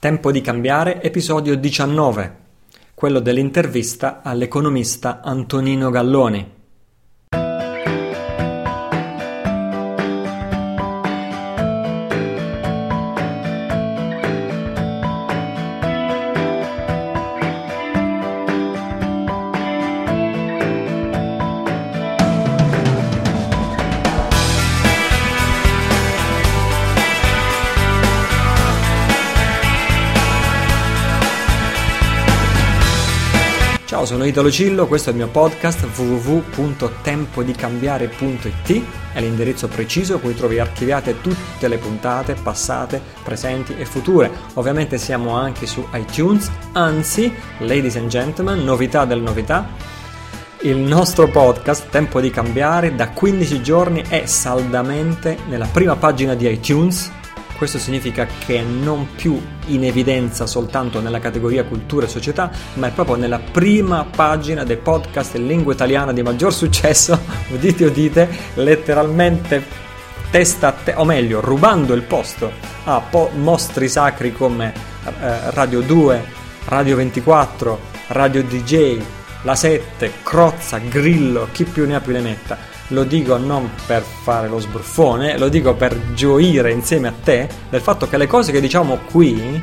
Tempo di cambiare, episodio 19, quello dell'intervista all'economista Antonino Galloni. Italo Cillo, questo è il mio podcast www.tempodicambiare.it è l'indirizzo preciso cui trovi archiviate tutte le puntate passate, presenti e future. Ovviamente siamo anche su iTunes, anzi, ladies and gentlemen, novità del novità. Il nostro podcast Tempo di cambiare da 15 giorni è saldamente nella prima pagina di iTunes questo significa che è non più in evidenza soltanto nella categoria cultura e società, ma è proprio nella prima pagina dei podcast in lingua italiana di maggior successo, udite udite, letteralmente testa a te, o meglio, rubando il posto a po- mostri sacri come eh, Radio 2, Radio 24, Radio DJ, La 7, Crozza, Grillo, chi più ne ha più ne metta lo dico non per fare lo sbruffone, lo dico per gioire insieme a te del fatto che le cose che diciamo qui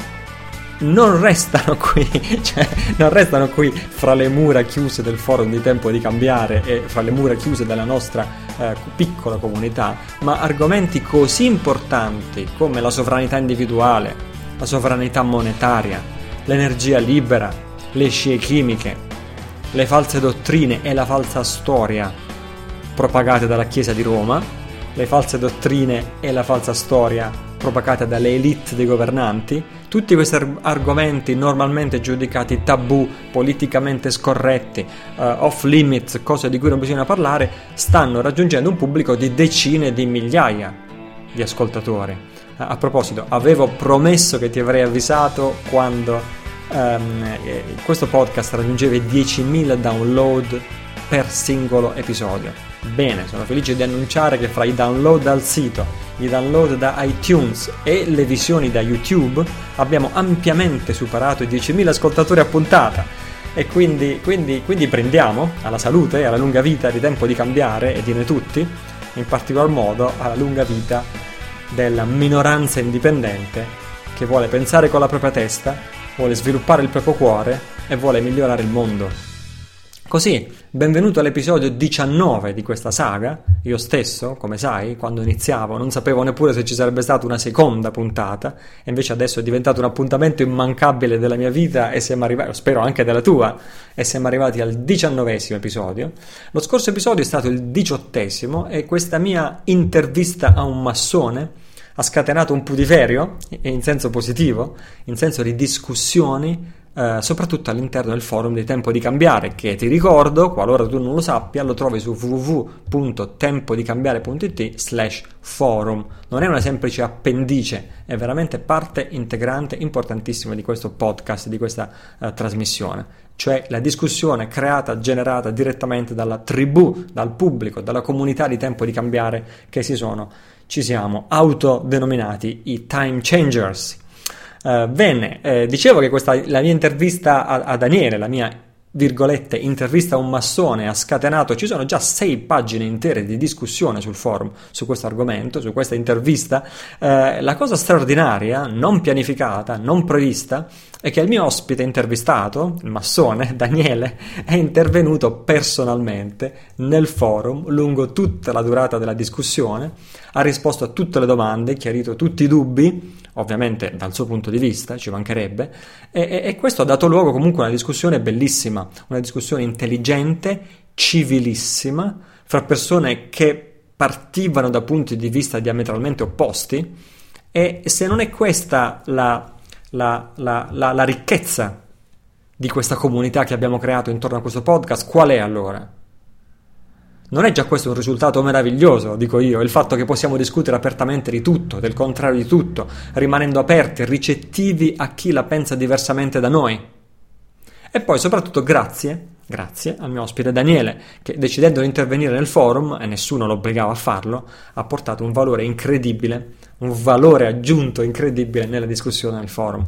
non restano qui, cioè non restano qui fra le mura chiuse del forum di tempo di cambiare e fra le mura chiuse della nostra eh, piccola comunità, ma argomenti così importanti come la sovranità individuale, la sovranità monetaria, l'energia libera, le scie chimiche, le false dottrine e la falsa storia propagate dalla Chiesa di Roma, le false dottrine e la falsa storia propagate dalle elite dei governanti, tutti questi arg- argomenti normalmente giudicati tabù, politicamente scorretti, uh, off limits, cose di cui non bisogna parlare, stanno raggiungendo un pubblico di decine di migliaia di ascoltatori. Uh, a proposito, avevo promesso che ti avrei avvisato quando um, questo podcast raggiungeva i 10.000 download per singolo episodio. Bene, sono felice di annunciare che fra i download dal sito, i download da iTunes e le visioni da YouTube abbiamo ampiamente superato i 10.000 ascoltatori a puntata. E quindi, quindi, quindi prendiamo alla salute e alla lunga vita di tempo di cambiare e di noi tutti, in particolar modo alla lunga vita della minoranza indipendente che vuole pensare con la propria testa, vuole sviluppare il proprio cuore e vuole migliorare il mondo. Così, benvenuto all'episodio 19 di questa saga. Io stesso, come sai, quando iniziavo non sapevo neppure se ci sarebbe stata una seconda puntata, e invece adesso è diventato un appuntamento immancabile della mia vita e siamo arrivati, spero anche della tua, e siamo arrivati al diciannovesimo episodio. Lo scorso episodio è stato il diciottesimo e questa mia intervista a un massone ha scatenato un putiferio, in senso positivo, in senso di discussioni eh, soprattutto all'interno del forum di Tempo di Cambiare, che ti ricordo, qualora tu non lo sappia, lo trovi su www.tempodicambiare.it slash forum. Non è una semplice appendice, è veramente parte integrante importantissima di questo podcast, di questa uh, trasmissione. Cioè la discussione creata, generata direttamente dalla tribù, dal pubblico, dalla comunità di Tempo di Cambiare che si sono, ci siamo autodenominati i time changers Bene, eh, dicevo che questa, la mia intervista a, a Daniele, la mia virgolette, intervista a un massone ha scatenato, ci sono già sei pagine intere di discussione sul forum su questo argomento, su questa intervista. Eh, la cosa straordinaria, non pianificata, non prevista, è che il mio ospite intervistato, il massone Daniele, è intervenuto personalmente nel forum lungo tutta la durata della discussione, ha risposto a tutte le domande, chiarito tutti i dubbi, ovviamente dal suo punto di vista, ci mancherebbe, e, e questo ha dato luogo comunque a una discussione bellissima, una discussione intelligente, civilissima, fra persone che partivano da punti di vista diametralmente opposti e se non è questa la, la, la, la ricchezza di questa comunità che abbiamo creato intorno a questo podcast, qual è allora? Non è già questo un risultato meraviglioso, dico io, il fatto che possiamo discutere apertamente di tutto, del contrario di tutto, rimanendo aperti, ricettivi a chi la pensa diversamente da noi. E poi soprattutto grazie, grazie al mio ospite Daniele, che decidendo di intervenire nel forum, e nessuno lo obbligava a farlo, ha portato un valore incredibile, un valore aggiunto incredibile nella discussione nel forum.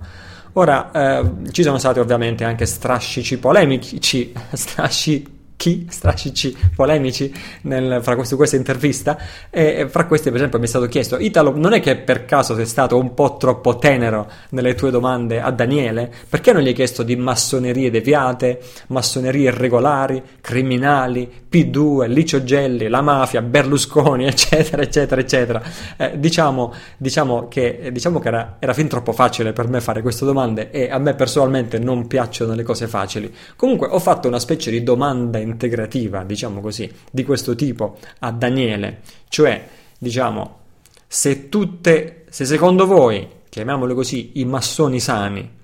Ora, eh, ci sono stati ovviamente anche strascici polemici, strascici chi strascici polemici nel, fra queste, questa intervista. E fra questi per esempio mi è stato chiesto Italo non è che per caso sei stato un po' troppo tenero nelle tue domande a Daniele? Perché non gli hai chiesto di massonerie deviate massonerie irregolari criminali P2 Licio Gelli la mafia Berlusconi eccetera eccetera eccetera? Eh, diciamo, diciamo, che, diciamo che era, era fin troppo facile per me fare queste domande e a me personalmente non piacciono le cose facili. Comunque ho fatto una specie di domanda integrativa, diciamo così, di questo tipo a Daniele, cioè, diciamo, se tutte, se secondo voi, chiamiamole così, i massoni sani,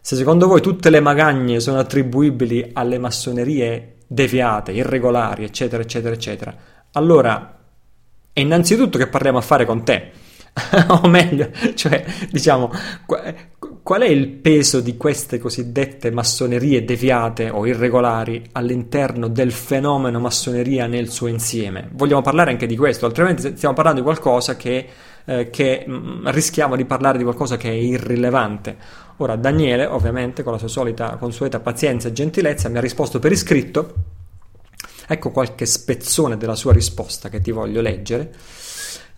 se secondo voi tutte le magagne sono attribuibili alle massonerie deviate, irregolari, eccetera, eccetera, eccetera, allora è innanzitutto che parliamo a fare con te. o meglio, cioè, diciamo, qual è il peso di queste cosiddette massonerie deviate o irregolari all'interno del fenomeno massoneria nel suo insieme? Vogliamo parlare anche di questo, altrimenti stiamo parlando di qualcosa che, eh, che mh, mm, rischiamo di parlare di qualcosa che è irrilevante. Ora, Daniele, ovviamente, con la sua solita consueta pazienza e gentilezza, mi ha risposto per iscritto. Ecco qualche spezzone della sua risposta che ti voglio leggere.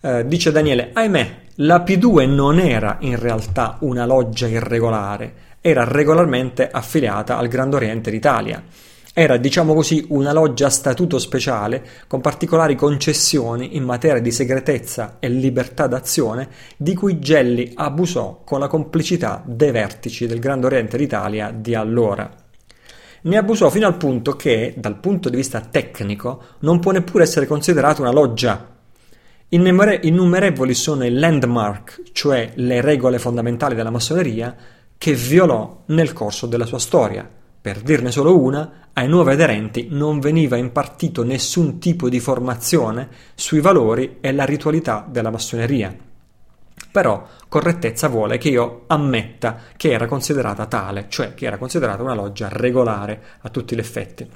Eh, dice Daniele, ahimè, la P2 non era in realtà una loggia irregolare, era regolarmente affiliata al Grand Oriente d'Italia. Era, diciamo così, una loggia a statuto speciale con particolari concessioni in materia di segretezza e libertà d'azione di cui Gelli abusò con la complicità dei vertici del Grand Oriente d'Italia di allora. Ne abusò fino al punto che, dal punto di vista tecnico, non può neppure essere considerata una loggia Innumerevoli sono i landmark, cioè le regole fondamentali della massoneria, che violò nel corso della sua storia. Per dirne solo una, ai nuovi aderenti non veniva impartito nessun tipo di formazione sui valori e la ritualità della massoneria. Però correttezza vuole che io ammetta che era considerata tale, cioè che era considerata una loggia regolare a tutti gli effetti.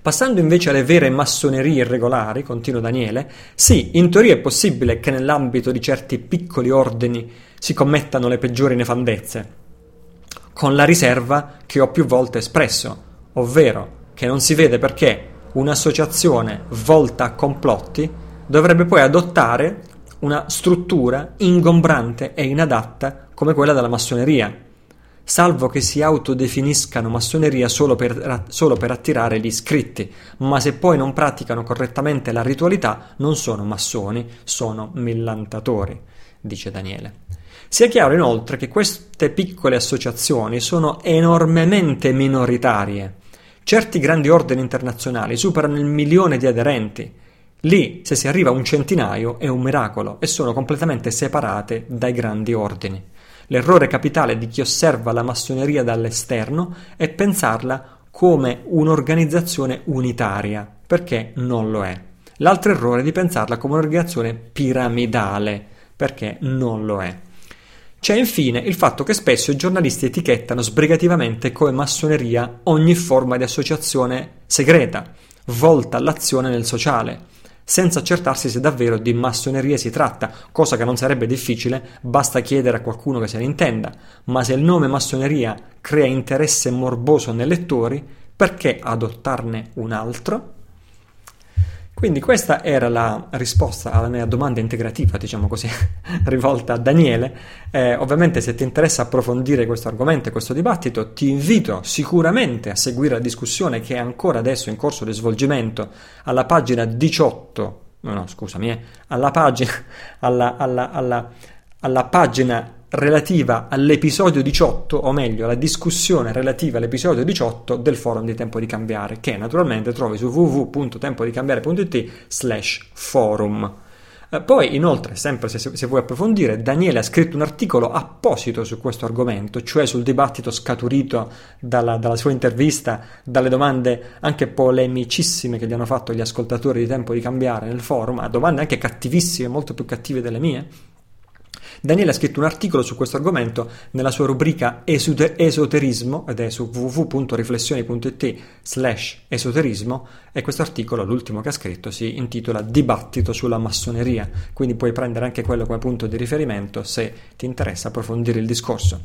Passando invece alle vere massonerie irregolari, continua Daniele, sì, in teoria è possibile che nell'ambito di certi piccoli ordini si commettano le peggiori nefandezze, con la riserva che ho più volte espresso, ovvero che non si vede perché un'associazione volta a complotti dovrebbe poi adottare una struttura ingombrante e inadatta come quella della massoneria salvo che si autodefiniscano massoneria solo per, solo per, attirare gli iscritti, ma se poi non praticano correttamente la ritualità non sono massoni, sono millantatori, dice Daniele. Sia chiaro inoltre che queste piccole associazioni sono enormemente minoritarie. Certi grandi ordini internazionali superano il milione di aderenti. Lì, se si arriva a un centinaio, è un miracolo e sono completamente separate dai grandi ordini. L'errore capitale di chi osserva la massoneria dall'esterno è pensarla come un'organizzazione unitaria, perché non lo è. L'altro errore è di pensarla come un'organizzazione piramidale, perché non lo è. C'è infine il fatto che spesso i giornalisti etichettano sbrigativamente come massoneria ogni forma di associazione segreta, volta all'azione nel sociale, senza accertarsi se davvero di massoneria si tratta, cosa che non sarebbe difficile, basta chiedere a qualcuno che se ne intenda, ma se il nome massoneria crea interesse morboso nei lettori, perché adottarne un altro? Quindi questa era la risposta alla mia domanda integrativa, diciamo così, rivolta a Daniele. Eh, ovviamente se ti interessa approfondire questo argomento e questo dibattito, ti invito sicuramente a seguire la discussione che è ancora adesso in corso di svolgimento alla pagina 18, no, no scusami, eh, alla pagina, alla, alla, alla, alla pagina relativa all'episodio 18, o meglio, alla discussione relativa all'episodio 18 del forum di Tempo di Cambiare, che naturalmente trovi su www.tempodicambiare.it slash forum. Eh, poi, inoltre, sempre se, se, vuoi approfondire, Daniele ha scritto un articolo apposito su questo argomento, cioè sul dibattito scaturito dalla, dalla sua intervista, dalle domande anche polemicissime che gli hanno fatto gli ascoltatori di Tempo di Cambiare nel forum, domande anche cattivissime, molto più cattive delle mie Daniele ha scritto un articolo su questo argomento nella sua rubrica esoterismo ed è su www.riflessioni.it slash esoterismo e questo articolo, l'ultimo che ha scritto, si intitola Dibattito sulla massoneria, quindi puoi prendere anche quello come punto di riferimento se ti interessa approfondire il discorso.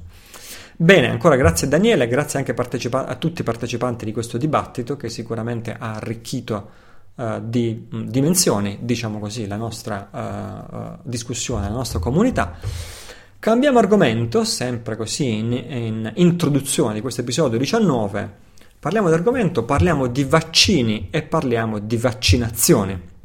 Bene, ancora grazie Daniele, grazie anche partecipa- a tutti i partecipanti di questo dibattito che sicuramente ha arricchito uh, di dimensioni, diciamo così, la nostra uh, discussione, la nostra comunità. Cambiamo argomento, sempre così in, in introduzione di questo episodio 19. Parliamo di argomento, parliamo di vaccini e parliamo di vaccinazioni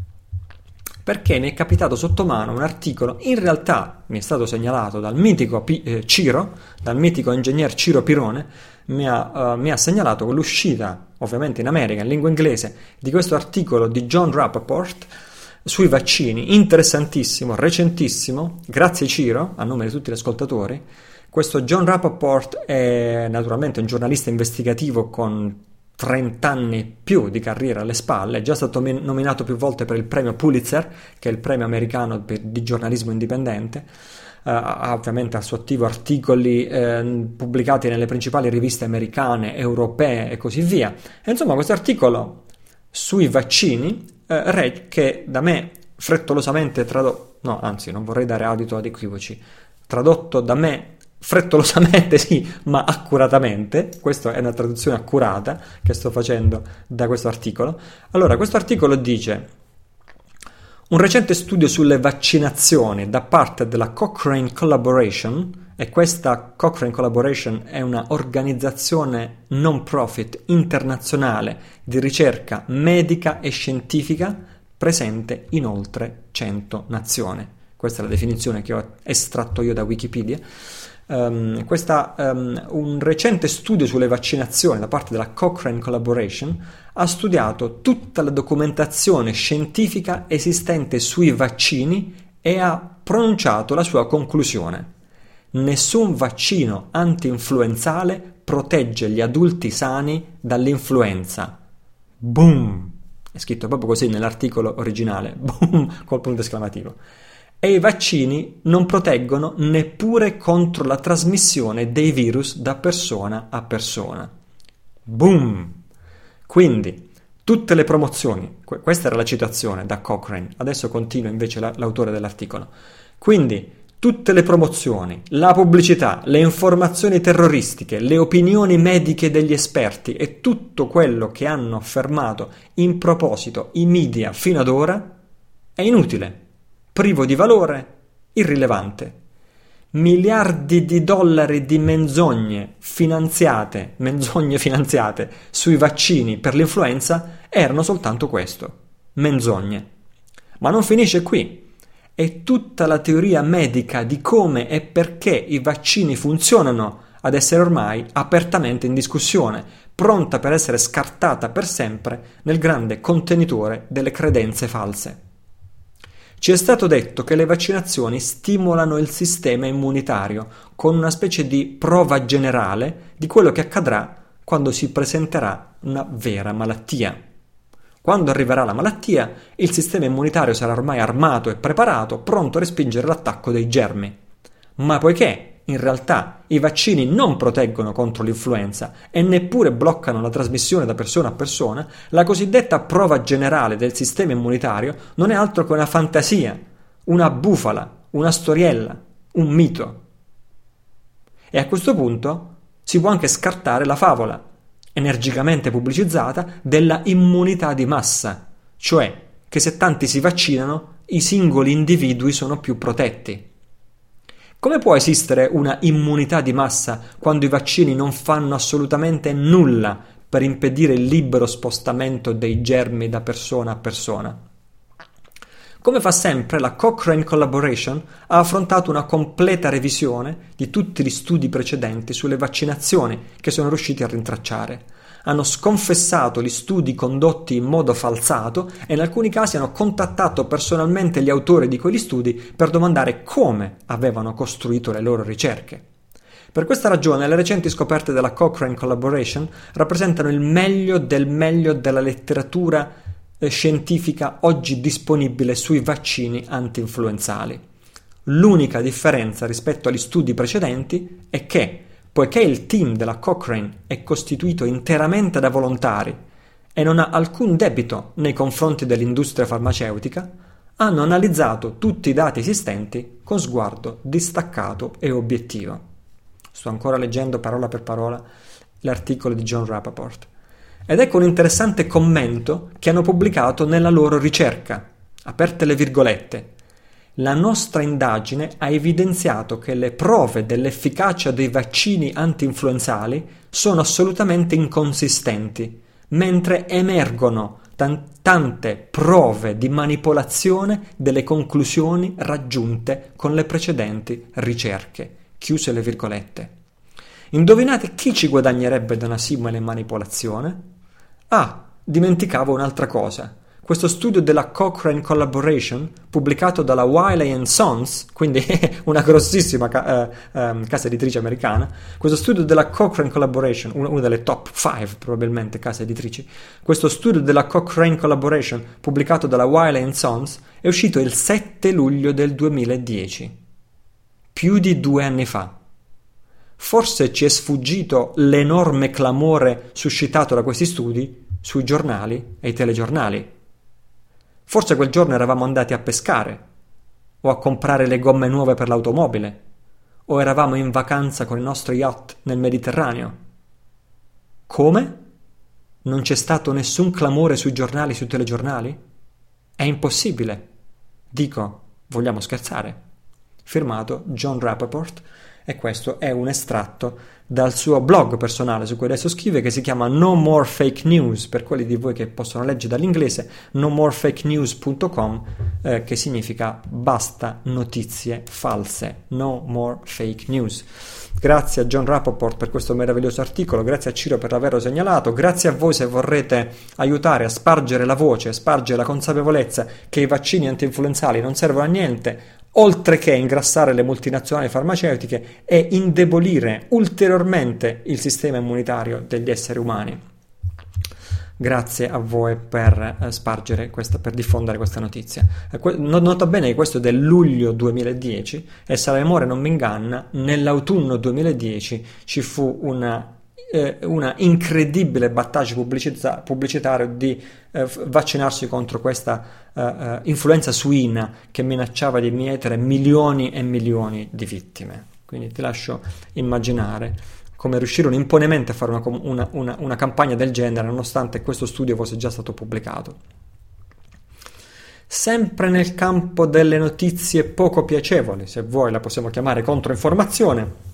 perché mi è capitato sotto mano un articolo, in realtà mi è stato segnalato dal mitico P- eh, Ciro, dal mitico ingegner Ciro Pirone, mi ha, uh, mi ha, segnalato con l'uscita, ovviamente in America, in lingua inglese, di questo articolo di John Rappaport sui vaccini, interessantissimo, recentissimo, grazie Ciro, a nome di tutti gli ascoltatori. Questo John Rappaport è naturalmente un giornalista investigativo con 30 anni più di carriera alle spalle, è già stato nominato più volte per il premio Pulitzer, che è il premio americano di giornalismo indipendente. Uh, ha ovviamente al suo attivo articoli eh, pubblicati nelle principali riviste americane, europee e così via. E insomma, questo articolo sui vaccini, eh, che da me frettolosamente tradotto, no, anzi, non vorrei dare adito ad equivoci, tradotto da me frettolosamente sì, ma accuratamente, questa è una traduzione accurata che sto facendo da questo articolo. Allora, questo articolo dice un recente studio sulle vaccinazioni da parte della Cochrane Collaboration, e questa Cochrane Collaboration è una organizzazione non profit internazionale di ricerca medica e scientifica presente in oltre 100 nazioni. Questa è la definizione che ho estratto io da Wikipedia. Um, questa, um, un recente studio sulle vaccinazioni da parte della Cochrane Collaboration ha studiato tutta la documentazione scientifica esistente sui vaccini e ha pronunciato la sua conclusione. Nessun vaccino anti-influenzale protegge gli adulti sani dall'influenza. Boom! È scritto proprio così nell'articolo originale. Boom! Col punto esclamativo e i vaccini non proteggono neppure contro la trasmissione dei virus da persona a persona. Boom! Quindi, tutte le promozioni, questa era la citazione da Cochrane, adesso continua invece la, l'autore dell'articolo. Quindi, tutte le promozioni, la pubblicità, le informazioni terroristiche, le opinioni mediche degli esperti e tutto quello che hanno affermato in proposito i media fino ad ora è inutile privo di valore, irrilevante. Miliardi di dollari di menzogne finanziate, menzogne finanziate sui vaccini per l'influenza erano soltanto questo, menzogne. Ma non finisce qui. È tutta la teoria medica di come e perché i vaccini funzionano ad essere ormai apertamente in discussione, pronta per essere scartata per sempre nel grande contenitore delle credenze false. Ci è stato detto che le vaccinazioni stimolano il sistema immunitario con una specie di prova generale di quello che accadrà quando si presenterà una vera malattia. Quando arriverà la malattia, il sistema immunitario sarà ormai armato e preparato, pronto a respingere l'attacco dei germi. Ma poiché in realtà i vaccini non proteggono contro l'influenza e neppure bloccano la trasmissione da persona a persona, la cosiddetta prova generale del sistema immunitario non è altro che una fantasia, una bufala, una storiella, un mito. E a questo punto si può anche scartare la favola, energicamente pubblicizzata, della immunità di massa, cioè che se tanti si vaccinano, i singoli individui sono più protetti. Come può esistere una immunità di massa quando i vaccini non fanno assolutamente nulla per impedire il libero spostamento dei germi da persona a persona? Come fa sempre, la Cochrane Collaboration ha affrontato una completa revisione di tutti gli studi precedenti sulle vaccinazioni che sono riusciti a rintracciare hanno sconfessato gli studi condotti in modo falsato e in alcuni casi hanno contattato personalmente gli autori di quegli studi per domandare come avevano costruito le loro ricerche. Per questa ragione le recenti scoperte della Cochrane Collaboration rappresentano il meglio del meglio della letteratura eh, scientifica oggi disponibile sui vaccini anti-influenzali. L'unica differenza rispetto agli studi precedenti è che poiché il team della Cochrane è costituito interamente da volontari e non ha alcun debito nei confronti dell'industria farmaceutica, hanno analizzato tutti i dati esistenti con sguardo distaccato e obiettivo. Sto ancora leggendo parola per parola l'articolo di John Rappaport. Ed ecco un interessante commento che hanno pubblicato nella loro ricerca. Aperte le virgolette. La nostra indagine ha evidenziato che le prove dell'efficacia dei vaccini anti-influenzali sono assolutamente inconsistenti, mentre emergono tante prove di manipolazione delle conclusioni raggiunte con le precedenti ricerche. Chiuse le virgolette. Indovinate chi ci guadagnerebbe da una simile manipolazione? Ah, dimenticavo un'altra cosa. Questo studio della Cochrane Collaboration, pubblicato dalla Wiley Sons, quindi una grossissima ca- eh, eh, casa editrice americana, questo studio della Cochrane Collaboration, una, una delle top 5 probabilmente case editrici, questo studio della Cochrane Collaboration, pubblicato dalla Wiley Sons, è uscito il 7 luglio del 2010, più di due anni fa. Forse ci è sfuggito l'enorme clamore suscitato da questi studi sui giornali e i telegiornali. Forse quel giorno eravamo andati a pescare, o a comprare le gomme nuove per l'automobile, o eravamo in vacanza con il nostro yacht nel Mediterraneo. Come? Non c'è stato nessun clamore sui giornali, sui telegiornali? È impossibile. Dico, vogliamo scherzare? Firmato John Rappaport e questo è un estratto dal suo blog personale su cui adesso scrive che si chiama No More Fake News per quelli di voi che possono leggere dall'inglese nomorefakenews.com eh, che significa basta notizie false no more fake news. Grazie a John Rappaport per questo meraviglioso articolo grazie a Ciro per averlo segnalato grazie a voi se vorrete aiutare a spargere la voce a spargere la consapevolezza che i vaccini anti-influenzali non servono a niente oltre che ingrassare le multinazionali farmaceutiche e indebolire ulteriormente il sistema immunitario degli esseri umani. Grazie a voi per eh, spargere questa, per diffondere questa notizia. Eh, nota bene che questo è del luglio 2010 e se la memoria non mi inganna, nell'autunno 2010 ci fu una eh, una incredibile battaglia pubblicità, pubblicitaria di eh, vaccinarsi contro questa eh, eh, influenza suina che minacciava di mietere milioni e milioni di vittime. Quindi ti lascio immaginare come riuscirono imponemente a fare una, una, una, una campagna del genere nonostante questo studio fosse già stato pubblicato. Sempre nel campo delle notizie poco piacevoli, se vuoi la possiamo chiamare controinformazione,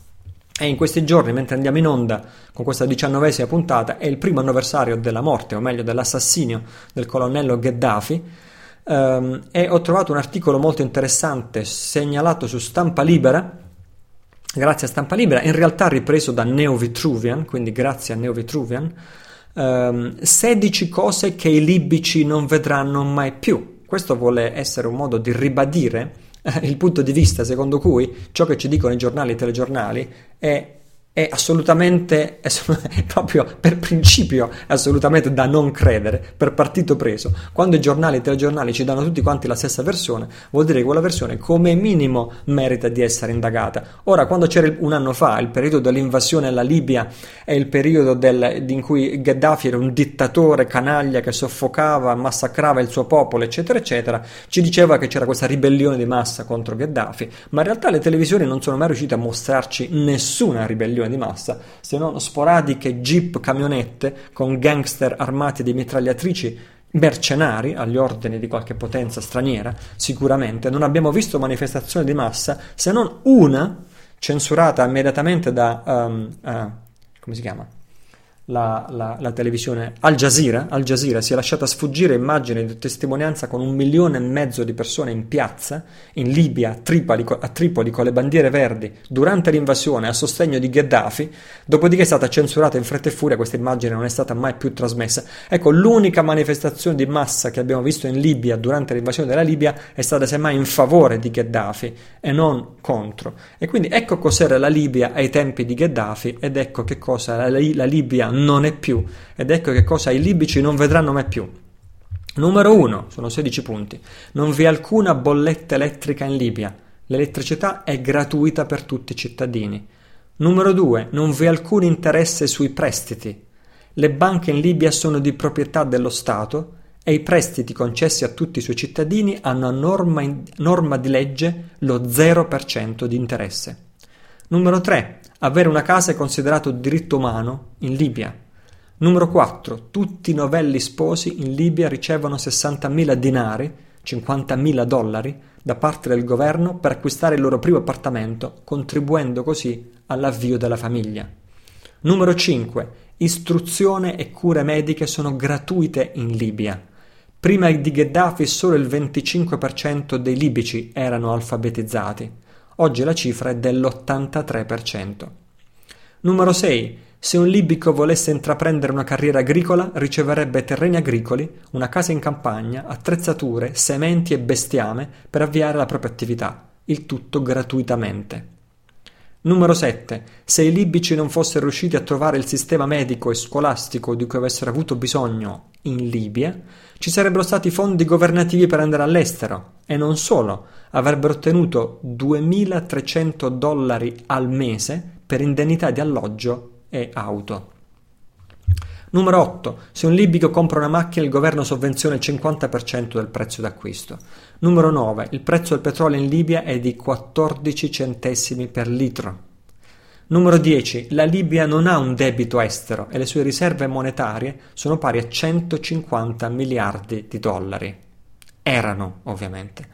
e in questi giorni, mentre andiamo in onda con questa diciannovesima puntata, è il primo anniversario della morte, o meglio dell'assassinio del colonnello Gheddafi. Um, e ho trovato un articolo molto interessante segnalato su Stampa Libera, grazie a Stampa Libera, in realtà ripreso da Neo Vitruvian, quindi grazie a Neo Vitruvian, um, 16 cose che i libici non vedranno mai più. Questo vuole essere un modo di ribadire il punto di vista secondo cui ciò che ci dicono i giornali e i telegiornali è è assolutamente, è proprio per principio, è assolutamente da non credere, per partito preso. Quando i giornali e i telegiornali ci danno tutti quanti la stessa versione, vuol dire che quella versione come minimo merita di essere indagata. Ora, quando c'era un anno fa, il periodo dell'invasione alla Libia e il periodo del, in cui Gheddafi era un dittatore canaglia che soffocava, massacrava il suo popolo, eccetera, eccetera, ci diceva che c'era questa ribellione di massa contro Gheddafi, ma in realtà le televisioni non sono mai riuscite a mostrarci nessuna ribellione di massa, se non sporadiche jeep camionette con gangster armati di mitragliatrici mercenari agli ordini di qualche potenza straniera, sicuramente. Non abbiamo visto manifestazioni di massa se non una censurata immediatamente da um, uh, come si chiama? La, la, la, televisione Al Jazeera, Al Jazeera si è lasciata sfuggire immagini di testimonianza con un milione e mezzo di persone in piazza in Libia, a Tripoli, a Tripoli con le bandiere verdi durante l'invasione a sostegno di Gheddafi, dopodiché è stata censurata in fretta e furia, questa immagine non è stata mai più trasmessa. Ecco, l'unica manifestazione di massa che abbiamo visto in Libia durante l'invasione della Libia è stata semmai in favore di Gheddafi e non contro. E quindi ecco cos'era la Libia ai tempi di Gheddafi ed ecco che cosa la, la Libia non è più. Ed ecco che cosa i libici non vedranno mai più. Numero 1, sono 16 punti. Non vi è alcuna bolletta elettrica in Libia. L'elettricità è gratuita per tutti i cittadini. Numero 2, non vi è alcun interesse sui prestiti. Le banche in Libia sono di proprietà dello Stato e i prestiti concessi a tutti i suoi cittadini hanno a norma, in, norma di legge lo 0% di interesse. Numero 3. Avere una casa è considerato diritto umano in Libia. Numero 4. Tutti i novelli sposi in Libia ricevono 60.000 dinari, 50.000 dollari, da parte del governo per acquistare il loro primo appartamento, contribuendo così all'avvio della famiglia. Numero 5. Istruzione e cure mediche sono gratuite in Libia. Prima di Gheddafi solo il 25% dei libici erano alfabetizzati. Oggi la cifra è dell'83%. Numero 6. Se un libico volesse intraprendere una carriera agricola, riceverebbe terreni agricoli, una casa in campagna, attrezzature, sementi e bestiame per avviare la propria attività, il tutto gratuitamente. Numero 7. Se i libici non fossero riusciti a trovare il sistema medico e scolastico di cui avessero avuto bisogno in Libia, ci sarebbero stati fondi governativi per andare all'estero e non solo, avrebbero ottenuto 2.300 dollari al mese per indennità di alloggio e auto. Numero 8. Se un libico compra una macchina il governo sovvenziona il 50% del prezzo d'acquisto. Numero 9. Il prezzo del petrolio in Libia è di 14 centesimi per litro. Numero 10. La Libia non ha un debito estero e le sue riserve monetarie sono pari a 150 miliardi di dollari. Erano, ovviamente.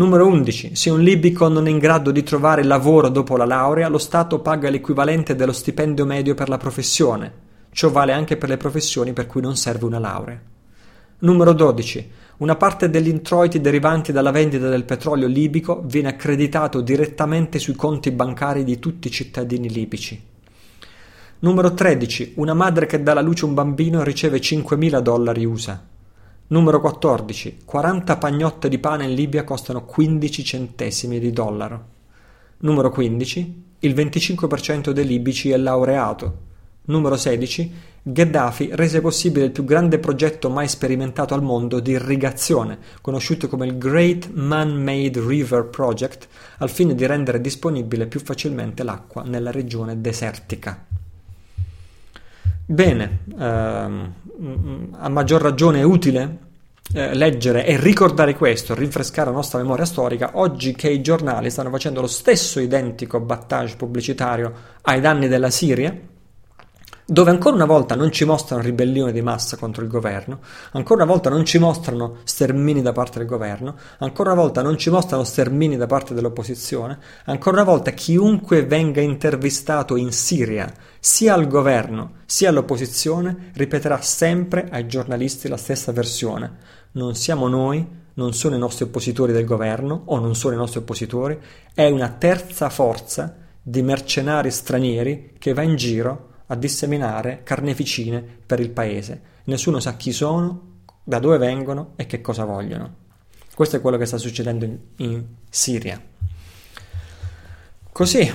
Numero 11. Se un libico non è in grado di trovare lavoro dopo la laurea, lo Stato paga l'equivalente dello stipendio medio per la professione. Ciò vale anche per le professioni per cui non serve una laurea. Numero 12. Una parte degli introiti derivanti dalla vendita del petrolio libico viene accreditato direttamente sui conti bancari di tutti i cittadini libici. Numero 13. Una madre che dà alla luce un bambino riceve 5.000 dollari USA. Numero 14. 40 pagnotte di pane in Libia costano 15 centesimi di dollaro. Numero 15. Il 25% dei libici è laureato. Numero 16. Gheddafi rese possibile il più grande progetto mai sperimentato al mondo di irrigazione, conosciuto come il Great Man-Made River Project, al fine di rendere disponibile più facilmente l'acqua nella regione desertica. Bene, ehm, a maggior ragione è utile eh, leggere e ricordare questo, rinfrescare la nostra memoria storica, oggi che i giornali stanno facendo lo stesso identico battage pubblicitario ai danni della Siria, dove ancora una volta non ci mostrano ribellione di massa contro il governo, ancora una volta non ci mostrano stermini da parte del governo, ancora una volta non ci mostrano stermini da parte dell'opposizione, ancora una volta chiunque venga intervistato in Siria, sia al governo sia all'opposizione, ripeterà sempre ai giornalisti la stessa versione. Non siamo noi, non sono i nostri oppositori del governo o non sono i nostri oppositori, è una terza forza di mercenari stranieri che va in giro a disseminare carneficine per il paese. Nessuno sa chi sono, da dove vengono e che cosa vogliono. Questo è quello che sta succedendo in, in Siria. Così,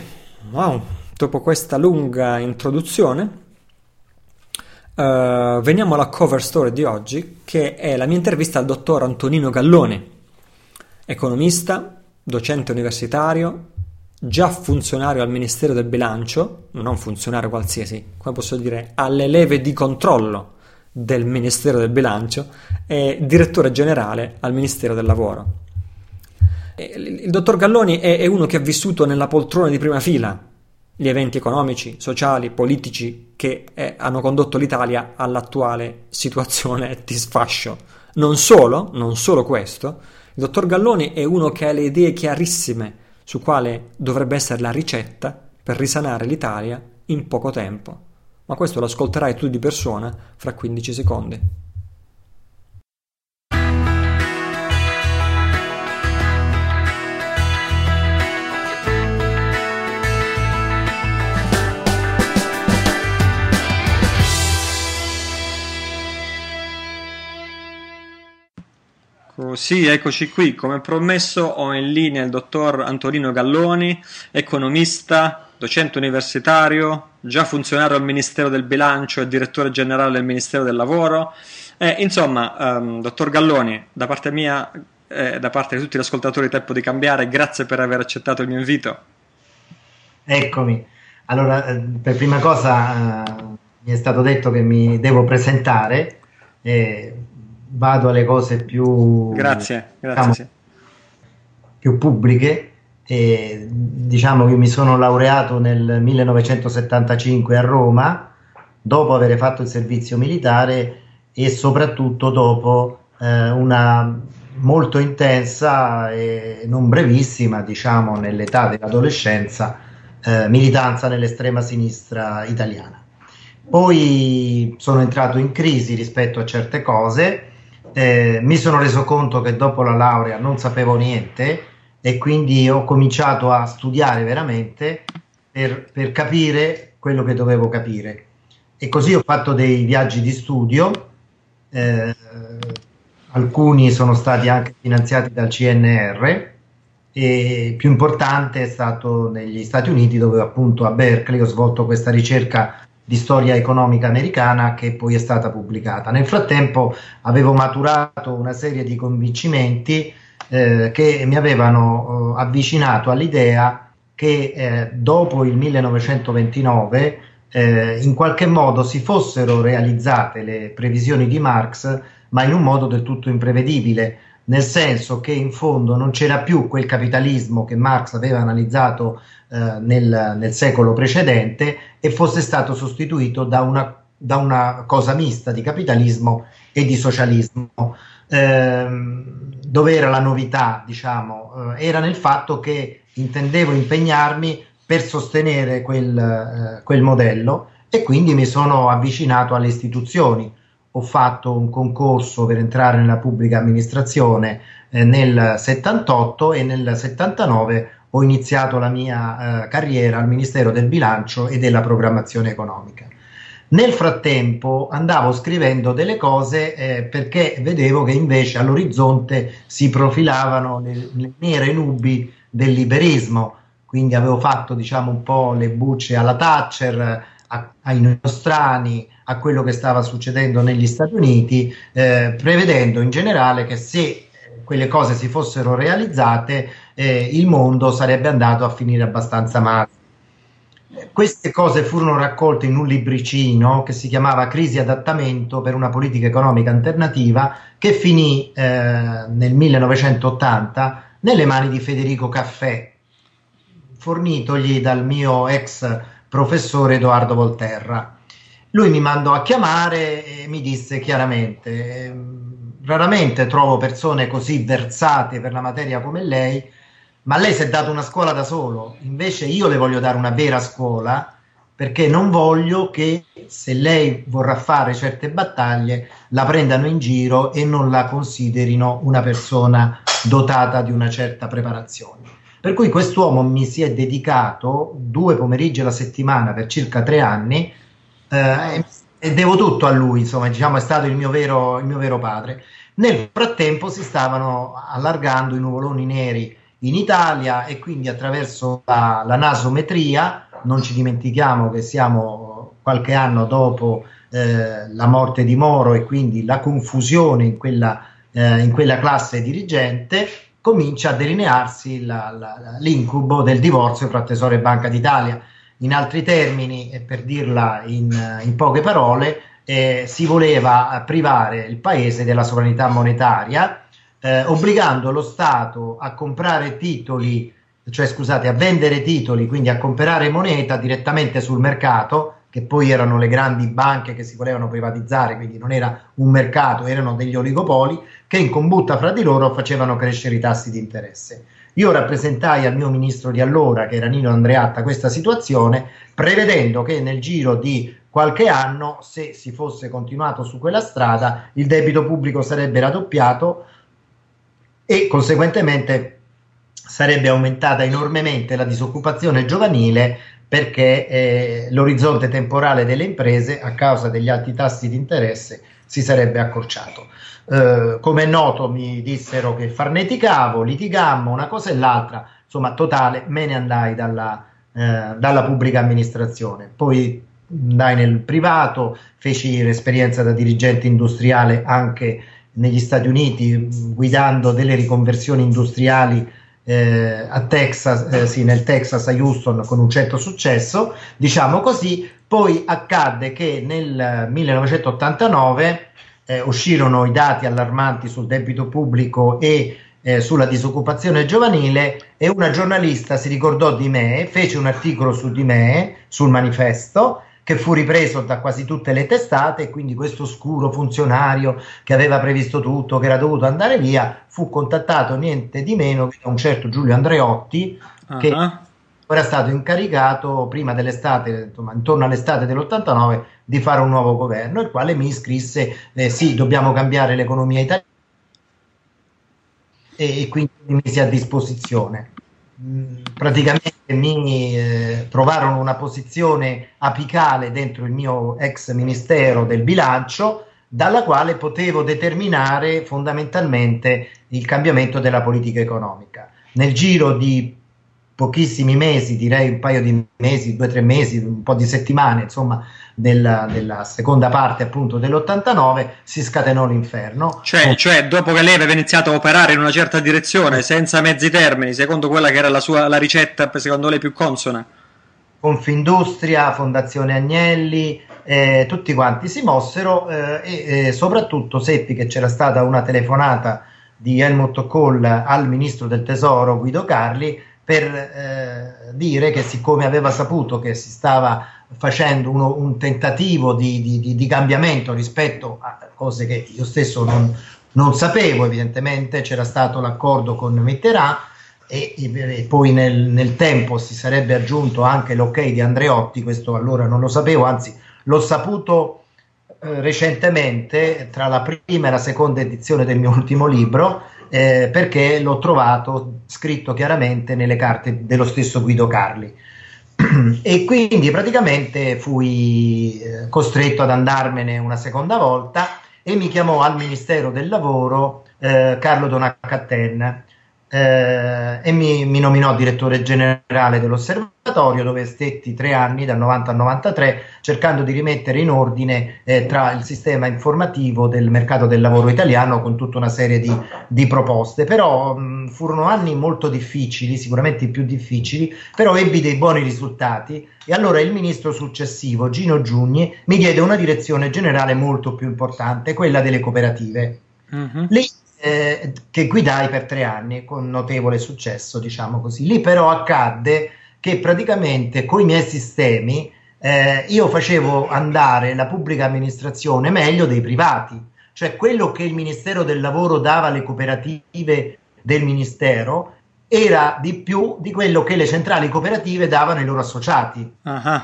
wow, dopo questa lunga introduzione, uh, veniamo alla cover story di oggi, che è la mia intervista al dottor Antonino Galloni, economista, docente universitario, già funzionario al Ministero del Bilancio, non funzionario qualsiasi, come posso dire, alle leve di controllo del Ministero del Bilancio e direttore generale al Ministero del Lavoro. Il dottor Galloni è uno che ha vissuto nella poltrona di prima fila gli eventi economici, sociali, politici che eh, hanno condotto l'Italia all'attuale situazione di sfascio. Non solo, non solo questo, il dottor Galloni è uno che ha le idee chiarissime su quale dovrebbe essere la ricetta per risanare l'Italia in poco tempo. Ma questo lo ascolterai tu di persona fra 15 secondi. Sì, eccoci qui. Come promesso ho in linea il dottor Antonino Galloni, economista, docente universitario, già funzionario al Ministero del Bilancio e direttore generale del Ministero del Lavoro. Eh, insomma, um, dottor Galloni, da parte mia e eh, da parte di tutti gli ascoltatori Tempo di Cambiare, grazie per aver accettato il mio invito. Eccomi. Allora, eh, per prima cosa eh, mi è stato detto che mi devo presentare. Eh, vado alle cose più, grazie, grazie, diciamo, più pubbliche. E, diciamo che mi sono laureato nel 1975 a Roma, dopo aver fatto il servizio militare e soprattutto dopo eh, una molto intensa e non brevissima, diciamo, nell'età dell'adolescenza, eh, militanza nell'estrema sinistra italiana. Poi sono entrato in crisi rispetto a certe cose, eh, mi sono reso conto che dopo la laurea non sapevo niente e quindi ho cominciato a studiare veramente per, per capire quello che dovevo capire. E così ho fatto dei viaggi di studio, eh, alcuni sono stati anche finanziati dal CNR e più importante è stato negli Stati Uniti dove appunto a Berkeley ho svolto questa ricerca di storia economica americana che poi è stata pubblicata. Nel frattempo avevo maturato una serie di convincimenti eh, che mi avevano eh, avvicinato all'idea che eh, dopo il 1929 eh, in qualche modo si fossero realizzate le previsioni di Marx, ma in un modo del tutto imprevedibile nel senso che in fondo non c'era più quel capitalismo che Marx aveva analizzato eh, nel, nel, secolo precedente e fosse stato sostituito da una, da una cosa mista di capitalismo e di socialismo. Eh, dove era la novità, diciamo, eh, era nel fatto che intendevo impegnarmi per sostenere quel, eh, quel modello e quindi mi sono avvicinato alle istituzioni ho fatto un concorso per entrare nella pubblica amministrazione eh, nel 78 e nel 79 ho iniziato la mia eh, carriera al Ministero del Bilancio e della Programmazione Economica. Nel frattempo andavo scrivendo delle cose eh, perché vedevo che invece all'orizzonte si profilavano le, le nere nubi del liberismo, quindi avevo fatto diciamo un po' le bucce alla Thatcher, a, ai nostrani, a quello che stava succedendo negli Stati Uniti, eh, prevedendo in generale che se quelle cose si fossero realizzate, eh, il mondo sarebbe andato a finire abbastanza male. Queste cose furono raccolte in un libricino che si chiamava Crisi adattamento per una politica economica alternativa che finì eh, nel 1980 nelle mani di Federico Caffè, fornitogli dal mio ex professore Edoardo Volterra. Lui mi mandò a chiamare e mi disse chiaramente, ehm, raramente trovo persone così versate per la materia come lei, ma lei si è dato una scuola da solo, invece io le voglio dare una vera scuola perché non voglio che se lei vorrà fare certe battaglie la prendano in giro e non la considerino una persona dotata di una certa preparazione. Per cui quest'uomo mi si è dedicato due pomeriggi alla settimana per circa tre anni eh, e devo tutto a lui, insomma, diciamo è stato il mio, vero, il mio vero padre. Nel frattempo si stavano allargando i nuvoloni neri in Italia e quindi attraverso la, la nasometria, non ci dimentichiamo che siamo qualche anno dopo eh, la morte di Moro e quindi la confusione in quella, eh, in quella classe dirigente, comincia a delinearsi la, la, l'incubo del divorzio tra Tesoro e Banca d'Italia. In altri termini, e per dirla in, in poche parole, eh, si voleva privare il paese della sovranità monetaria, eh, obbligando lo Stato a comprare titoli, cioè scusate, a vendere titoli, quindi a comprare moneta direttamente sul mercato che poi erano le grandi banche che si volevano privatizzare, quindi non era un mercato, erano degli oligopoli che in combutta fra di loro facevano crescere i tassi di interesse. Io rappresentai al mio ministro di allora, che era Nino Andreatta, questa situazione, prevedendo che nel giro di qualche anno, se si fosse continuato su quella strada, il debito pubblico sarebbe raddoppiato e conseguentemente sarebbe aumentata enormemente la disoccupazione giovanile perché eh, l'orizzonte temporale delle imprese a causa degli alti tassi di interesse si sarebbe accorciato. Eh, come è noto mi dissero che farneticavo, litigammo una cosa e l'altra, insomma totale, me ne andai dalla, eh, dalla pubblica amministrazione. Poi andai nel privato, feci l'esperienza da dirigente industriale anche negli Stati Uniti, guidando delle riconversioni industriali eh, a Texas, eh, sì, nel Texas a Houston con un certo successo, diciamo così. Poi accadde che nel 1989 eh, uscirono i dati allarmanti sul debito pubblico e eh, sulla disoccupazione giovanile e una giornalista si ricordò di me, fece un articolo su di me sul manifesto che fu ripreso da quasi tutte le testate e quindi questo oscuro funzionario che aveva previsto tutto, che era dovuto andare via, fu contattato niente di meno che da un certo Giulio Andreotti uh-huh. che era stato incaricato prima dell'estate, insomma, intorno all'estate dell'89, di fare un nuovo governo, il quale mi iscrisse, eh, sì, dobbiamo cambiare l'economia italiana e, e quindi mi mise a disposizione. Mm, praticamente mi eh, trovarono una posizione apicale dentro il mio ex ministero del bilancio dalla quale potevo determinare fondamentalmente il cambiamento della politica economica. Nel giro di pochissimi mesi, direi un paio di mesi, due o tre mesi, un po' di settimane, insomma, della, della, seconda parte appunto dell'89 si scatenò l'inferno. Cioè, oh. cioè, dopo che lei aveva iniziato a operare in una certa direzione, senza mezzi termini, secondo quella che era la sua la ricetta secondo lei più consona? Confindustria, Fondazione Agnelli, eh, tutti quanti si mossero eh, e eh, soprattutto seppi che c'era stata una telefonata di Helmut Kohl al ministro del tesoro Guido Carli per eh, dire che siccome aveva saputo che si stava facendo uno, un tentativo di, di, di, cambiamento rispetto a cose che io stesso non, non sapevo, evidentemente c'era stato l'accordo con Mitterrand e, e poi nel, nel, tempo si sarebbe aggiunto anche l'ok di Andreotti, questo allora non lo sapevo, anzi l'ho saputo eh, recentemente tra la prima e la seconda edizione del mio ultimo libro eh, perché l'ho trovato scritto chiaramente nelle carte dello stesso Guido Carli e quindi praticamente fui eh, costretto ad andarmene una seconda volta e mi chiamò al Ministero del Lavoro eh, Carlo Donacatten eh, e mi, mi, nominò direttore generale dell'osservatorio dove stetti tre anni dal 90 al 93 cercando di rimettere in ordine eh, tra il sistema informativo del mercato del lavoro italiano con tutta una serie di, di proposte. Però mh, furono anni molto difficili sicuramente i più difficili però ebbi dei buoni risultati. E allora il ministro successivo Gino Giugni mi diede una direzione generale molto più importante quella delle cooperative. Uh-huh. Lì eh, che guidai per tre anni con notevole successo, diciamo così. Lì però accadde che praticamente con i miei sistemi eh, io facevo andare la pubblica amministrazione meglio dei privati, cioè quello che il Ministero del Lavoro dava alle cooperative del Ministero era di più di quello che le centrali cooperative davano ai loro associati. Uh-huh.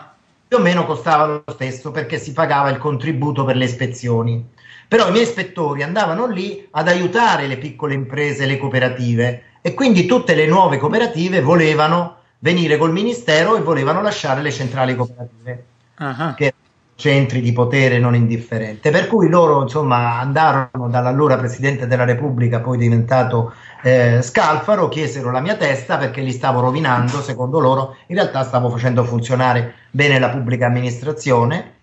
Più o meno costava lo stesso perché si pagava il contributo per le ispezioni. Però i miei ispettori andavano lì ad aiutare le piccole imprese, le cooperative e quindi tutte le nuove cooperative volevano venire col ministero e volevano lasciare le centrali cooperative, uh-huh. che erano centri di potere non indifferente. Per cui loro insomma andarono dall'allora Presidente della Repubblica, poi diventato eh, Scalfaro, chiesero la mia testa perché li stavo rovinando, secondo loro in realtà stavo facendo funzionare bene la pubblica amministrazione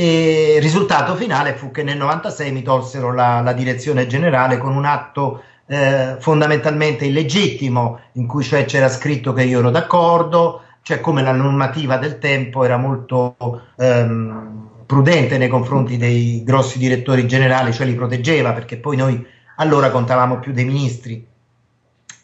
e il risultato finale fu che nel 96 mi tolsero la, la direzione generale con un atto eh, fondamentalmente illegittimo, in cui cioè c'era scritto che io ero d'accordo, cioè come la normativa del tempo era molto ehm, prudente nei confronti dei grossi direttori generali, cioè li proteggeva, perché poi noi allora contavamo più dei ministri.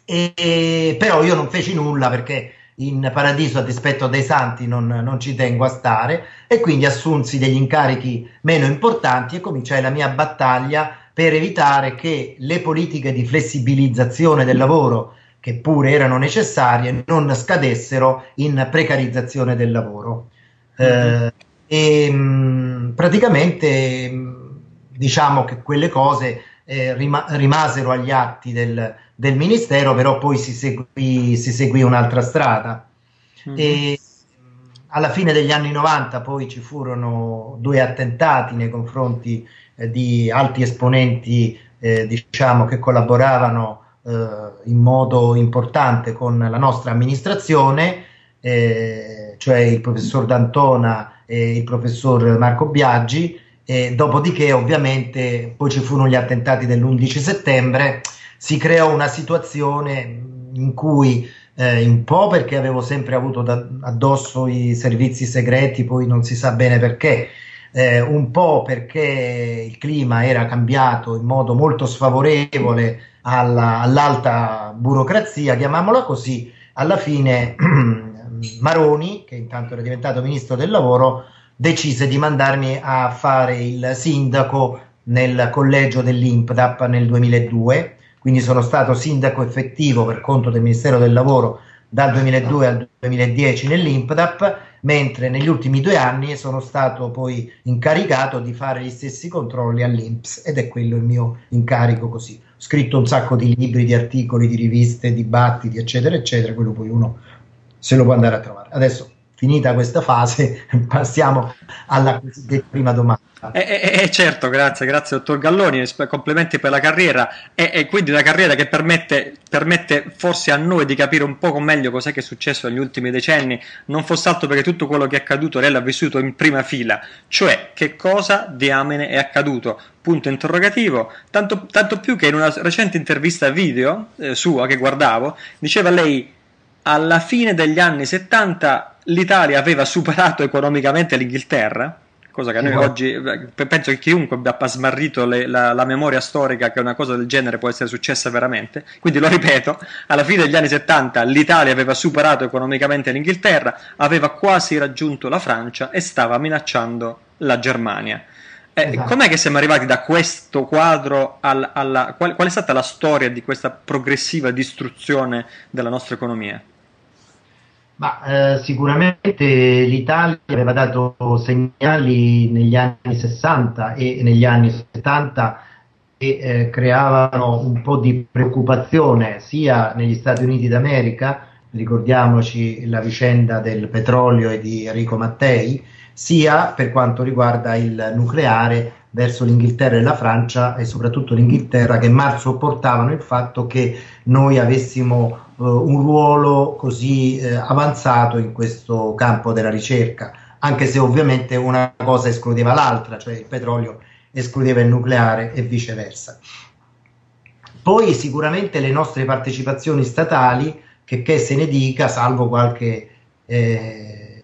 E, però io non feci nulla perché in paradiso a dispetto dei santi non, non, ci tengo a stare e quindi assunsi degli incarichi meno importanti e cominciai la mia battaglia per evitare che le politiche di flessibilizzazione del lavoro che pure erano necessarie non scadessero in precarizzazione del lavoro. Eh, e mh, praticamente mh, diciamo che quelle cose eh, rima- rimasero agli atti del, del ministero, però poi si seguì, si seguì un'altra strada. Mm-hmm. E alla fine degli anni 90 poi ci furono due attentati nei confronti eh, di alti esponenti eh, diciamo, che collaboravano eh, in modo importante con la nostra amministrazione, eh, cioè il professor D'Antona e il professor Marco Biaggi. E dopodiché ovviamente poi ci furono gli attentati dell'11 settembre si creò una situazione in cui eh, un po' perché avevo sempre avuto da, addosso i servizi segreti, poi non si sa bene perché, eh, un po' perché il clima era cambiato in modo molto sfavorevole alla, all'alta burocrazia, chiamiamola così, alla fine Maroni, che intanto era diventato ministro del lavoro, decise di mandarmi a fare il sindaco nel collegio dell'INPDAP nel 2002, quindi sono stato sindaco effettivo per conto del Ministero del Lavoro dal 2002 al 2010 nell'INPDAP, mentre negli ultimi due anni sono stato poi incaricato di fare gli stessi controlli all'INPS ed è quello il mio incarico così. Ho scritto un sacco di libri, di articoli, di riviste, dibattiti, eccetera, eccetera, quello poi uno se lo può andare a trovare. Adesso finita questa fase, passiamo alla prima domanda. Eh, eh, eh, certo, grazie, grazie dottor Galloni, complimenti per la carriera. E, e quindi una carriera che permette, permette, forse a noi di capire un poco meglio cos'è che è successo negli ultimi decenni, non fosse altro perché tutto quello che è accaduto lei l'ha vissuto in prima fila, cioè che cosa diamine è accaduto, punto interrogativo, tanto, tanto più che in una recente intervista video eh, sua che guardavo, diceva lei alla fine degli anni 70 l'Italia aveva superato economicamente l'Inghilterra, cosa che a noi sì, oggi penso che chiunque abbia smarrito le, la, la, memoria storica che una cosa del genere può essere successa veramente. Quindi lo ripeto, alla fine degli anni 70 l'Italia aveva superato economicamente l'Inghilterra, aveva quasi raggiunto la Francia e stava minacciando la Germania. Eh, esatto. Com'è che siamo arrivati da questo quadro alla, alla qual, qual è stata la storia di questa progressiva distruzione della nostra economia? Ma eh, sicuramente l'Italia aveva dato segnali negli anni 60 e negli anni 70 che eh, creavano un po' di preoccupazione sia negli Stati Uniti d'America, ricordiamoci la vicenda del petrolio e di Enrico Mattei, sia per quanto riguarda il nucleare verso l'Inghilterra e la Francia e soprattutto l'Inghilterra che mal sopportavano il fatto che noi avessimo un ruolo così uh, avanzato in questo campo della ricerca, anche se ovviamente una cosa escludeva l'altra, cioè il petrolio escludeva il nucleare e viceversa. Poi sicuramente le nostre partecipazioni statali, che, che se ne dica, salvo qualche eh,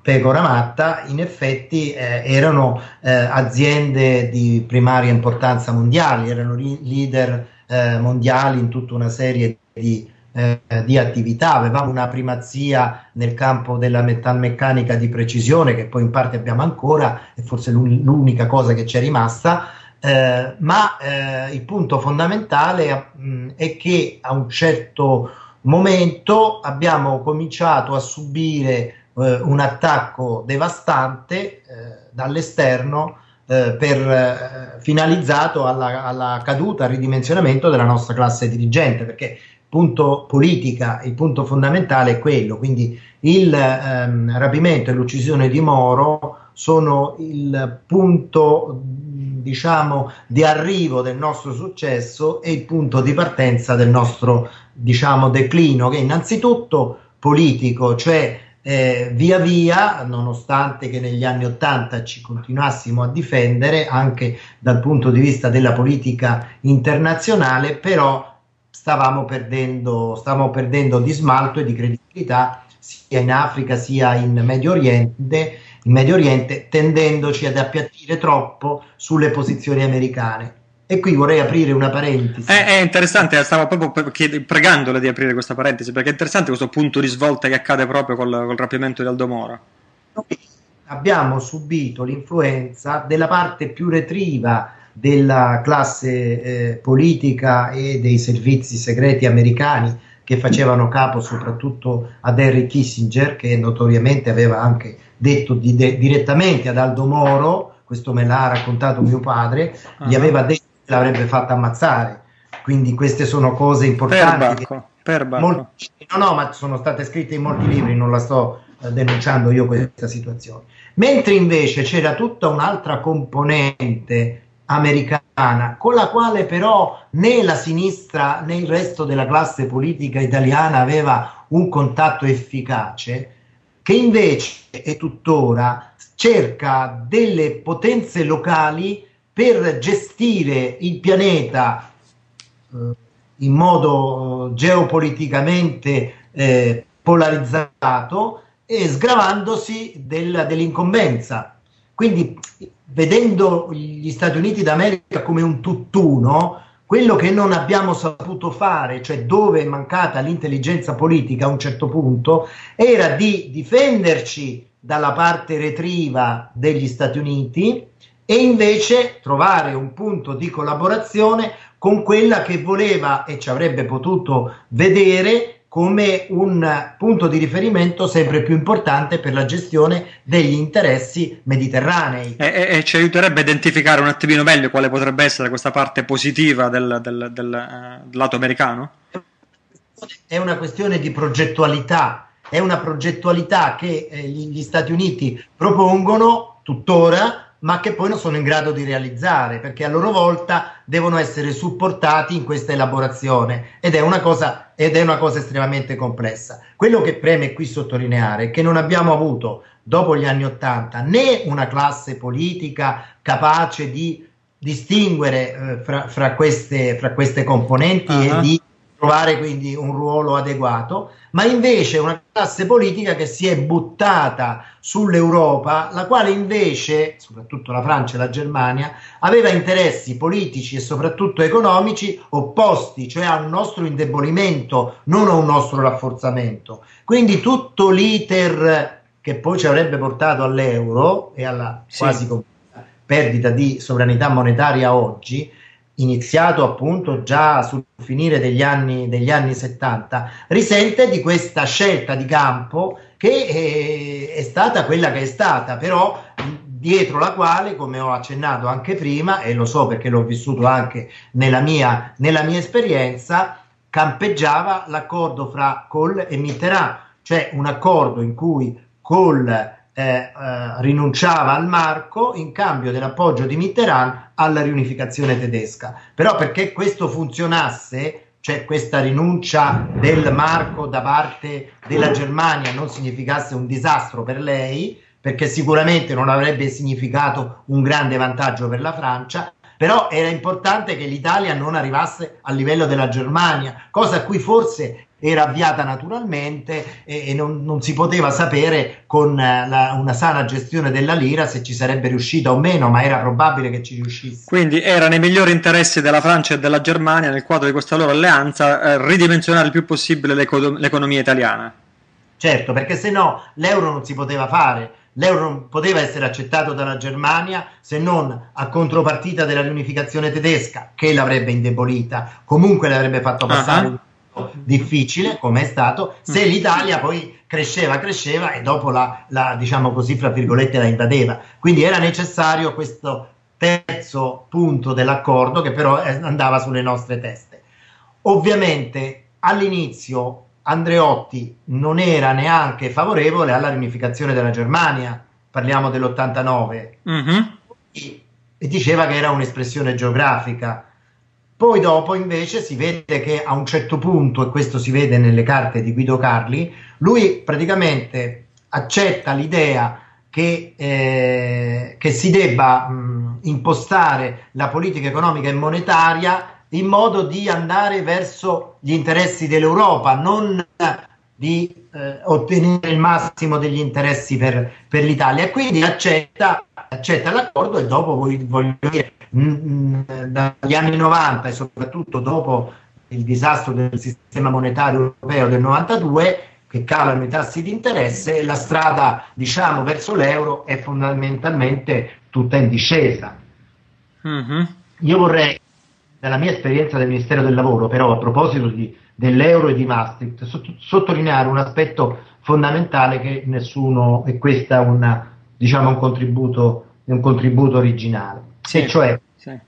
Pecora Matta, in effetti eh, erano eh, aziende di primaria importanza mondiali, erano leader eh, mondiali in tutta una serie di, eh, di, attività, avevamo una primazia nel campo della metalmeccanica di precisione che poi in parte abbiamo ancora, è forse l'un- l'unica cosa che ci è rimasta, eh, ma eh, il punto fondamentale mh, è che a un certo momento abbiamo cominciato a subire eh, un attacco devastante eh, dall'esterno eh, per, eh, finalizzato alla, alla, caduta, al ridimensionamento della nostra classe dirigente, perché punto politica, il punto fondamentale è quello, quindi il ehm, rapimento e l'uccisione di Moro sono il punto diciamo di arrivo del nostro successo e il punto di partenza del nostro diciamo declino che innanzitutto politico, cioè eh, via via, nonostante che negli anni Ottanta ci continuassimo a difendere anche dal punto di vista della politica internazionale, però stavamo perdendo, stavamo perdendo di smalto e di credibilità sia in Africa sia in Medio Oriente, in Medio Oriente tendendoci ad appiattire troppo sulle posizioni americane. E qui vorrei aprire una parentesi. È, è interessante, stavo proprio chied- pregandole di aprire questa parentesi, perché è interessante questo punto di svolta che accade proprio col, col rapimento di Aldomoro. Noi abbiamo subito l'influenza della parte più retriva della classe eh, politica e dei servizi segreti americani che facevano capo soprattutto ad Henry Kissinger, che notoriamente aveva anche detto di de- direttamente ad Aldo Moro, questo me l'ha raccontato mio padre, uh-huh. gli aveva detto l'avrebbe fatta ammazzare. Quindi queste sono cose importanti. Per Bacco, molti, no, no, ma sono state scritte in molti libri, non la sto eh, denunciando io questa situazione. Mentre invece c'era tutta un'altra componente americana con la quale però né la sinistra né il resto della classe politica italiana aveva un contatto efficace, che invece e tuttora cerca delle potenze locali per gestire il pianeta eh, in modo geopoliticamente eh, polarizzato e sgravandosi del, dell'incombenza. Quindi vedendo gli Stati Uniti d'America come un tutt'uno, quello che non abbiamo saputo fare, cioè dove è mancata l'intelligenza politica a un certo punto, era di difenderci dalla parte retriva degli Stati Uniti e invece trovare un punto di collaborazione con quella che voleva e ci avrebbe potuto vedere come un punto di riferimento sempre più importante per la gestione degli interessi mediterranei. E, e, ci aiuterebbe a identificare un attimino meglio quale potrebbe essere questa parte positiva del, del, del, del lato americano? È una questione di progettualità, è una progettualità che eh, gli Stati Uniti propongono tuttora ma che poi non sono in grado di realizzare perché a loro volta devono essere supportati in questa elaborazione ed è una cosa, ed è una cosa estremamente complessa. Quello che preme qui sottolineare è che non abbiamo avuto dopo gli anni Ottanta né una classe politica capace di distinguere eh, fra, fra, queste, fra, queste, componenti uh-huh. e di trovare quindi un ruolo adeguato, ma invece una classe politica che si è buttata sull'Europa, la quale invece, soprattutto la Francia e la Germania, aveva interessi politici e soprattutto economici opposti, cioè a un nostro indebolimento, non a un nostro rafforzamento. Quindi tutto l'iter che poi ci avrebbe portato all'euro e alla sì. quasi perdita di sovranità monetaria oggi, iniziato appunto già sul finire degli anni, degli anni 70, risente di questa scelta di campo che è, eh, è stata quella che è stata, però dietro la quale, come ho accennato anche prima, e lo so perché l'ho vissuto anche nella mia, nella mia esperienza, campeggiava l'accordo fra Kohl e Mitterrand, cioè un accordo in cui Kohl eh, eh, rinunciava al marco in cambio dell'appoggio di Mitterrand alla riunificazione tedesca. Però perché questo funzionasse, cioè questa rinuncia del marco da parte della Germania non significasse un disastro per lei, perché sicuramente non avrebbe significato un grande vantaggio per la Francia, però era importante che l'Italia non arrivasse al livello della Germania, cosa a cui forse era avviata naturalmente e, e non, non, si poteva sapere con eh, la, una sana gestione della lira se ci sarebbe riuscita o meno, ma era probabile che ci riuscisse. Quindi era nei migliori interessi della Francia e della Germania, nel quadro di questa loro alleanza, eh, ridimensionare il più possibile l'eco- l'economia italiana. Certo, perché se no l'euro non si poteva fare. L'euro non poteva essere accettato dalla Germania se non a contropartita della riunificazione tedesca, che l'avrebbe indebolita, comunque l'avrebbe fatto passare uh-huh difficile come è stato se mm. l'Italia poi cresceva cresceva e dopo la, la diciamo così fra virgolette la invadeva quindi era necessario questo terzo punto dell'accordo che però andava sulle nostre teste ovviamente all'inizio Andreotti non era neanche favorevole alla riunificazione della Germania parliamo dell'89 mm-hmm. e, e diceva che era un'espressione geografica poi dopo invece si vede che a un certo punto, e questo si vede nelle carte di Guido Carli, lui praticamente accetta l'idea che, eh, che si debba mh, impostare la politica economica e monetaria in modo di andare verso gli interessi dell'Europa, non di eh, ottenere il massimo degli interessi per, per l'Italia. E quindi accetta, accetta l'accordo e dopo voglio dire dagli anni 90 e soprattutto dopo il disastro del sistema monetario europeo del 92 che calano i tassi di interesse, la strada diciamo verso l'euro è fondamentalmente tutta in discesa. Mm-hmm. Io vorrei, dalla mia esperienza del Ministero del Lavoro, però a proposito di, dell'euro e di Maastricht, sott- sottolineare un aspetto fondamentale che nessuno, e questo è una, diciamo, un, contributo, un contributo originale. Sì, e cioè sì.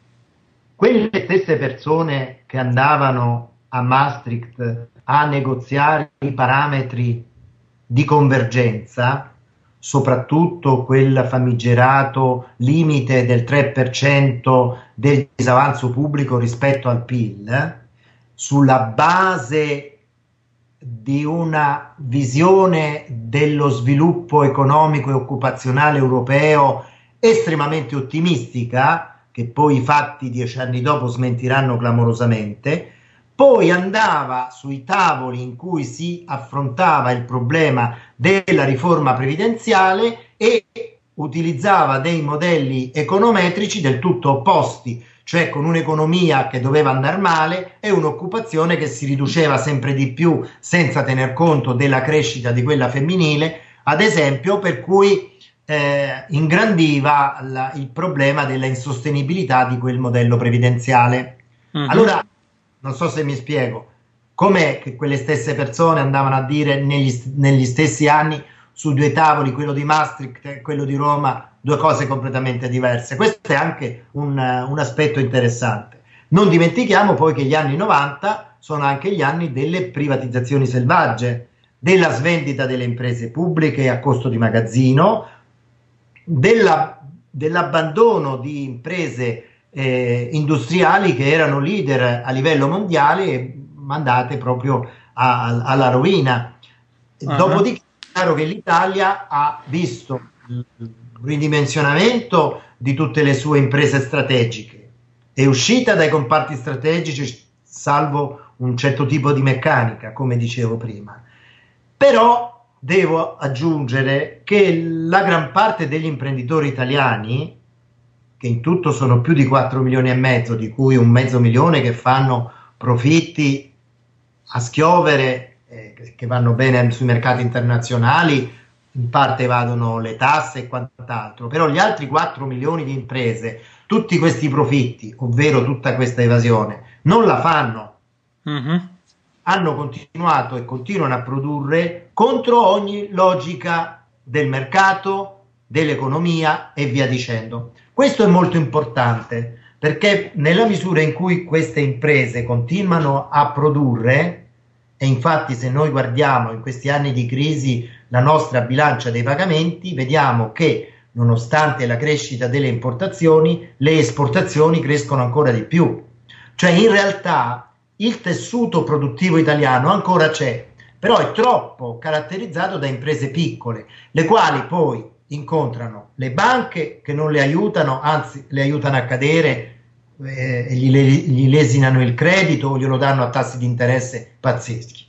quelle stesse persone che andavano a Maastricht a negoziare i parametri di convergenza, soprattutto quel famigerato limite del 3% del disavanzo pubblico rispetto al PIL, sulla base di una visione dello sviluppo economico e occupazionale europeo estremamente ottimistica, che poi i fatti dieci anni dopo smentiranno clamorosamente, poi andava sui tavoli in cui si affrontava il problema della riforma previdenziale e utilizzava dei modelli econometrici del tutto opposti, cioè con un'economia che doveva andare male e un'occupazione che si riduceva sempre di più senza tener conto della crescita di quella femminile, ad esempio, per cui eh, ingrandiva la, il problema della insostenibilità di quel modello previdenziale. Mm-hmm. Allora, non so se mi spiego, com'è che quelle stesse persone andavano a dire negli, negli stessi anni su due tavoli, quello di Maastricht e quello di Roma, due cose completamente diverse. Questo è anche un, un, aspetto interessante. Non dimentichiamo poi che gli anni 90 sono anche gli anni delle privatizzazioni selvagge, della svendita delle imprese pubbliche a costo di magazzino, della, dell'abbandono di imprese eh, industriali che erano leader a livello mondiale e mandate proprio a, a, alla rovina. Uh-huh. Dopodiché è chiaro che l'Italia ha visto ridimensionamento di tutte le sue imprese strategiche, è uscita dai comparti strategici, salvo un certo tipo di meccanica, come dicevo prima. Però devo aggiungere che la gran parte degli imprenditori italiani, che in tutto sono più di 4 milioni e mezzo, di cui un mezzo milione che fanno profitti a schiovere, eh, che vanno bene sui mercati internazionali, in parte vadono le tasse e quant'altro, però gli altri 4 milioni di imprese, tutti questi profitti, ovvero tutta questa evasione, non la fanno. Mm-hmm hanno continuato e continuano a produrre contro ogni logica del mercato, dell'economia e via dicendo. Questo è molto importante perché nella misura in cui queste imprese continuano a produrre, e infatti se noi guardiamo in questi anni di crisi la nostra bilancia dei pagamenti, vediamo che nonostante la crescita delle importazioni, le esportazioni crescono ancora di più. Cioè in realtà il tessuto produttivo italiano ancora c'è, però è troppo caratterizzato da imprese piccole, le quali poi incontrano le banche che non le aiutano, anzi le aiutano a cadere eh, e gli, gli, lesinano il credito o glielo danno a tassi di interesse pazzeschi.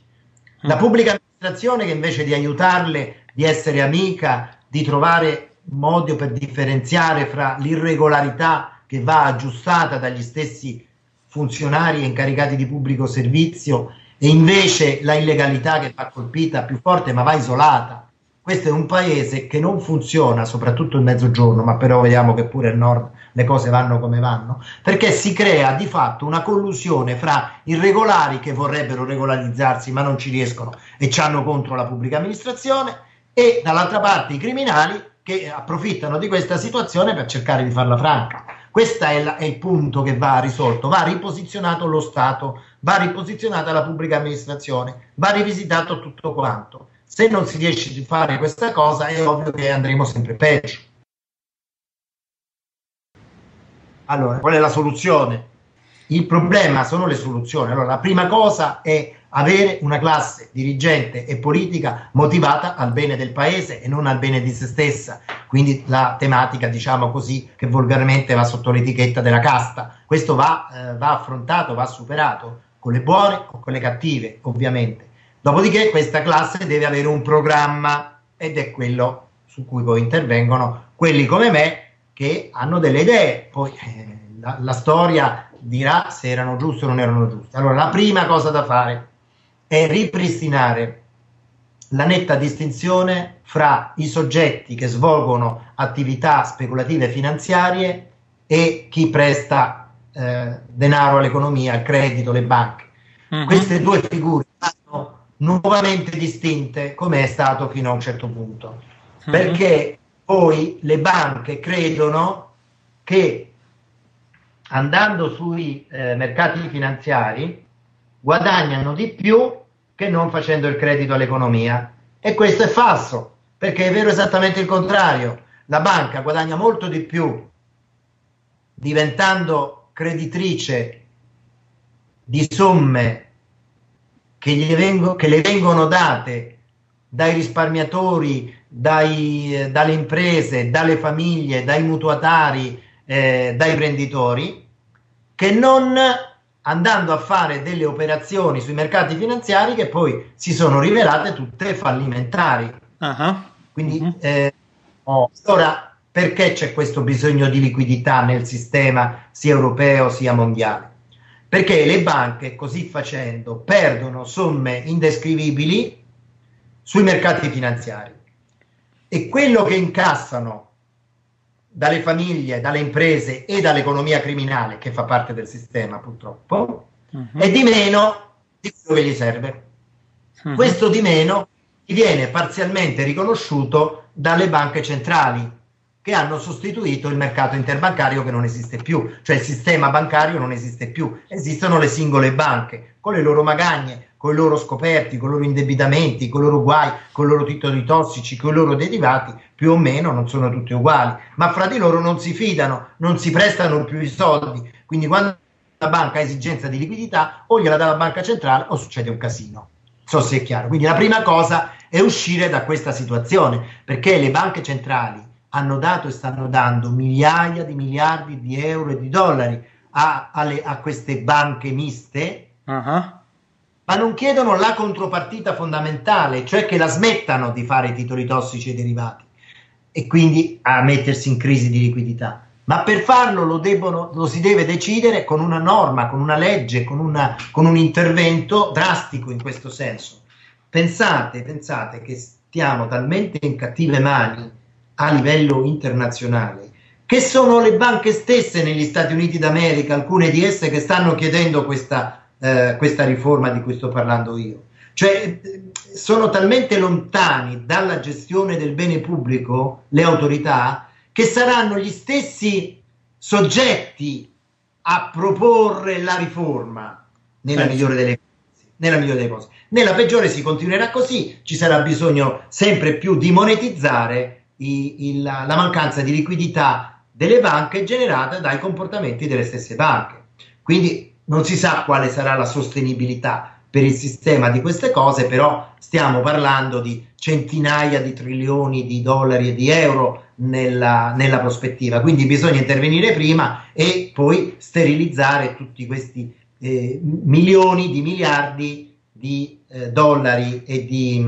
La mm. pubblica amministrazione che invece di aiutarle, di essere amica, di trovare modi per differenziare fra l'irregolarità che va aggiustata dagli stessi funzionari e incaricati di pubblico servizio e invece la illegalità che va colpita più forte ma va isolata. Questo è un paese che non funziona, soprattutto il mezzogiorno, ma però vediamo che pure al nord le cose vanno come vanno, perché si crea di fatto una collusione fra irregolari che vorrebbero regolarizzarsi ma non ci riescono e ci hanno contro la pubblica amministrazione e dall'altra parte i criminali che approfittano di questa situazione per cercare di farla franca. Questo è, è, il punto che va risolto, va riposizionato lo Stato, va riposizionata la pubblica amministrazione, va rivisitato tutto quanto. Se non si riesce a fare questa cosa è ovvio che andremo sempre peggio. Allora, qual è la soluzione? Il problema sono le soluzioni. Allora, la prima cosa è avere una classe dirigente e politica motivata al bene del paese e non al bene di se stessa. Quindi la tematica, diciamo così, che volgarmente va sotto l'etichetta della casta. Questo va, eh, va affrontato, va superato con le buone o con le cattive, ovviamente. Dopodiché questa classe deve avere un programma ed è quello su cui poi intervengono quelli come me che hanno delle idee. Poi eh, la, la storia dirà se erano giuste o non erano giuste. Allora, la prima cosa da fare è ripristinare la netta distinzione fra i soggetti che svolgono attività speculative finanziarie e chi presta eh, denaro all'economia, il credito, le banche. Uh-huh. Queste due figure vanno nuovamente distinte come è stato fino a un certo punto, uh-huh. perché poi le banche credono che andando sui eh, mercati finanziari guadagnano di più che non facendo il credito all'economia. E questo è falso, perché è vero esattamente il contrario. La banca guadagna molto di più diventando creditrice di somme che, vengo, che le vengono date dai risparmiatori, dai, dalle imprese, dalle famiglie, dai mutuatari, eh, dai prenditori, che non andando a fare delle operazioni sui mercati finanziari che poi si sono rivelate tutte fallimentari. Uh-huh. Quindi, uh-huh. Eh, oh, ora, Perché c'è questo bisogno di liquidità nel sistema sia europeo sia mondiale? Perché le banche, così facendo, perdono somme indescrivibili sui mercati finanziari e quello che incassano dalle famiglie, dalle imprese e dall'economia criminale, che fa parte del sistema purtroppo, uh-huh. è di meno di quello che gli serve. Uh-huh. Questo di meno gli viene parzialmente riconosciuto dalle banche centrali, che hanno sostituito il mercato interbancario che non esiste più, cioè il sistema bancario non esiste più, esistono le singole banche con le loro magagne, con i loro scoperti, con i loro indebitamenti, con i loro guai, con i loro titoli tossici, con i loro derivati, più o meno non sono tutti uguali, ma fra di loro non si fidano, non si prestano più i soldi, quindi quando la banca ha esigenza di liquidità o gliela dà la banca centrale o succede un casino. So se è chiaro. Quindi la prima cosa è uscire da questa situazione, perché le banche centrali hanno dato e stanno dando migliaia di miliardi di euro e di dollari a, alle, a queste banche miste. Uh-huh ma non chiedono la contropartita fondamentale, cioè che la smettano di fare titoli tossici e derivati e quindi a mettersi in crisi di liquidità. Ma per farlo lo, debbono, lo si deve decidere con una norma, con una legge, con, una, con un intervento drastico in questo senso. Pensate, pensate che stiamo talmente in cattive mani a livello internazionale che sono le banche stesse negli Stati Uniti d'America, alcune di esse che stanno chiedendo questa eh, questa riforma di cui sto parlando io. Cioè, sono talmente lontani dalla gestione del bene pubblico le autorità che saranno gli stessi soggetti a proporre la riforma nella, migliore delle, nella migliore delle cose. Nella peggiore si continuerà così, ci sarà bisogno sempre più di monetizzare i, il, la mancanza di liquidità delle banche generata dai comportamenti delle stesse banche. Quindi non si sa quale sarà la sostenibilità per il sistema di queste cose, però stiamo parlando di centinaia di trilioni di dollari e di euro nella, nella prospettiva, quindi bisogna intervenire prima e poi sterilizzare tutti questi eh, milioni di miliardi di eh, dollari e di,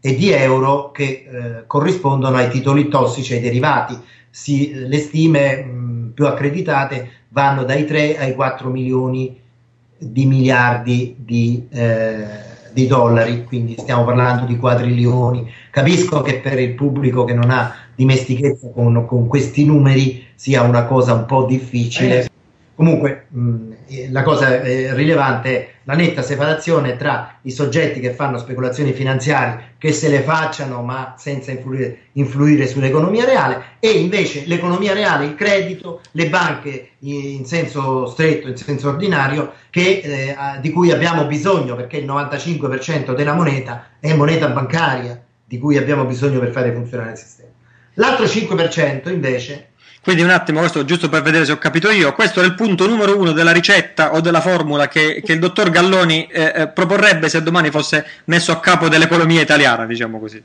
e di, euro che eh, corrispondono ai titoli tossici e ai derivati. Si, le stime mh, più accreditate vanno dai 3 ai 4 milioni di miliardi di, eh, di, dollari, quindi stiamo parlando di quadrilioni. Capisco che per il pubblico che non ha dimestichezza con, con questi numeri sia una cosa un po' difficile. Eh. Comunque, mh, la cosa eh, rilevante è la netta separazione tra i soggetti che fanno speculazioni finanziarie che se le facciano ma senza influire, influire sull'economia reale e invece l'economia reale, il credito, le banche in senso stretto, in senso ordinario, che, eh, di cui abbiamo bisogno perché il 95% della moneta è moneta bancaria di cui abbiamo bisogno per fare funzionare il sistema. L'altro 5% invece quindi un attimo, questo giusto per vedere se ho capito io, questo è il punto numero uno della ricetta o della formula che, che il dottor Galloni eh, eh proporrebbe se domani fosse messo a capo dell'economia italiana, diciamo così.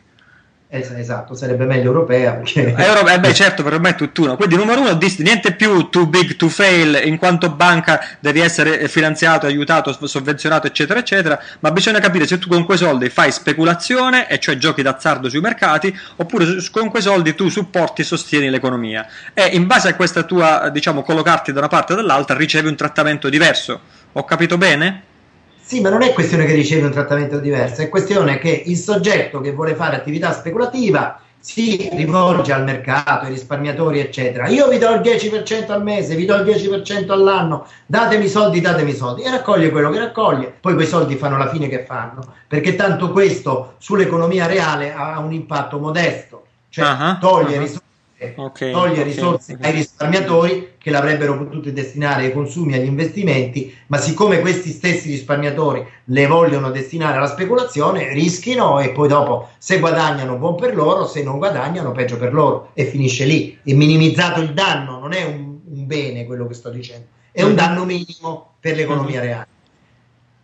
Esatto, sarebbe meglio europea. Perché... Euro, eh beh, certo, per ormai è tutt'uno. Quindi, numero uno, niente più too big to fail, in quanto banca devi essere finanziato, aiutato, sovvenzionato, eccetera, eccetera. Ma bisogna capire se tu con quei soldi fai speculazione, e cioè giochi d'azzardo sui mercati, oppure con quei soldi tu supporti e sostieni l'economia. E in base a questa tua, diciamo, collocarti da una parte o dall'altra, ricevi un trattamento diverso. Ho capito bene? Sì, ma non è questione che riceve un trattamento diverso, è questione che il soggetto che vuole fare attività speculativa si rivolge al mercato, ai risparmiatori, eccetera. Io vi do il 10% al mese, vi do il 10% all'anno, datemi soldi, datemi soldi e raccoglie quello che raccoglie. Poi quei soldi fanno la fine che fanno, perché tanto questo sull'economia reale ha un impatto modesto, cioè uh-huh, toglie uh-huh. risorse okay, toglie okay, risorse okay. ai risparmiatori che l'avrebbero potuto destinare ai consumi e agli investimenti, ma siccome questi stessi risparmiatori le vogliono destinare alla speculazione, rischino e poi dopo se guadagnano buon per loro, se non guadagnano peggio per loro e finisce lì. È minimizzato il danno, non è un, un bene quello che sto dicendo, è un mm-hmm. danno minimo per l'economia mm-hmm. reale.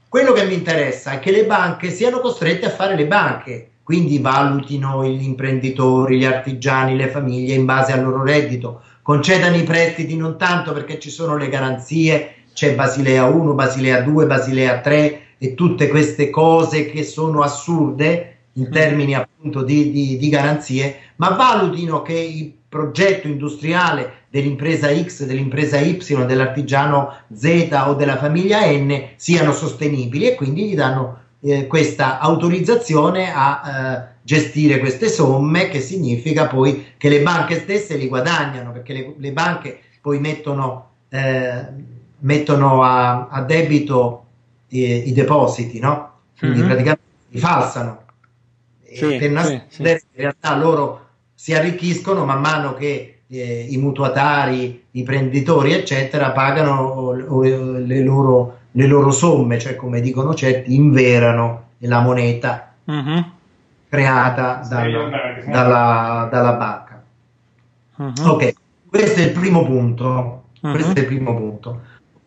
Quello che mi interessa è che le banche siano costrette a fare le banche, quindi valutino gli imprenditori, gli artigiani, le famiglie in base al loro reddito, concedano i prestiti non tanto perché ci sono le garanzie, c'è Basilea 1, Basilea 2, Basilea 3 e tutte queste cose che sono assurde in mm. termini appunto di, di, di garanzie, ma valutino che i progetto industriale dell'impresa X, dell'impresa Y, dell'artigiano Z o della famiglia N siano sostenibili e quindi gli danno eh, questa autorizzazione a eh, gestire queste somme, che significa poi che le banche stesse li guadagnano, perché le, le banche poi mettono, eh, mettono a, a, debito i, i depositi, no? Quindi mm-hmm. praticamente li falsano. Sì, per nascondere, sì, sì. in realtà loro si arricchiscono man mano che eh, i mutuatari, i prenditori, eccetera, pagano le loro, le loro somme, cioè come dicono certi, inverano la moneta. Mm-hmm creata dal, dalla, dalla, banca. Uh-huh. Ok, questo è il primo punto. Uh-huh. Questo è il primo punto.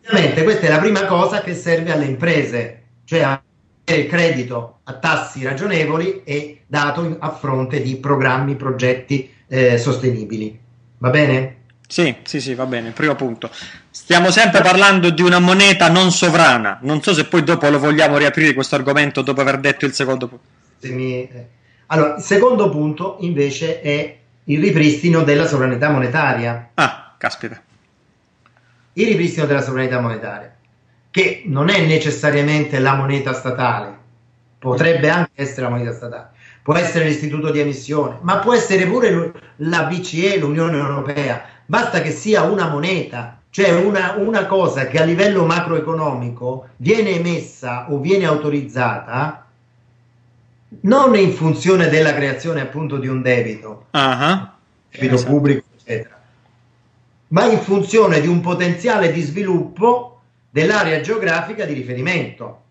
Ovviamente questa è la prima cosa che serve alle imprese, cioè avere credito a tassi ragionevoli e dato a fronte di programmi, progetti eh, sostenibili. Va bene? Sì, sì, sì, va bene. Primo punto. Stiamo sempre parlando di una moneta non sovrana. Non so se poi dopo lo vogliamo riaprire questo argomento dopo aver detto il secondo punto. Mi... Eh, allora, il secondo punto invece è il ripristino della sovranità monetaria. Ah, caspita. Il ripristino della sovranità monetaria, che non è necessariamente la moneta statale, potrebbe anche essere la moneta statale, può essere l'istituto di emissione, ma può essere pure la BCE, l'Unione Europea, basta che sia una moneta, cioè una, una cosa che a livello macroeconomico viene emessa o viene autorizzata non in funzione della creazione appunto di un debito, uh-huh. debito esatto. pubblico, eccetera, ma in funzione di un potenziale di sviluppo dell'area geografica di riferimento.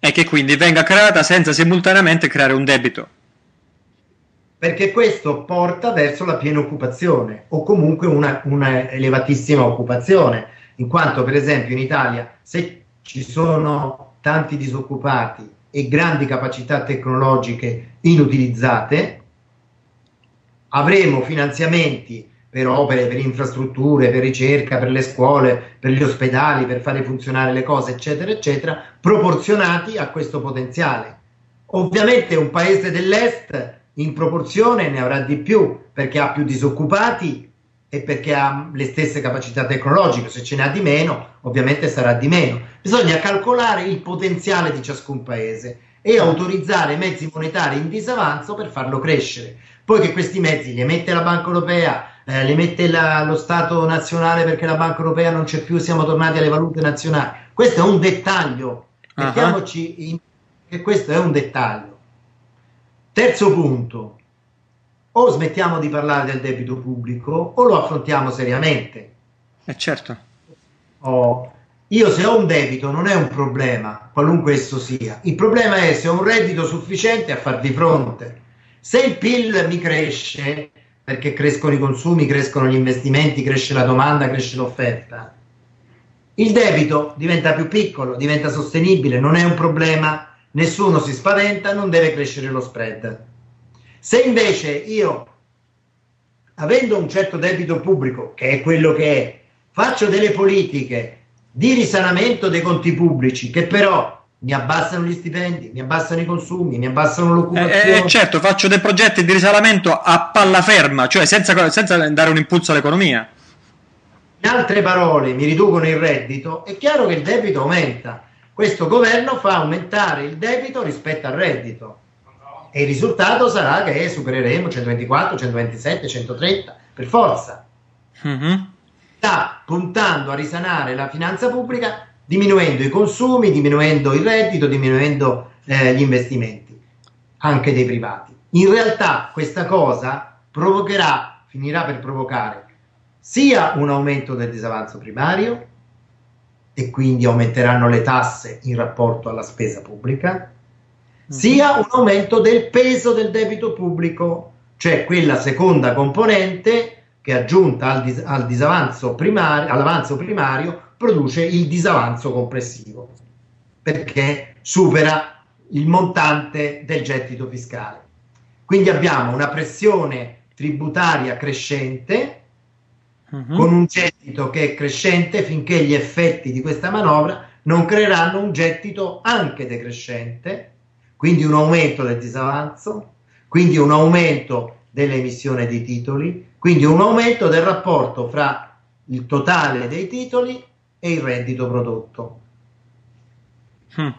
E che quindi venga creata senza simultaneamente creare un debito. Perché questo porta verso la piena occupazione o comunque una, una elevatissima occupazione, in quanto per esempio in Italia se ci sono tanti disoccupati e grandi capacità tecnologiche inutilizzate, avremo finanziamenti per opere, per infrastrutture, per ricerca, per le scuole, per gli ospedali, per fare funzionare le cose, eccetera, eccetera, proporzionati a questo potenziale. Ovviamente un paese dell'est in proporzione ne avrà di più perché ha più disoccupati e perché ha le stesse capacità tecnologiche, se ce ne ha di meno, ovviamente sarà di meno. Bisogna calcolare il potenziale di ciascun paese e autorizzare mezzi monetari in disavanzo per farlo crescere. Poi che questi mezzi li emette la Banca Europea, eh, li emette la, lo Stato nazionale perché la Banca Europea non c'è più, siamo tornati alle valute nazionali. Questo è un dettaglio, mettiamoci uh-huh. in, che questo è un dettaglio. Terzo punto, o smettiamo di parlare del debito pubblico o lo affrontiamo seriamente. Eh certo. Oh, io se ho un debito non è un problema, qualunque esso sia. Il problema è se ho un reddito sufficiente a farvi fronte. Se il PIL mi cresce, perché crescono i consumi, crescono gli investimenti, cresce la domanda, cresce l'offerta, il debito diventa più piccolo, diventa sostenibile, non è un problema, nessuno si spaventa, non deve crescere lo spread. Se invece io, avendo un certo debito pubblico, che è quello che è, faccio delle politiche di risanamento dei conti pubblici che però mi abbassano gli stipendi, mi abbassano i consumi, mi abbassano l'occupazione. Eh, eh, certo, faccio dei progetti di risanamento a palla ferma, cioè senza, senza dare un impulso all'economia. In altre parole, mi riducono il reddito, è chiaro che il debito aumenta. Questo governo fa aumentare il debito rispetto al reddito e il risultato sarà che supereremo 124, 127, 130 per forza. Mm-hmm. Sta puntando a risanare la finanza pubblica diminuendo i consumi, diminuendo il reddito, diminuendo eh, gli investimenti, anche dei privati. In realtà questa cosa provocherà, finirà per provocare sia un aumento del disavanzo primario e quindi aumenteranno le tasse in rapporto alla spesa pubblica, sia un aumento del peso del debito pubblico, cioè quella seconda componente che aggiunta al, dis- al disavanzo primario, all'avanzo primario produce il disavanzo complessivo, perché supera il montante del gettito fiscale. Quindi abbiamo una pressione tributaria crescente uh-huh. con un gettito che è crescente finché gli effetti di questa manovra non creeranno un gettito anche decrescente quindi un aumento del disavanzo, quindi un aumento dell'emissione di titoli, Quindi un aumento del rapporto fra il totale dei titoli e il reddito prodotto. Hmm.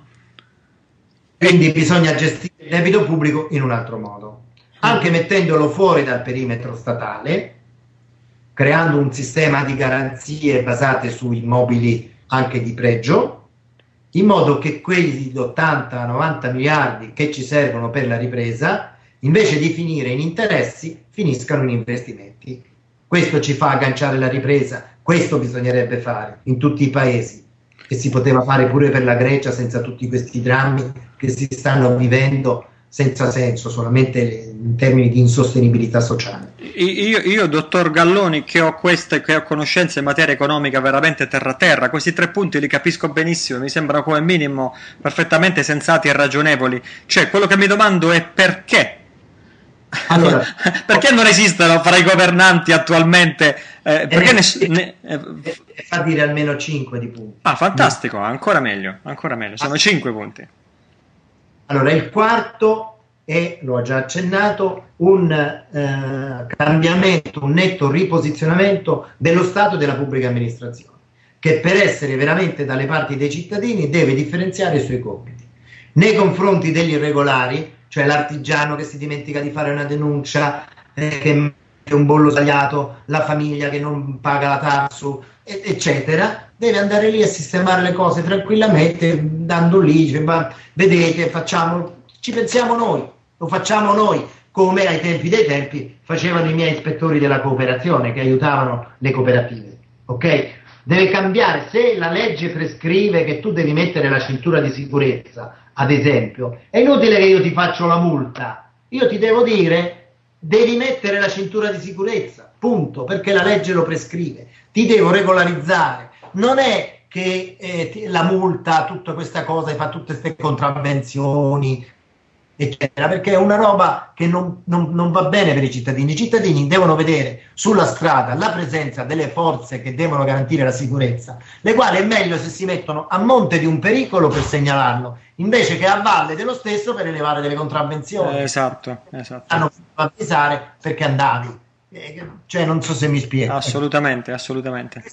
Quindi bisogna gestire il debito pubblico in un altro modo, anche mettendolo fuori dal perimetro statale, creando un sistema di garanzie basate su immobili anche di pregio, in modo che quelli di 80-90 miliardi che ci servono per la ripresa, invece di finire in interessi, finiscano in investimenti. Questo ci fa agganciare la ripresa, questo bisognerebbe fare in tutti i paesi e si poteva fare pure per la Grecia senza tutti questi drammi che si stanno vivendo senza senso, solamente in termini di insostenibilità sociale. Io, io, dottor Galloni, che ho queste, che ho conoscenze in materia economica veramente terra-terra, questi tre punti li capisco benissimo, mi sembrano come minimo perfettamente sensati e ragionevoli. Cioè, quello che mi domando è perché allora, perché non esistono fra i governanti attualmente? Eh, perché ne, ne, eh, fa dire almeno 5 di punti. Ah, fantastico, ancora meglio, ancora meglio. Sono ah. 5 punti. Allora, il quarto è, lo ha già accennato, un eh, cambiamento, un netto riposizionamento dello Stato e della pubblica amministrazione, che per essere veramente dalle parti dei cittadini deve differenziare i suoi compiti. Nei confronti degli irregolari, cioè l'artigiano che si dimentica di fare una denuncia, eh, che mette un bollo tagliato, la famiglia che non paga la tasso, eccetera, deve andare lì a sistemare le cose tranquillamente, dando lì, cioè, ma, vedete, facciamo, ci pensiamo noi, lo facciamo noi, come ai tempi dei tempi facevano i miei ispettori della cooperazione che aiutavano le cooperative. Ok? Deve cambiare, se la legge prescrive che tu devi mettere la cintura di sicurezza, ad esempio, è inutile che io ti faccio la multa, io ti devo dire devi mettere la cintura di sicurezza, punto, perché la legge lo prescrive, ti devo regolarizzare, non è che eh, la multa, tutta questa cosa, fa tutte queste contravvenzioni, eccetera, perché è una roba che non, non, non, va bene per i cittadini. I cittadini devono vedere sulla strada la presenza delle forze che devono garantire la sicurezza, le quali è meglio se si mettono a monte di un pericolo per segnalarlo, invece che a valle dello stesso per elevare delle contravvenzioni. Eh, esatto, esatto. Hanno fatto avvisare perché andavi. Cioè, non so se mi spiego. Assolutamente, assolutamente.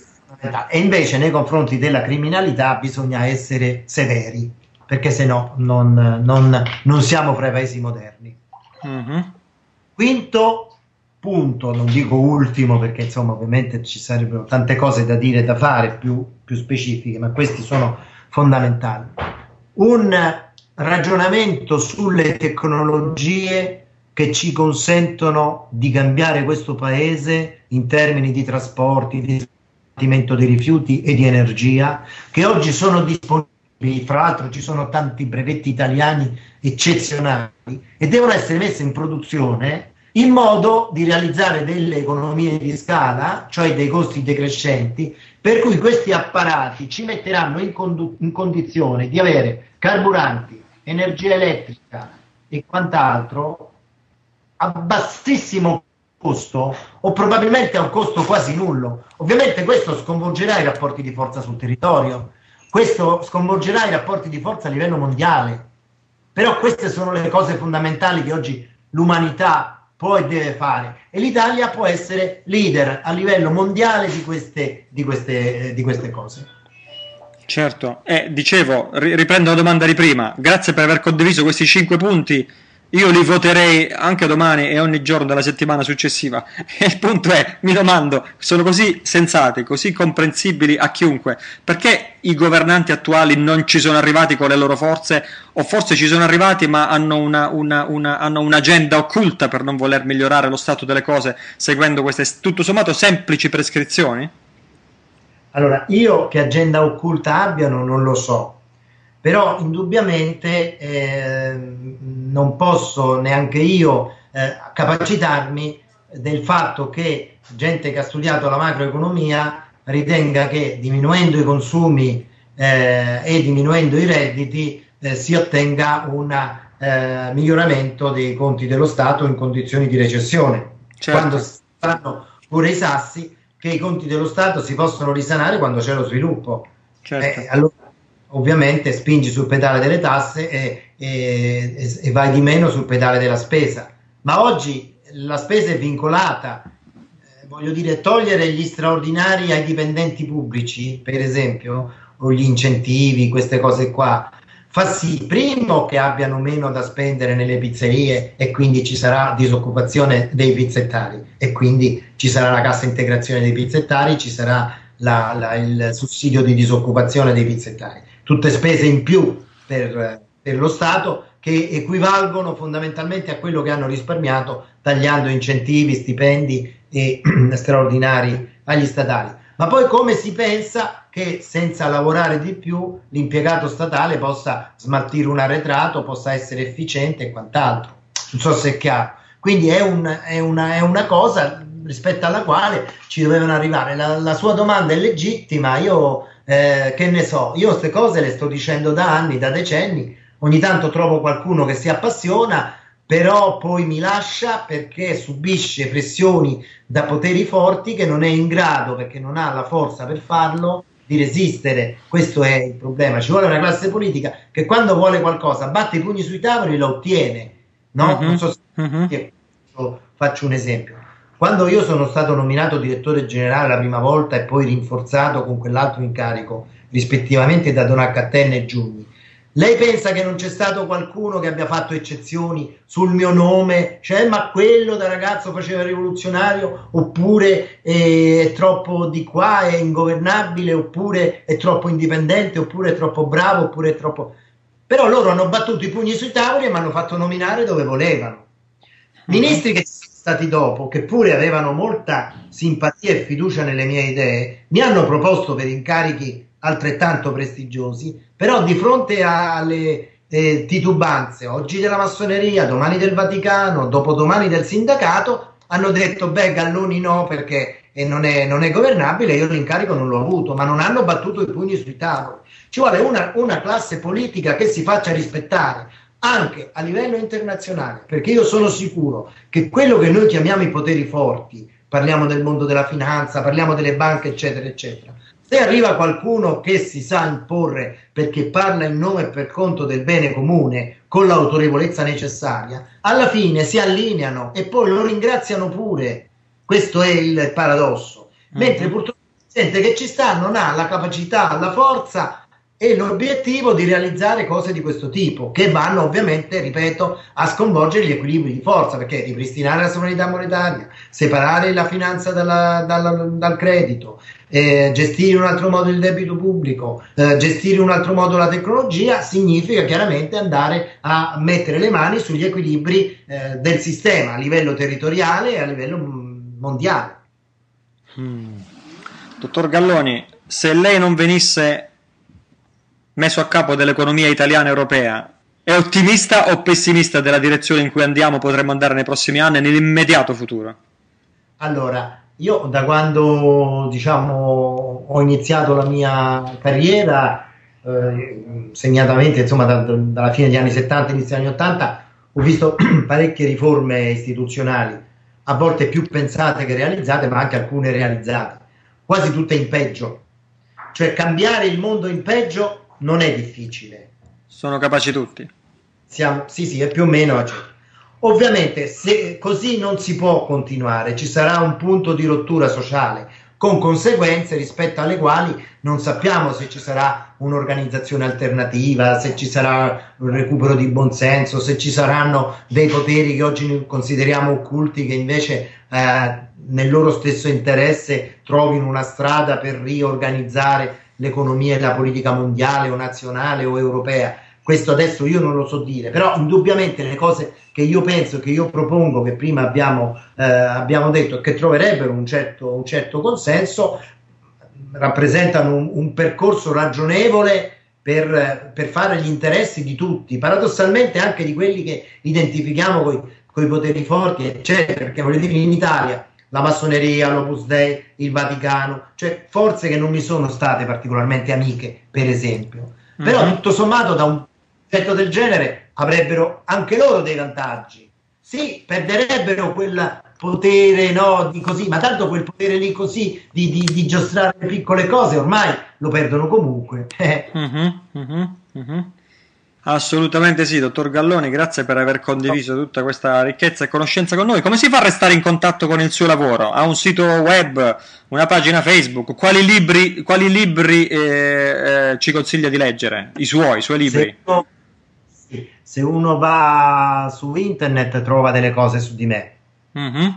E invece nei confronti della criminalità bisogna essere severi perché se no non, non, non siamo fra i paesi moderni. Mm-hmm. Quinto punto, non dico ultimo perché insomma ovviamente ci sarebbero tante cose da dire e da fare più, più specifiche, ma questi sono fondamentali. Un ragionamento sulle tecnologie che ci consentono di cambiare questo paese in termini di trasporti, di smaltimento dei rifiuti e di energia, che oggi sono disponibili fra l'altro ci sono tanti brevetti italiani eccezionali e devono essere messi in produzione in modo di realizzare delle economie di scala, cioè dei costi decrescenti, per cui questi apparati ci metteranno in, condu- in condizione di avere carburanti, energia elettrica e quant'altro a bassissimo costo o probabilmente a un costo quasi nullo. Ovviamente questo sconvolgerà i rapporti di forza sul territorio, questo sconvolgerà i rapporti di forza a livello mondiale. Però queste sono le cose fondamentali che oggi l'umanità può e deve fare e l'Italia può essere leader a livello mondiale di queste, di queste, di queste cose. Certo, eh, dicevo, riprendo la domanda di prima, grazie per aver condiviso questi cinque punti io li voterei anche domani e ogni giorno della settimana successiva. E il punto è, mi domando, sono così sensati, così comprensibili a chiunque, perché i governanti attuali non ci sono arrivati con le loro forze, o forse ci sono arrivati ma hanno, una, una, una, hanno un'agenda occulta per non voler migliorare lo stato delle cose seguendo queste tutto sommato semplici prescrizioni? Allora, io che agenda occulta abbiano non lo so, però indubbiamente eh, non posso neanche io eh, capacitarmi del fatto che gente che ha studiato la macroeconomia ritenga che diminuendo i consumi eh, e diminuendo i redditi eh, si ottenga un eh, miglioramento dei conti dello Stato in condizioni di recessione, certo. quando stanno pure i sassi che i conti dello Stato si possono risanare quando c'è lo sviluppo. Certo. Eh, allora ovviamente spingi sul pedale delle tasse e, e, e, vai di meno sul pedale della spesa. Ma oggi la spesa è vincolata, voglio dire, togliere gli straordinari ai dipendenti pubblici, per esempio, o gli incentivi, queste cose qua, fa sì, primo, che abbiano meno da spendere nelle pizzerie e quindi ci sarà disoccupazione dei pizzettari e quindi ci sarà la cassa integrazione dei pizzettari, ci sarà la, la, il sussidio di disoccupazione dei pizzettari. Tutte spese in più per, per lo Stato che equivalgono fondamentalmente a quello che hanno risparmiato tagliando incentivi, stipendi e straordinari agli statali. Ma poi come si pensa che senza lavorare di più l'impiegato statale possa smaltire un arretrato, possa essere efficiente e quant'altro? Non so se è chiaro. Quindi è, un, è, una, è una, cosa rispetto alla quale ci dovevano arrivare. La, la sua domanda è legittima, io eh, che ne so, io queste cose le sto dicendo da anni, da decenni, ogni tanto trovo qualcuno che si appassiona, però poi mi lascia perché subisce pressioni da poteri forti che non è in grado, perché non ha la forza per farlo, di resistere. Questo è il problema. Ci vuole una classe politica che quando vuole qualcosa batte i pugni sui tavoli e lo ottiene. No? Non so se uh-huh. faccio un esempio. Quando io sono stato nominato direttore generale la prima volta e poi rinforzato con quell'altro incarico, rispettivamente da Don H. e Giugni, lei pensa che non c'è stato qualcuno che abbia fatto eccezioni sul mio nome? Cioè, ma quello da ragazzo faceva il rivoluzionario? Oppure è troppo di qua, è ingovernabile? Oppure è troppo indipendente? Oppure è troppo bravo? Oppure è troppo... Però loro hanno battuto i pugni sui tavoli e mi hanno fatto nominare dove volevano. Ministri che sono stati dopo, che pure avevano molta simpatia e fiducia nelle mie idee, mi hanno proposto per incarichi altrettanto prestigiosi, però di fronte alle eh, titubanze, oggi della massoneria, domani del Vaticano, dopodomani del sindacato, hanno detto beh Galloni no perché eh, non, è, non, è, governabile, io l'incarico non l'ho avuto, ma non hanno battuto i pugni sui tavoli. Ci vuole una, una classe politica che si faccia rispettare anche a livello internazionale, perché io sono sicuro che quello che noi chiamiamo i poteri forti, parliamo del mondo della finanza, parliamo delle banche, eccetera, eccetera, se arriva qualcuno che si sa imporre perché parla in nome e per conto del bene comune con l'autorevolezza necessaria, alla fine si allineano e poi lo ringraziano pure. Questo è il paradosso. Mentre mm-hmm. purtroppo il presidente che ci sta non ha la capacità, la forza e l'obiettivo di realizzare cose di questo tipo, che vanno ovviamente, ripeto, a sconvolgere gli equilibri di forza, perché ripristinare la sovranità monetaria, separare la finanza dalla, dalla, dal credito, eh, gestire in un altro modo il debito pubblico, eh, gestire in un altro modo la tecnologia, significa chiaramente andare a mettere le mani sugli equilibri eh, del sistema a livello territoriale e a livello mm, mondiale. Hmm. Dottor Galloni, se lei non venisse messo a capo dell'economia italiana e europea, è ottimista o pessimista della direzione in cui andiamo, potremmo andare nei prossimi anni, nell'immediato futuro? Allora, io da quando diciamo, ho iniziato la mia carriera, eh, segnatamente insomma, da, da, dalla fine degli anni 70, inizio degli anni 80, ho visto parecchie riforme istituzionali, a volte più pensate che realizzate, ma anche alcune realizzate, quasi tutte in peggio. Cioè cambiare il mondo in peggio non è difficile. Sono capaci tutti. Siamo, sì, sì, è più o meno. Cioè. Ovviamente, se così non si può continuare, ci sarà un punto di rottura sociale con conseguenze rispetto alle quali non sappiamo se ci sarà un'organizzazione alternativa, se ci sarà un recupero di buonsenso, se ci saranno dei poteri che oggi consideriamo occulti che invece eh, nel loro stesso interesse trovino una strada per riorganizzare l'economia e la politica mondiale o nazionale o europea. Questo adesso io non lo so dire, però indubbiamente le cose che io penso, che io propongo, che prima abbiamo, eh, abbiamo detto che troverebbero un certo, un certo consenso, rappresentano un, un percorso ragionevole per, per, fare gli interessi di tutti, paradossalmente anche di quelli che identifichiamo con i poteri forti, eccetera, perché voglio dire in Italia la massoneria, l'Opus Dei, il Vaticano, cioè forze che non mi sono state particolarmente amiche, per esempio. Mm-hmm. Però tutto sommato da un effetto del genere avrebbero anche loro dei vantaggi. Sì, perderebbero quel potere, no, di così, ma tanto quel potere lì così di, di, di giostrare le piccole cose ormai lo perdono comunque. mm-hmm, mm-hmm, Assolutamente sì, dottor Galloni, grazie per aver condiviso tutta questa ricchezza e conoscenza con noi. Come si fa a restare in contatto con il suo lavoro? Ha un sito web, una pagina Facebook? Quali libri, quali libri eh, eh, ci consiglia di leggere? I suoi, i suoi libri? Se uno, se uno, va su internet trova delle cose su di me. Mm-hmm.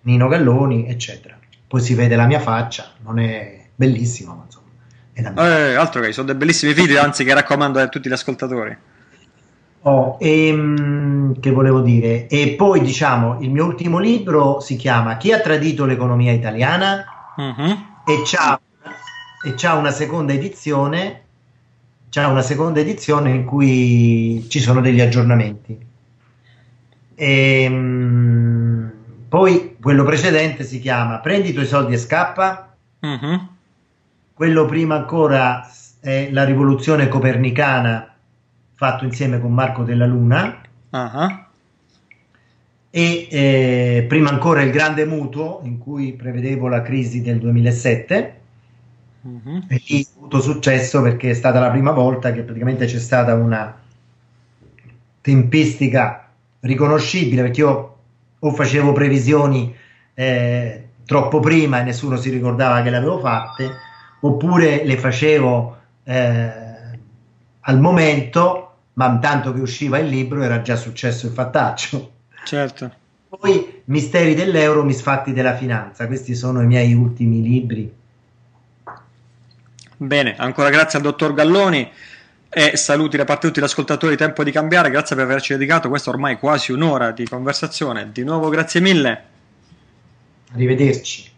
Nino Galloni, eccetera. Poi si vede la mia faccia, non è bellissimo, ma. Eh, altro che sono dei bellissimi video, anzi, che raccomando a tutti gli ascoltatori. Oh, e, ehm, che volevo dire? E poi diciamo, il mio ultimo libro si chiama Chi ha tradito l'economia italiana? Uh-huh. E, c'ha, e c'ha una seconda edizione. C'è una seconda edizione in cui ci sono degli aggiornamenti. E, um, poi quello precedente si chiama Prendi i tuoi soldi e scappa. Uh-huh quello prima ancora è la rivoluzione copernicana fatto insieme con Marco della Luna. Uh-huh. E eh, prima ancora il grande mutuo in cui prevedevo la crisi del 2007 uh-huh. e lì ho avuto successo perché è stata la prima volta che praticamente c'è stata una tempistica riconoscibile perché io o facevo previsioni eh, troppo prima e nessuno si ricordava che le avevo fatte oppure le facevo eh, al momento, ma tanto che usciva il libro era già successo il fattaccio. Certo. Poi Misteri dell'euro, misfatti della finanza, questi sono i miei ultimi libri. Bene, ancora grazie al dottor Galloni e saluti da parte di tutti gli ascoltatori Tempo di cambiare, grazie per averci dedicato questa ormai quasi un'ora di conversazione. Di nuovo grazie mille. Arrivederci.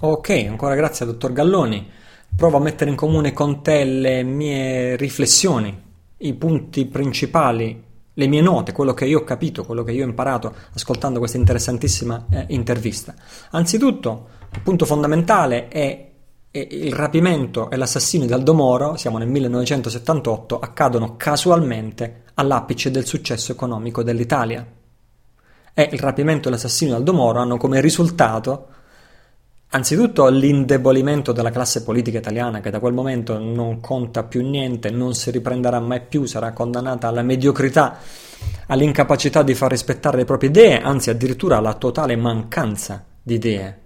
Ok, ancora grazie dottor Galloni. Provo a mettere in comune con te le mie riflessioni, i punti principali, le mie note, quello che io ho capito, quello che io ho imparato ascoltando questa interessantissima eh, intervista. Anzitutto, il punto fondamentale è, è il rapimento e l'assassinio di Aldo Moro, siamo nel 1978, accadono casualmente all'apice del successo economico dell'Italia. E il rapimento e l'assassinio di Aldo Moro hanno come risultato Anzitutto l'indebolimento della classe politica italiana che da quel momento non conta più niente, non si riprenderà mai più, sarà condannata alla mediocrità, all'incapacità di far rispettare le proprie idee, anzi addirittura alla totale mancanza di idee.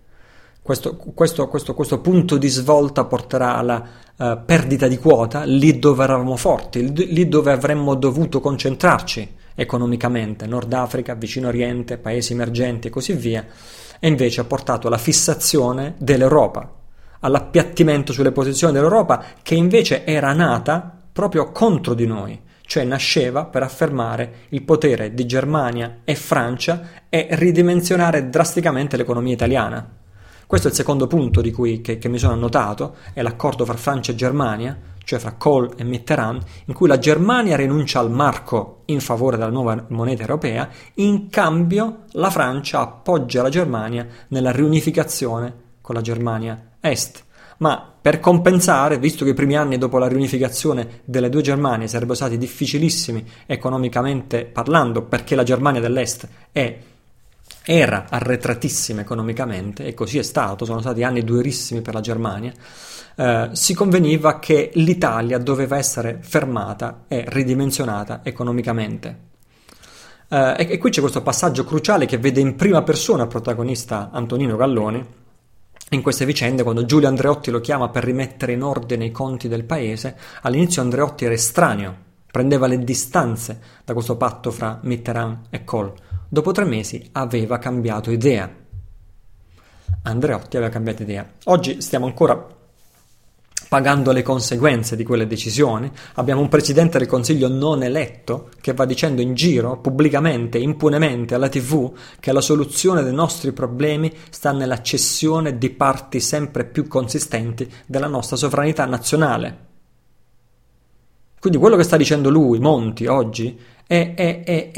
Questo, questo, questo, questo punto di svolta porterà alla uh, perdita di quota lì dove eravamo forti, lì dove avremmo dovuto concentrarci economicamente, Nord Africa, Vicino Oriente, paesi emergenti e così via e invece ha portato alla fissazione dell'Europa, all'appiattimento sulle posizioni dell'Europa che invece era nata proprio contro di noi, cioè nasceva per affermare il potere di Germania e Francia e ridimensionare drasticamente l'economia italiana. Questo è il secondo punto cui, che, che mi sono annotato, è l'accordo fra Francia e Germania, cioè fra Kohl e Mitterrand, in cui la Germania rinuncia al marco in favore della nuova moneta europea, in cambio la Francia appoggia la Germania nella riunificazione con la Germania Est. Ma per compensare, visto che i primi anni dopo la riunificazione delle due Germanie sarebbero stati difficilissimi economicamente parlando, perché la Germania dell'Est è era arretratissima economicamente e così è stato, sono stati anni durissimi per la Germania, eh, si conveniva che l'Italia doveva essere fermata e ridimensionata economicamente. Eh, e, e qui c'è questo passaggio cruciale che vede in prima persona il protagonista Antonino Galloni in queste vicende, quando Giulio Andreotti lo chiama per rimettere in ordine i conti del paese, all'inizio Andreotti era estraneo, prendeva le distanze da questo patto fra Mitterrand e Kohl. Dopo tre mesi aveva cambiato idea. Andreotti aveva cambiato idea. Oggi stiamo ancora pagando le conseguenze di quelle decisioni. Abbiamo un presidente del Consiglio non eletto che va dicendo in giro, pubblicamente, impunemente alla TV, che la soluzione dei nostri problemi sta nella cessione di parti sempre più consistenti della nostra sovranità nazionale. Quindi quello che sta dicendo lui, Monti, oggi, è, è,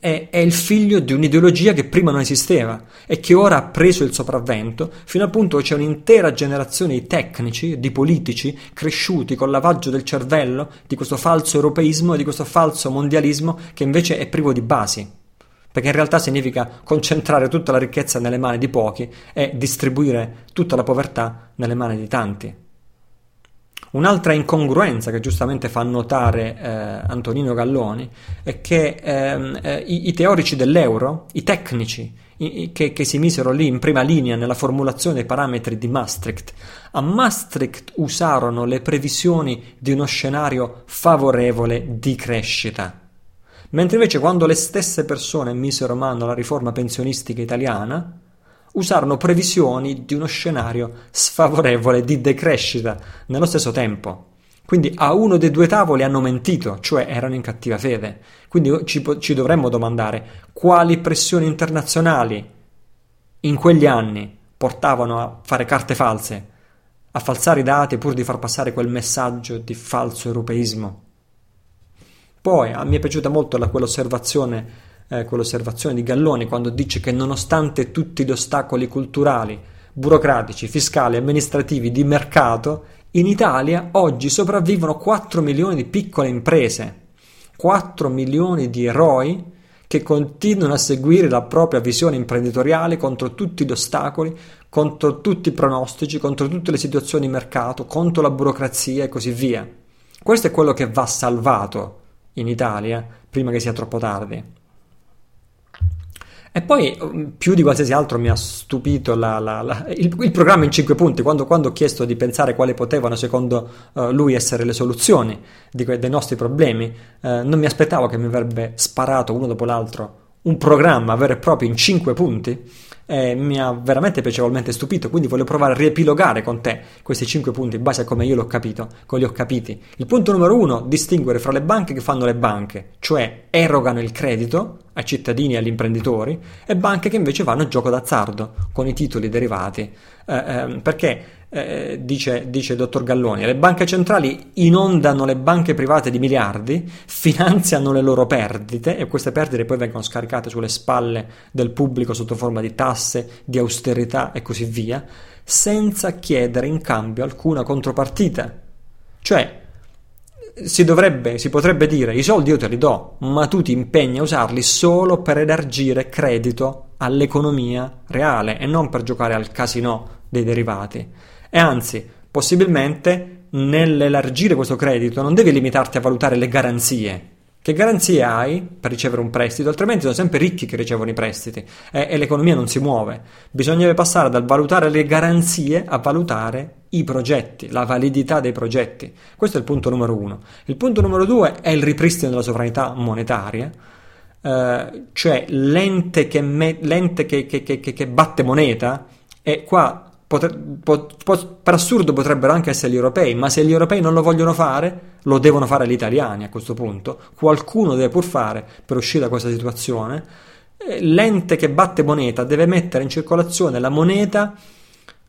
è, è, il figlio di un'ideologia che prima non esisteva e che ora ha preso il sopravvento, fino al punto che c'è un'intera generazione di tecnici, di politici, cresciuti col lavaggio del cervello di questo falso europeismo e di questo falso mondialismo che invece è privo di basi. Perché in realtà significa concentrare tutta la ricchezza nelle mani di pochi e distribuire tutta la povertà nelle mani di tanti. Un'altra incongruenza che giustamente fa notare eh, Antonino Galloni è che ehm, eh, i, i, teorici dell'euro, i tecnici i, che, che, si misero lì in prima linea nella formulazione dei parametri di Maastricht, a Maastricht usarono le previsioni di uno scenario favorevole di crescita. Mentre invece quando le stesse persone misero mano alla riforma pensionistica italiana, usarono previsioni di uno scenario sfavorevole di decrescita nello stesso tempo. Quindi a uno dei due tavoli hanno mentito, cioè erano in cattiva fede. Quindi ci, ci dovremmo domandare quali pressioni internazionali in quegli anni portavano a fare carte false, a falsare i dati pur di far passare quel messaggio di falso europeismo. Poi a me è piaciuta molto la, quell'osservazione eh, quell'osservazione di Galloni quando dice che nonostante tutti gli ostacoli culturali, burocratici, fiscali, amministrativi, di mercato, in Italia oggi sopravvivono 4 milioni di piccole imprese, 4 milioni di eroi che continuano a seguire la propria visione imprenditoriale contro tutti gli ostacoli, contro tutti i pronostici, contro tutte le situazioni di mercato, contro la burocrazia e così via. Questo è quello che va salvato in Italia prima che sia troppo tardi. E poi mm, più di qualsiasi altro mi ha stupito la, la, la, il, il, programma in cinque punti, quando, quando, ho chiesto di pensare quali potevano secondo uh, lui essere le soluzioni di, dei nostri problemi, uh, non mi aspettavo che mi avrebbe sparato uno dopo l'altro un programma vero e proprio in cinque punti eh, mi ha veramente piacevolmente stupito, quindi voglio provare a riepilogare con te questi cinque punti in base a come io l'ho capito, come li ho capiti. Il punto numero uno, distinguere fra le banche che fanno le banche, cioè erogano il credito ai cittadini e agli imprenditori, e banche che invece vanno a gioco d'azzardo con i titoli derivati. Eh, eh, perché eh, dice, dice il dottor Galloni, le banche centrali inondano le banche private di miliardi, finanziano le loro perdite e queste perdite poi vengono scaricate sulle spalle del pubblico sotto forma di tasse, di austerità e così via, senza chiedere in cambio alcuna contropartita. Cioè, si dovrebbe, si potrebbe dire, i soldi io te li do, ma tu ti impegni a usarli solo per elargire credito all'economia reale e non per giocare al casino dei derivati e anzi, possibilmente nell'elargire questo credito non devi limitarti a valutare le garanzie. Che garanzie hai per ricevere un prestito? Altrimenti sono sempre ricchi che ricevono i prestiti e, e l'economia non si muove. Bisognerebbe passare dal valutare le garanzie a valutare i progetti, la validità dei progetti. Questo è il punto numero uno. Il punto numero due è il ripristino della sovranità monetaria. Uh, cioè l'ente, che, me, l'ente che, che, che, batte moneta e qua Potre, po, po, per assurdo potrebbero anche essere gli europei, ma se gli europei non lo vogliono fare, lo devono fare gli italiani a questo punto. Qualcuno deve pur fare per uscire da questa situazione. L'ente che batte moneta deve mettere in circolazione la moneta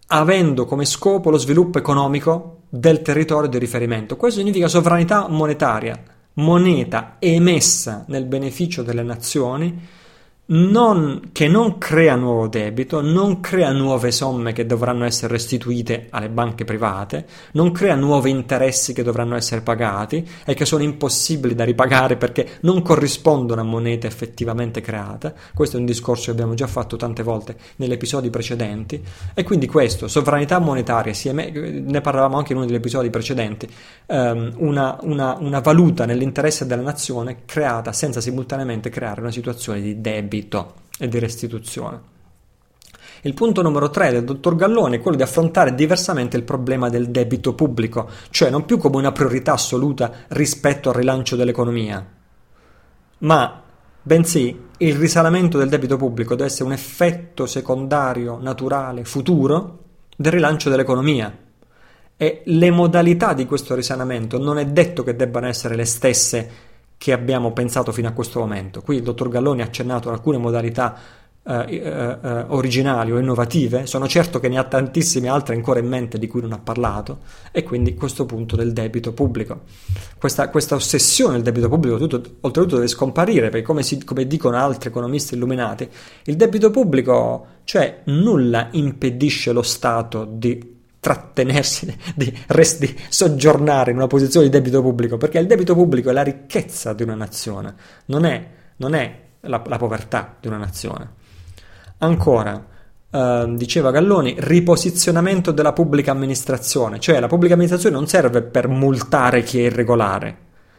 avendo come scopo lo sviluppo economico del territorio di riferimento. Questo significa sovranità monetaria, moneta emessa nel beneficio delle nazioni non, che non crea nuovo debito, non crea nuove somme che dovranno essere restituite alle banche private, non crea nuovi interessi che dovranno essere pagati e che sono impossibili da ripagare perché non corrispondono a moneta effettivamente creata. Questo è un discorso che abbiamo già fatto tante volte negli episodi precedenti. E quindi questo, sovranità monetaria, ne parlavamo anche in uno degli episodi precedenti, um, una, una, una valuta nell'interesse della nazione creata senza simultaneamente creare una situazione di debito debito e di restituzione. Il punto numero 3 del dottor Gallone è quello di affrontare diversamente il problema del debito pubblico, cioè non più come una priorità assoluta rispetto al rilancio dell'economia, ma bensì il risanamento del debito pubblico deve essere un effetto secondario, naturale, futuro del rilancio dell'economia. E le modalità di questo risanamento non è detto che debbano essere le stesse che abbiamo pensato fino a questo momento. Qui il dottor Galloni ha accennato ad alcune modalità eh, eh, eh, originali o innovative, sono certo che ne ha tantissime altre ancora in mente di cui non ha parlato, e quindi questo punto del debito pubblico. Questa, questa ossessione del debito pubblico tutto, oltretutto deve scomparire, perché come, si, come dicono altri economisti illuminati, il debito pubblico, cioè nulla impedisce lo Stato di trattenersi, di, di, soggiornare in una posizione di debito pubblico, perché il debito pubblico è la ricchezza di una nazione, non è, non è la, la povertà di una nazione. Ancora, eh, diceva Galloni, riposizionamento della pubblica amministrazione, cioè la pubblica amministrazione non serve per multare chi è irregolare,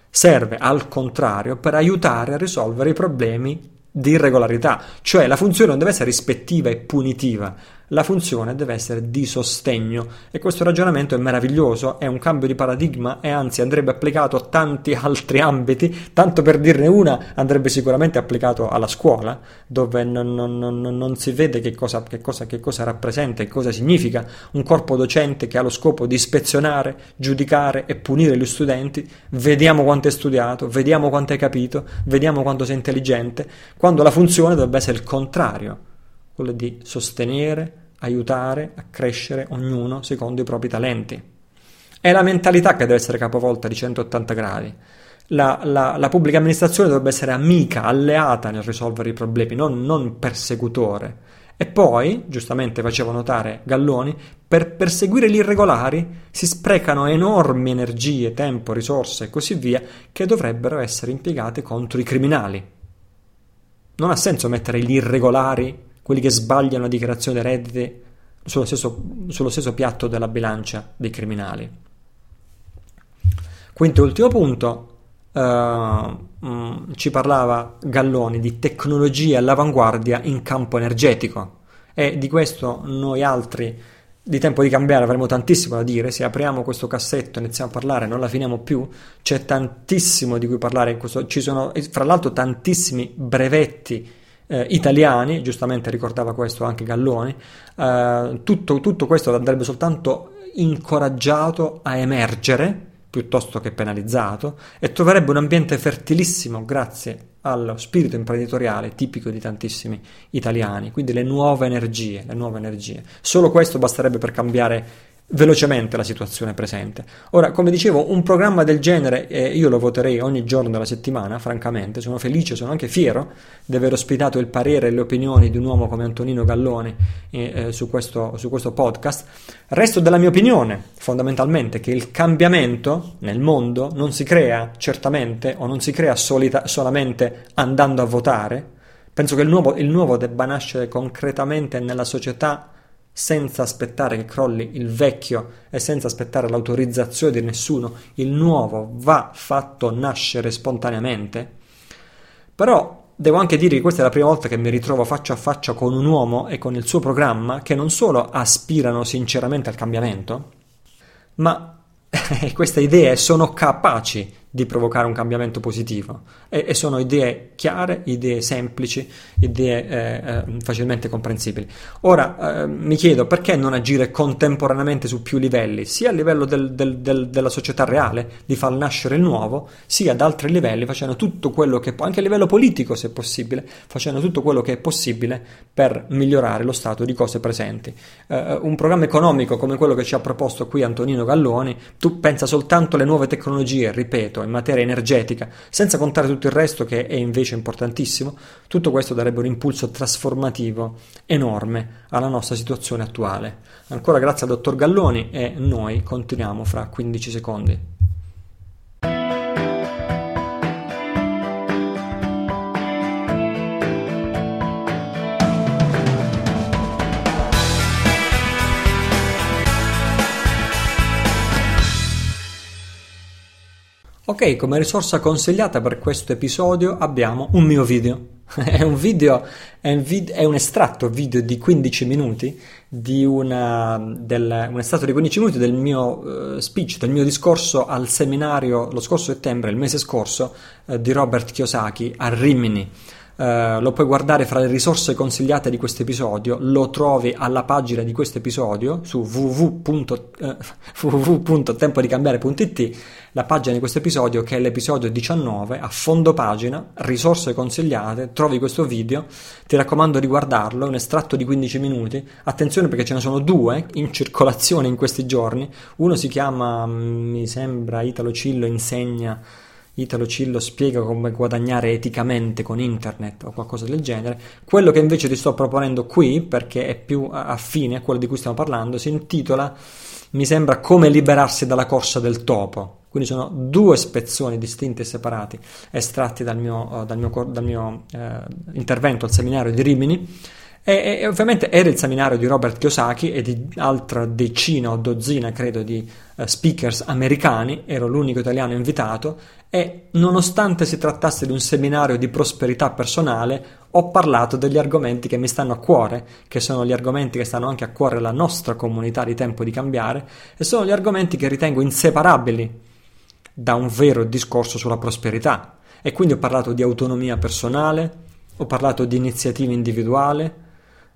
serve al contrario per aiutare a risolvere i problemi di irregolarità, cioè la funzione non deve essere rispettiva e punitiva, la funzione deve essere di sostegno. E questo ragionamento è meraviglioso, è un cambio di paradigma e anzi andrebbe applicato a tanti altri ambiti, tanto per dirne una andrebbe sicuramente applicato alla scuola, dove non, non, non, non si vede che cosa, che, cosa, che cosa rappresenta e cosa significa un corpo docente che ha lo scopo di ispezionare, giudicare e punire gli studenti, vediamo quanto hai studiato, vediamo quanto hai capito, vediamo quanto sei intelligente, quando la funzione dovrebbe essere il contrario quello di sostenere, aiutare a crescere ognuno secondo i propri talenti. È la mentalità che deve essere capovolta di 180 gradi. La, la, la pubblica amministrazione dovrebbe essere amica, alleata nel risolvere i problemi, non, non persecutore. E poi, giustamente faceva notare Galloni, per perseguire gli irregolari si sprecano enormi energie, tempo, risorse e così via che dovrebbero essere impiegate contro i criminali. Non ha senso mettere gli irregolari quelli che sbagliano la dichiarazione dei redditi sullo stesso, sullo stesso piatto della bilancia dei criminali. Quinto e ultimo punto, uh, ci parlava Galloni di tecnologie all'avanguardia in campo energetico. E di questo noi altri di tempo di cambiare avremo tantissimo da dire, se apriamo questo cassetto e iniziamo a parlare non la finiamo più, c'è tantissimo di cui parlare, questo, ci sono fra l'altro tantissimi brevetti eh, italiani, giustamente ricordava questo anche Galloni, eh, tutto, tutto questo andrebbe soltanto incoraggiato a emergere piuttosto che penalizzato e troverebbe un ambiente fertilissimo grazie allo spirito imprenditoriale tipico di tantissimi italiani, quindi le nuove energie, le nuove energie. Solo questo basterebbe per cambiare velocemente la situazione presente. Ora, come dicevo, un programma del genere eh, io lo voterei ogni giorno della settimana, francamente, sono felice, sono anche fiero di aver ospitato il parere e le opinioni di un uomo come Antonino Galloni eh, eh, su, questo, su questo podcast. Resto della mia opinione, fondamentalmente, che il cambiamento nel mondo non si crea certamente o non si crea solita, solamente andando a votare. Penso che il nuovo, il nuovo debba nascere concretamente nella società senza aspettare che crolli il vecchio e senza aspettare l'autorizzazione di nessuno, il nuovo va fatto nascere spontaneamente. Però devo anche dire che questa è la prima volta che mi ritrovo faccia a faccia con un uomo e con il suo programma che non solo aspirano sinceramente al cambiamento, ma queste idee sono capaci di provocare un cambiamento positivo e, e sono idee chiare, idee semplici, idee eh, eh, facilmente comprensibili. Ora eh, mi chiedo perché non agire contemporaneamente su più livelli, sia a livello del, del, del, della società reale, di far nascere il nuovo, sia ad altri livelli, facendo tutto quello che può, anche a livello politico se possibile, facendo tutto quello che è possibile per migliorare lo stato di cose presenti. Eh, un programma economico come quello che ci ha proposto qui Antonino Galloni, tu pensa soltanto alle nuove tecnologie, ripeto, in materia energetica, senza contare tutto il resto che è invece importantissimo, tutto questo darebbe un impulso trasformativo enorme alla nostra situazione attuale. Ancora grazie al dottor Galloni e noi continuiamo fra 15 secondi. Ok, come risorsa consigliata per questo episodio abbiamo un mio video. è un video, è un, vid- è un, estratto video di 15 minuti, di una, del, un estratto di 15 minuti del mio uh, speech, del mio discorso al seminario lo scorso settembre, il mese scorso, uh, di Robert Kiyosaki a Rimini. Uh, lo puoi guardare fra le risorse consigliate di questo episodio, lo trovi alla pagina di questo episodio su www.tempodicambiare.it, uh, la pagina di questo episodio che è l'episodio 19, a fondo pagina, risorse consigliate, trovi questo video, ti raccomando di guardarlo, è un estratto di 15 minuti, attenzione perché ce ne sono due in circolazione in questi giorni, uno si chiama, mi sembra, Italo Cillo insegna Italo Cillo spiega come guadagnare eticamente con internet o qualcosa del genere. Quello che invece ti sto proponendo qui, perché è più affine a quello di cui stiamo parlando, si intitola, mi sembra, Come liberarsi dalla corsa del topo. Quindi sono due spezzoni distinte e separati, estratti dal mio, dal mio, dal mio eh, intervento al seminario di Rimini e, e, ovviamente era il seminario di Robert Kiyosaki e di altra decina o dozzina, credo, di uh, speakers americani, ero l'unico italiano invitato e nonostante si trattasse di un seminario di prosperità personale, ho parlato degli argomenti che mi stanno a cuore, che sono gli argomenti che stanno anche a cuore alla nostra comunità di tempo di cambiare e sono gli argomenti che ritengo inseparabili da un vero discorso sulla prosperità. E quindi ho parlato di autonomia personale, ho parlato di iniziativa individuale,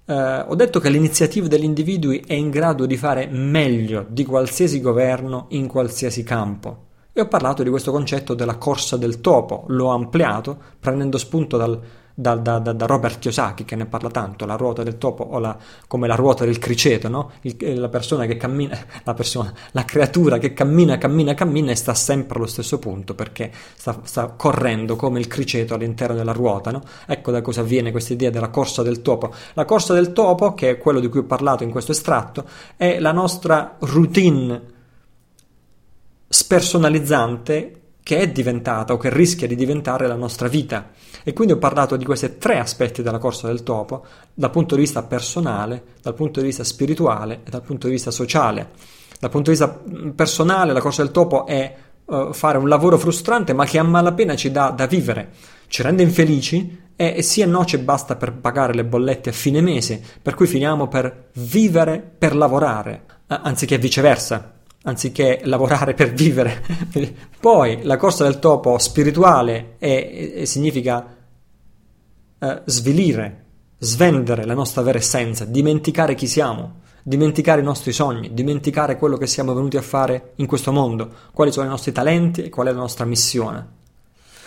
Uh, ho detto che l'iniziativa degli individui è in grado di fare meglio di qualsiasi governo in qualsiasi campo. E ho parlato di questo concetto della corsa del topo, l'ho ampliato prendendo spunto dal da, da, da, Robert Kiyosaki che ne parla tanto, la ruota del topo o la, come la ruota del criceto, no? Il, eh, la persona che cammina, la, persona, la creatura che cammina, cammina, cammina e sta sempre allo stesso punto perché sta, sta correndo come il criceto all'interno della ruota. No? Ecco da cosa viene questa idea della corsa del topo. La corsa del topo, che è quello di cui ho parlato in questo estratto, è la nostra routine spersonalizzante che è diventata o che rischia di diventare la nostra vita. E quindi ho parlato di questi tre aspetti della corsa del topo, dal punto di vista personale, dal punto di vista spirituale e dal punto di vista sociale. Dal punto di vista personale, la corsa del topo è uh, fare un lavoro frustrante, ma che a malapena ci dà da vivere, ci rende infelici e, e sì e no ci basta per pagare le bollette a fine mese, per cui finiamo per vivere per lavorare, anziché viceversa anziché lavorare per vivere. Poi la corsa del topo spirituale è, è, significa eh, svilire, svendere la nostra vera essenza, dimenticare chi siamo, dimenticare i nostri sogni, dimenticare quello che siamo venuti a fare in questo mondo, quali sono i nostri talenti e qual è la nostra missione.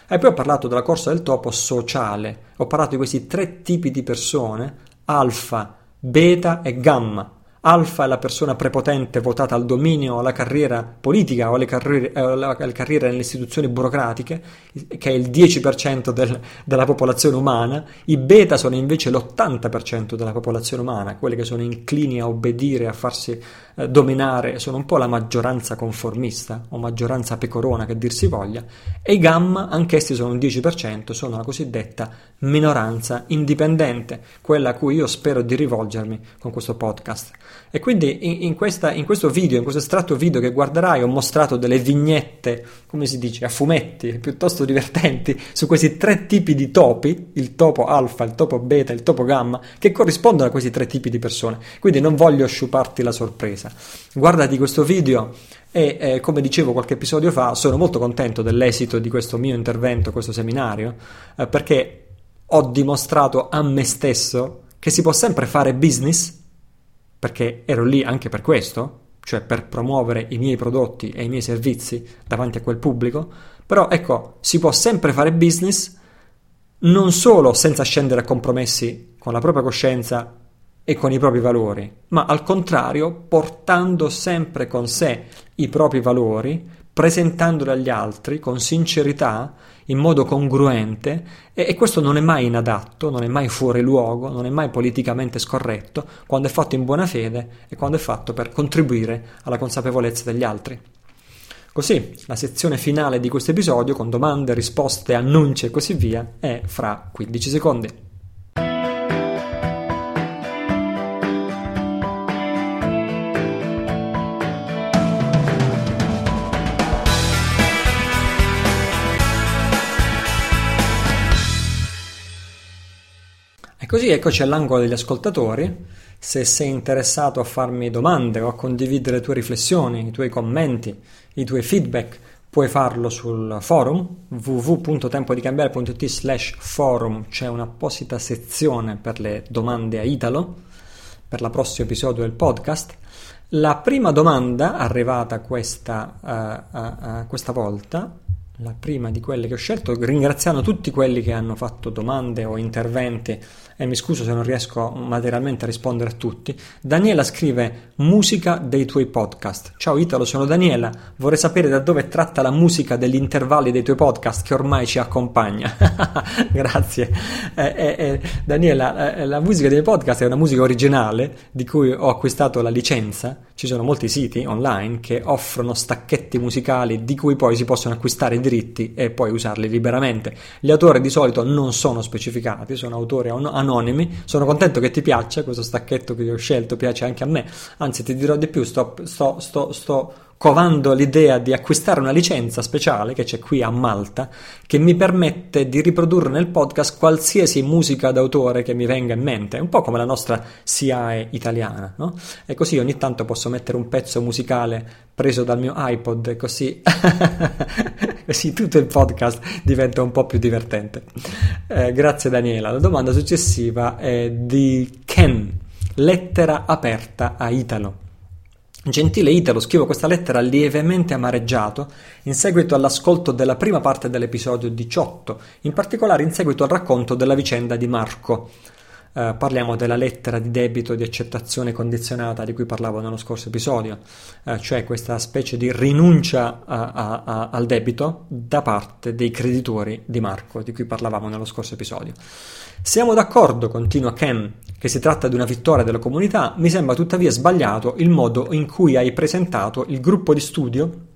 E poi ho parlato della corsa del topo sociale, ho parlato di questi tre tipi di persone, alfa, beta e gamma, Alfa è la persona prepotente votata al dominio alla carriera politica o alle carriere, alle carriere nelle istituzioni burocratiche, che è il 10% del, della popolazione umana. I beta sono invece l'80% della popolazione umana, quelli che sono inclini a obbedire, a farsi eh, dominare, sono un po' la maggioranza conformista o maggioranza pecorona che dir si voglia. E i gamma, anch'essi sono un 10%, sono la cosiddetta minoranza indipendente, quella a cui io spero di rivolgermi con questo podcast. E quindi in, in, questa, in, questo video, in questo estratto video che guarderai, ho mostrato delle vignette, come si dice, a fumetti, piuttosto divertenti, su questi tre tipi di topi, il topo alfa, il topo beta, il topo gamma, che corrispondono a questi tre tipi di persone. Quindi non voglio sciuparti la sorpresa. Guardati questo video e eh, come dicevo qualche episodio fa, sono molto contento dell'esito di questo mio intervento, questo seminario, eh, perché ho dimostrato a me stesso che si può sempre fare business perché ero lì anche per questo, cioè per promuovere i miei prodotti e i miei servizi davanti a quel pubblico, però ecco, si può sempre fare business non solo senza scendere a compromessi con la propria coscienza e con i propri valori, ma al contrario portando sempre con sé i propri valori, presentandoli agli altri con sincerità in modo congruente e, e, questo non è mai inadatto, non è mai fuori luogo, non è mai politicamente scorretto quando è fatto in buona fede e quando è fatto per contribuire alla consapevolezza degli altri. Così, la sezione finale di questo episodio, con domande, risposte, annunci e così via, è fra 15 secondi. Così eccoci all'angolo degli ascoltatori. Se sei interessato a farmi domande o a condividere le tue riflessioni, i tuoi commenti, i tuoi feedback, puoi farlo sul forum www.tempodicambiare.it slash forum c'è un'apposita sezione per le domande a Italo per il prossimo episodio del podcast la prima domanda arrivata questa, uh, uh, uh, questa volta la prima di quelle che ho scelto, ringraziando tutti quelli che hanno fatto domande o interventi e mi scuso se non riesco materialmente a rispondere a tutti. Daniela scrive musica dei tuoi podcast. Ciao Italo, sono Daniela, vorrei sapere da dove tratta la musica degli intervalli dei tuoi podcast che ormai ci accompagna. Grazie. Eh, eh, eh, Daniela, eh, la musica dei podcast è una musica originale di cui ho acquistato la licenza. Ci sono molti siti online che offrono stacchetti musicali di cui poi si possono acquistare diritti e poi usarli liberamente. Gli autori di solito non sono specificati, sono autori anonimi. Sono contento che ti piaccia questo stacchetto che ho scelto, piace anche a me. Anzi, ti dirò di più, sto, sto, sto, sto covando l'idea di acquistare una licenza speciale che c'è qui a Malta che mi permette di riprodurre nel podcast qualsiasi musica d'autore che mi venga in mente, un po' come la nostra SIAE italiana, no? E così ogni tanto posso mettere un pezzo musicale preso dal mio iPod e così, così tutto il podcast diventa un po' più divertente. Eh, grazie Daniela. La domanda successiva è di Ken, lettera aperta a Italo. Gentile Italo, scrivo questa lettera lievemente amareggiato in seguito all'ascolto della prima parte dell'episodio 18, in particolare in seguito al racconto della vicenda di Marco. Uh, parliamo della lettera di debito di accettazione condizionata di cui parlavo nello scorso episodio, uh, cioè questa specie di rinuncia a, a, a, al debito da parte dei creditori di Marco di cui parlavamo nello scorso episodio. Siamo d'accordo, continua Ken, che si tratta di una vittoria della comunità, mi sembra tuttavia sbagliato il modo in cui hai presentato il gruppo di studio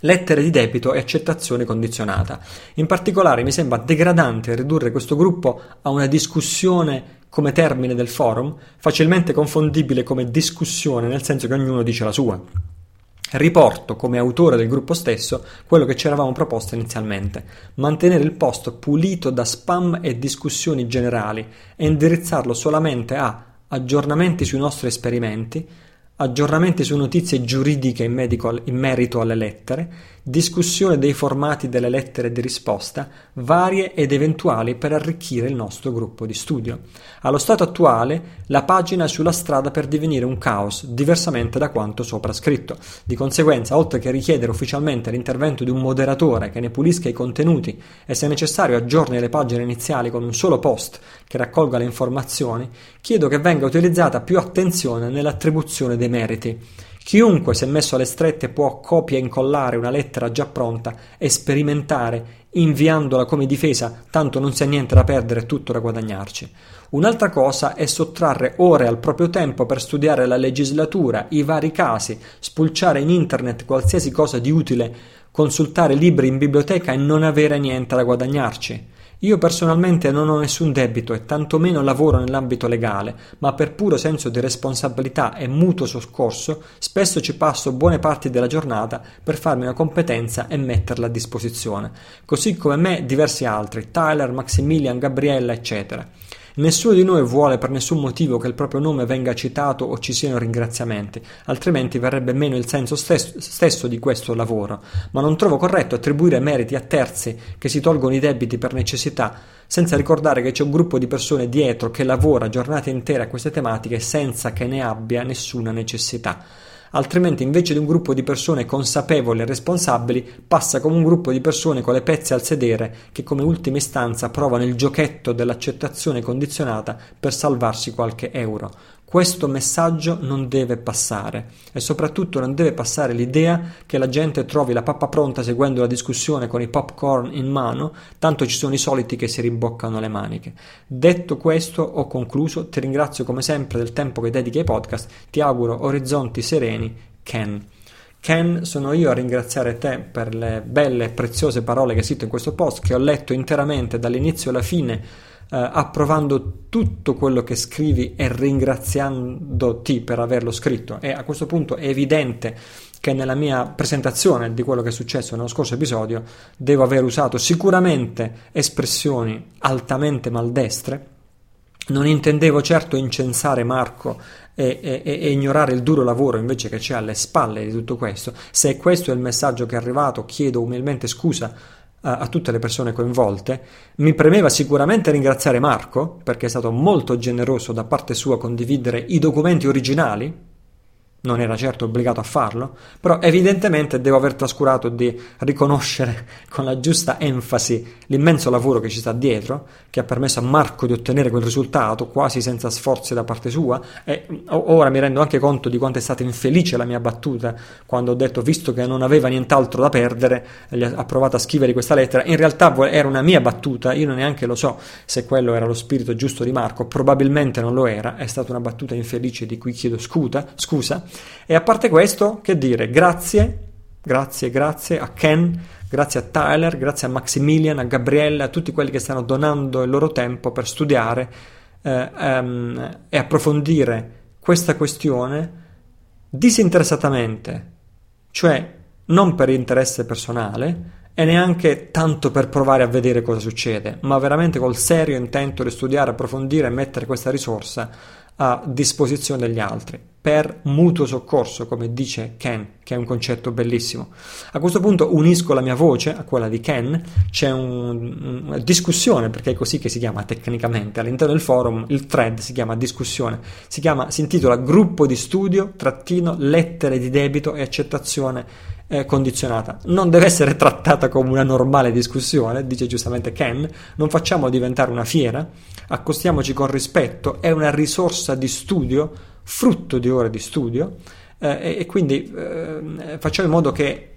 lettere di debito e accettazione condizionata. In particolare mi sembra degradante ridurre questo gruppo a una discussione come termine del forum, facilmente confondibile come discussione, nel senso che ognuno dice la sua. Riporto come autore del gruppo stesso quello che ci eravamo proposto inizialmente, mantenere il post pulito da spam e discussioni generali e indirizzarlo solamente a aggiornamenti sui nostri esperimenti, aggiornamenti su notizie giuridiche in, medico, in, merito alle lettere, discussione dei formati delle lettere di risposta, varie ed eventuali per arricchire il nostro gruppo di studio. Allo stato attuale, la pagina è sulla strada per divenire un caos, diversamente da quanto sopra scritto. Di conseguenza, oltre che richiedere ufficialmente l'intervento di un moderatore che ne pulisca i contenuti e se necessario aggiorni le pagine iniziali con un solo post che raccolga le informazioni, chiedo che venga utilizzata più attenzione nell'attribuzione dei meriti. Chiunque, se messo alle strette, può copia e incollare una lettera già pronta e sperimentare inviandola come difesa, tanto non si ha niente da perdere e tutto da guadagnarci. Un'altra cosa è sottrarre ore al proprio tempo per studiare la legislatura, i vari casi, spulciare in internet qualsiasi cosa di utile, consultare libri in biblioteca e non avere niente da guadagnarci. Io personalmente non ho nessun debito e tantomeno lavoro nell'ambito legale, ma per puro senso di responsabilità e mutuo soccorso spesso ci passo buone parti della giornata per farmi una competenza e metterla a disposizione, così come me diversi altri, Tyler, Maximilian, Gabriella, eccetera. Nessuno di noi vuole per nessun motivo che il proprio nome venga citato o ci siano ringraziamenti, altrimenti verrebbe meno il senso stesso, di questo lavoro, ma non trovo corretto attribuire meriti a terzi che si tolgono i debiti per necessità, senza ricordare che c'è un gruppo di persone dietro che lavora giornate intere a queste tematiche senza che ne abbia nessuna necessità altrimenti invece di un gruppo di persone consapevoli e responsabili passa come un gruppo di persone con le pezze al sedere che come ultima istanza provano il giochetto dell'accettazione condizionata per salvarsi qualche euro. Questo messaggio non deve passare e soprattutto non deve passare l'idea che la gente trovi la pappa pronta seguendo la discussione con i popcorn in mano, tanto ci sono i soliti che si rimboccano le maniche. Detto questo, ho concluso, ti ringrazio come sempre del tempo che dedichi ai podcast, ti auguro orizzonti sereni, Ken. Ken, sono io a ringraziare te per le belle e preziose parole che cito in questo post, che ho letto interamente dall'inizio alla fine approvando tutto quello che scrivi e ringraziandoti per averlo scritto. E a questo punto è evidente che nella mia presentazione di quello che è successo nello scorso episodio devo aver usato sicuramente espressioni altamente maldestre non intendevo certo incensare Marco e, e, e, ignorare il duro lavoro invece che c'è alle spalle di tutto questo. Se questo è il messaggio che è arrivato, chiedo umilmente scusa a, a tutte le persone coinvolte. Mi premeva sicuramente ringraziare Marco perché è stato molto generoso da parte sua condividere i documenti originali non era certo obbligato a farlo, però evidentemente devo aver trascurato di riconoscere con la giusta enfasi l'immenso lavoro che ci sta dietro, che ha permesso a Marco di ottenere quel risultato quasi senza sforzi da parte sua e ora mi rendo anche conto di quanto è stata infelice la mia battuta quando ho detto visto che non aveva nient'altro da perdere, ha provato a scrivere questa lettera, in realtà era una mia battuta, io neanche lo so se quello era lo spirito giusto di Marco, probabilmente non lo era, è stata una battuta infelice di cui chiedo scusa, scusa e a parte questo, che dire, grazie, grazie, grazie a Ken, grazie a Tyler, grazie a Maximilian, a Gabriele, a tutti quelli che stanno donando il loro tempo per studiare eh, um, e approfondire questa questione disinteressatamente, cioè non per interesse personale e neanche tanto per provare a vedere cosa succede, ma veramente col serio intento di studiare, approfondire e mettere questa risorsa a disposizione degli altri per mutuo soccorso, come dice Ken, che è un concetto bellissimo. A questo punto unisco la mia voce a quella di Ken, c'è un, una discussione, perché è così che si chiama tecnicamente, all'interno del forum il thread si chiama discussione, si, chiama, si intitola gruppo di studio, trattino, lettere di debito e accettazione eh, condizionata. Non deve essere trattata come una normale discussione, dice giustamente Ken, non facciamo diventare una fiera, accostiamoci con rispetto, è una risorsa di studio, frutto di ore di studio, eh, e, quindi eh, facciamo in modo che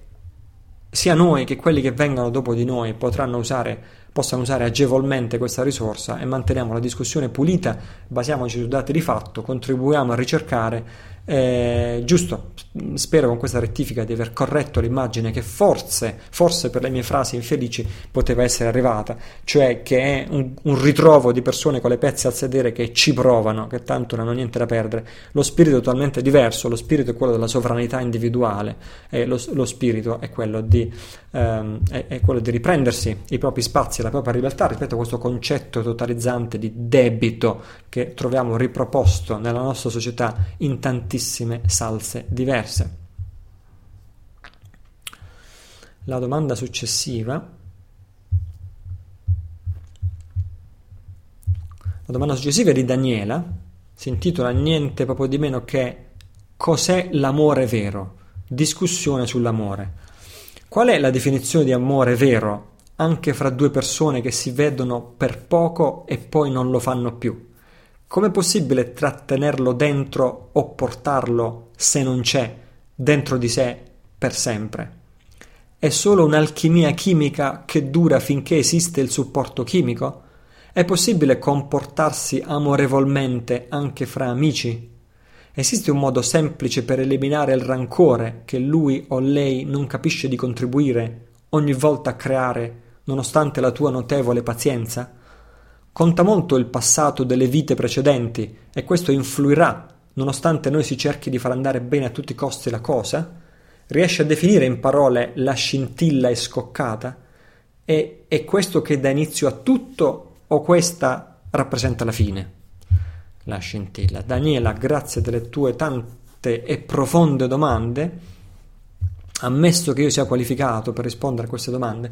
sia noi che quelli che vengono dopo di noi potranno usare, possano usare agevolmente questa risorsa e manteniamo la discussione pulita, basiamoci su dati di fatto, contribuiamo a ricercare eh, giusto, spero con questa rettifica di aver corretto l'immagine che forse, forse per le mie frasi infelici poteva essere arrivata, cioè che è un, un, ritrovo di persone con le pezze al sedere che ci provano, che tanto non hanno niente da perdere. Lo spirito è totalmente diverso, lo spirito è quello della sovranità individuale e lo, lo spirito è quello, di, ehm, è, è quello di riprendersi i propri spazi la propria libertà rispetto a questo concetto totalizzante di debito che troviamo riproposto nella nostra società in tantissimi tantissime salse diverse. La domanda successiva La domanda successiva è di Daniela, si intitola niente proprio di meno che Cos'è l'amore vero? Discussione sull'amore. Qual è la definizione di amore vero anche fra due persone che si vedono per poco e poi non lo fanno più? Com'è possibile trattenerlo dentro o portarlo, se non c'è, dentro di sé per sempre? È solo un'alchimia chimica che dura finché esiste il supporto chimico? È possibile comportarsi amorevolmente anche fra amici? Esiste un modo semplice per eliminare il rancore che lui o lei non capisce di contribuire ogni volta a creare, nonostante la tua notevole pazienza? Conta molto il passato delle vite precedenti e questo influirà, nonostante noi si cerchi di far andare bene a tutti i costi la cosa? Riesce a definire in parole la scintilla e scoccata? E è questo che dà inizio a tutto o questa rappresenta la fine? La scintilla. Daniela, grazie delle tue tante e profonde domande, ammesso che io sia qualificato per rispondere a queste domande,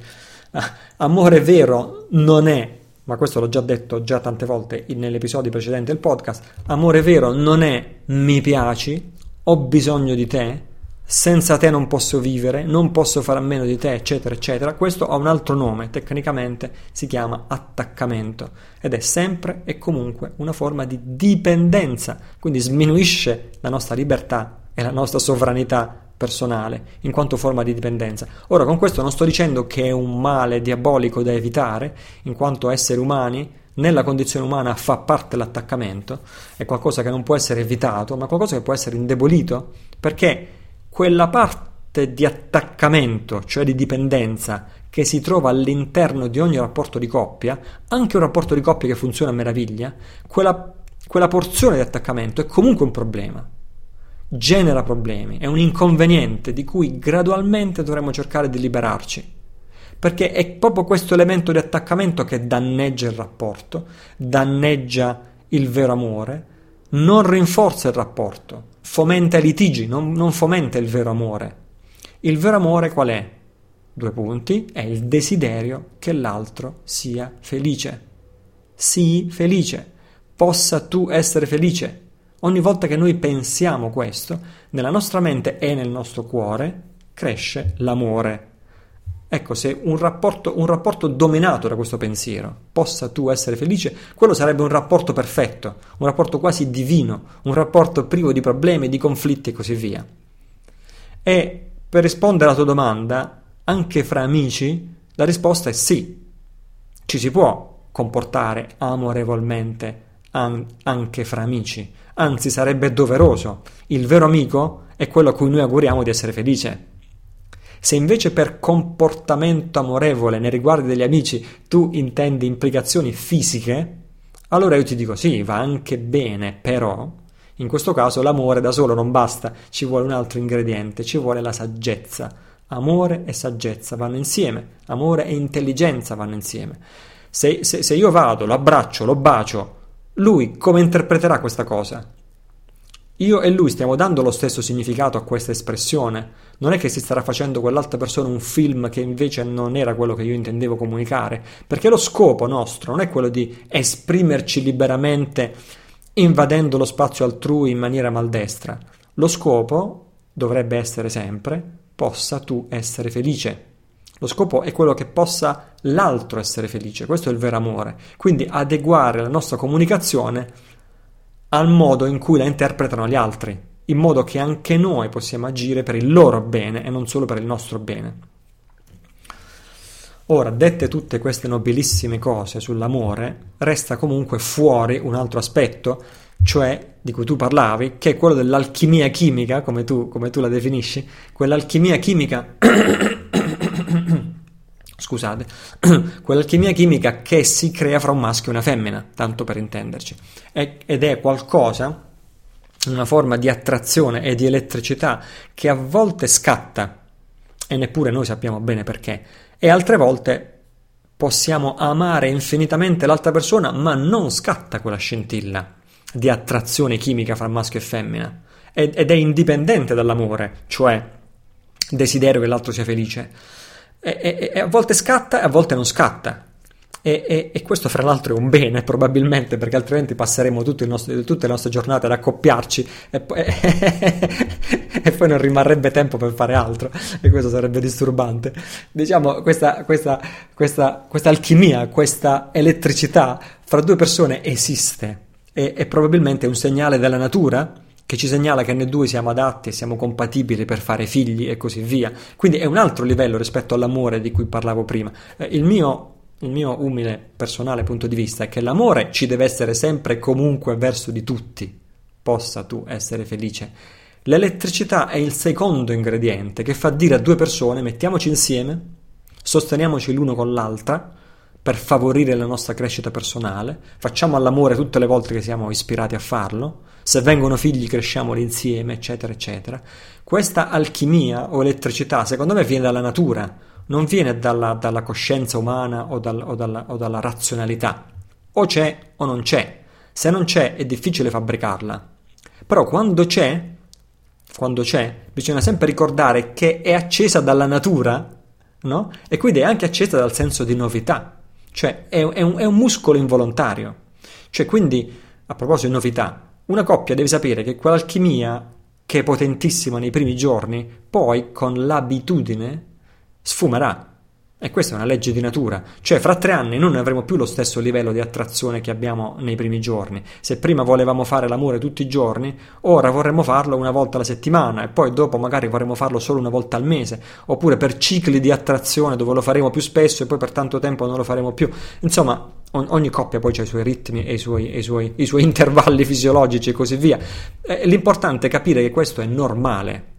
ah, amore vero non è ma questo l'ho già detto già tante volte negli episodi precedenti del podcast, amore vero non è mi piaci, ho bisogno di te, senza te non posso vivere, non posso fare a meno di te, eccetera, eccetera. Questo ha un altro nome, tecnicamente si chiama attaccamento ed è sempre e comunque una forma di dipendenza, quindi sminuisce la nostra libertà e la nostra sovranità personale in quanto forma di dipendenza. Ora, con questo non sto dicendo che è un male diabolico da evitare, in quanto esseri umani, nella condizione umana fa parte l'attaccamento, è qualcosa che non può essere evitato, ma qualcosa che può essere indebolito, perché quella parte di attaccamento, cioè di dipendenza, che si trova all'interno di ogni rapporto di coppia, anche un rapporto di coppia che funziona a meraviglia, quella, quella porzione di attaccamento è comunque un problema genera problemi, è un inconveniente di cui gradualmente dovremo cercare di liberarci. Perché è proprio questo elemento di attaccamento che danneggia il rapporto, danneggia il vero amore, non rinforza il rapporto, fomenta i litigi, non, non fomenta il vero amore. Il vero amore qual è? Due punti, è il desiderio che l'altro sia felice. Sii felice, possa tu essere felice. Ogni volta che noi pensiamo questo, nella nostra mente e nel nostro cuore cresce l'amore. Ecco, se un rapporto, un rapporto, dominato da questo pensiero possa tu essere felice, quello sarebbe un rapporto perfetto, un rapporto quasi divino, un rapporto privo di problemi, di conflitti e così via. E per rispondere alla tua domanda, anche fra amici, la risposta è sì. Ci si può comportare amorevolmente an- anche fra amici, anzi sarebbe doveroso. Il vero amico è quello a cui noi auguriamo di essere felice. Se invece per comportamento amorevole nei riguardi degli amici tu intendi implicazioni fisiche, allora io ti dico sì, va anche bene, però in questo caso l'amore da solo non basta, ci vuole un altro ingrediente, ci vuole la saggezza. Amore e saggezza vanno insieme, amore e intelligenza vanno insieme. Se, se, se io vado, lo abbraccio, lo bacio, lui come interpreterà questa cosa? Io e lui stiamo dando lo stesso significato a questa espressione. Non è che si starà facendo quell'altra persona un film che invece non era quello che io intendevo comunicare, perché lo scopo nostro non è quello di esprimerci liberamente invadendo lo spazio altrui in maniera maldestra. Lo scopo dovrebbe essere sempre possa tu essere felice. Lo scopo è quello che possa l'altro essere felice, questo è il vero amore. Quindi adeguare la nostra comunicazione al modo in cui la interpretano gli altri, in modo che anche noi possiamo agire per il loro bene e non solo per il nostro bene. Ora, dette tutte queste nobilissime cose sull'amore, resta comunque fuori un altro aspetto, cioè di cui tu parlavi, che è quello dell'alchimia chimica, come tu, come tu la definisci, quell'alchimia chimica scusate, quell'alchimia chimica che si crea fra un maschio e una femmina, tanto per intenderci, ed è qualcosa, una forma di attrazione e di elettricità che a volte scatta, e neppure noi sappiamo bene perché, e altre volte possiamo amare infinitamente l'altra persona, ma non scatta quella scintilla di attrazione chimica fra maschio e femmina, ed è indipendente dall'amore, cioè desiderio che l'altro sia felice e, e, e a volte scatta e a volte non scatta. E, e, questo, fra l'altro, è un bene, probabilmente, perché altrimenti passeremo nostro, tutte le nostre giornate ad accoppiarci e poi, e poi, non rimarrebbe tempo per fare altro, e questo sarebbe disturbante. Diciamo, questa, questa, questa, questa alchimia, questa elettricità fra due persone esiste, e, è probabilmente un segnale della natura che ci segnala che noi due siamo adatti e siamo compatibili per fare figli e così via. Quindi è un altro livello rispetto all'amore di cui parlavo prima. Eh, il mio il mio umile personale punto di vista è che l'amore ci deve essere sempre e comunque verso di tutti. Possa tu essere felice. L'elettricità è il secondo ingrediente che fa dire a due persone mettiamoci insieme, sosteniamoci l'uno con l'altra per favorire la nostra crescita personale, facciamo all'amore tutte le volte che siamo ispirati a farlo, se vengono figli cresciamoli insieme, eccetera, eccetera. Questa alchimia o elettricità, secondo me, viene dalla natura, non viene dalla, dalla coscienza umana o, dal, o, dalla, o dalla razionalità. O c'è o non c'è. Se non c'è è difficile fabbricarla. Però quando c'è, quando c'è, bisogna sempre ricordare che è accesa dalla natura, no? E quindi è anche accesa dal senso di novità. Cioè è, è, un, è un muscolo involontario. Cioè quindi, a proposito di novità, una coppia deve sapere che quell'alchimia che è potentissima nei primi giorni, poi con l'abitudine sfumerà. E questa è una legge di natura, cioè fra tre anni non avremo più lo stesso livello di attrazione che abbiamo nei primi giorni. Se prima volevamo fare l'amore tutti i giorni, ora vorremmo farlo una volta alla settimana e poi dopo magari vorremmo farlo solo una volta al mese, oppure per cicli di attrazione dove lo faremo più spesso e poi per tanto tempo non lo faremo più. Insomma, ogni coppia poi ha i suoi ritmi e i suoi, i suoi, i suoi intervalli fisiologici e così via. L'importante è capire che questo è normale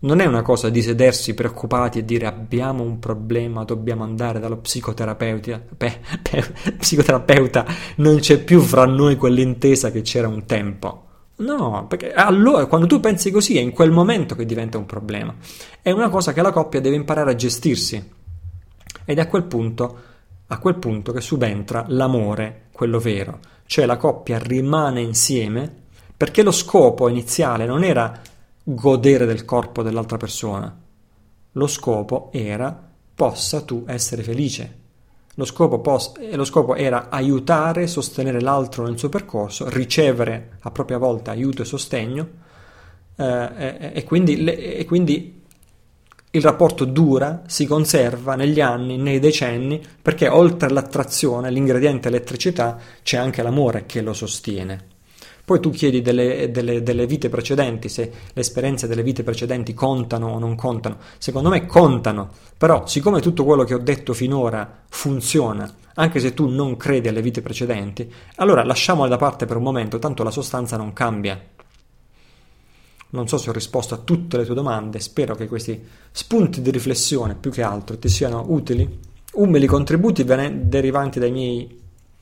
non è una cosa di sedersi preoccupati e dire abbiamo un problema, dobbiamo andare dallo psicoterapeuta. Pe, pe, psicoterapeuta, non c'è più fra noi quell'intesa che c'era un tempo. No, perché allora quando tu pensi così è in quel momento che diventa un problema. È una cosa che la coppia deve imparare a gestirsi. Ed è a quel punto, a quel punto che subentra l'amore, quello vero. cioè la coppia rimane insieme, perché lo scopo iniziale non era godere del corpo dell'altra persona, lo scopo era possa tu essere felice. Lo scopo, pos- lo scopo era aiutare, sostenere l'altro nel suo percorso, ricevere a propria volta aiuto e sostegno eh, e, e, quindi, le, e quindi il rapporto dura, si conserva negli anni, nei decenni, perché oltre all'attrazione, l'ingrediente elettricità, c'è anche l'amore che lo sostiene. Poi tu chiedi delle, delle, delle, vite precedenti, se le esperienze delle vite precedenti contano o non contano. Secondo me contano, però siccome tutto quello che ho detto finora funziona, anche se tu non credi alle vite precedenti, allora lasciamole da parte per un momento, tanto la sostanza non cambia. Non so se ho risposto a tutte le tue domande, spero che questi spunti di riflessione più che altro ti siano utili. Umili contributi derivanti dai miei...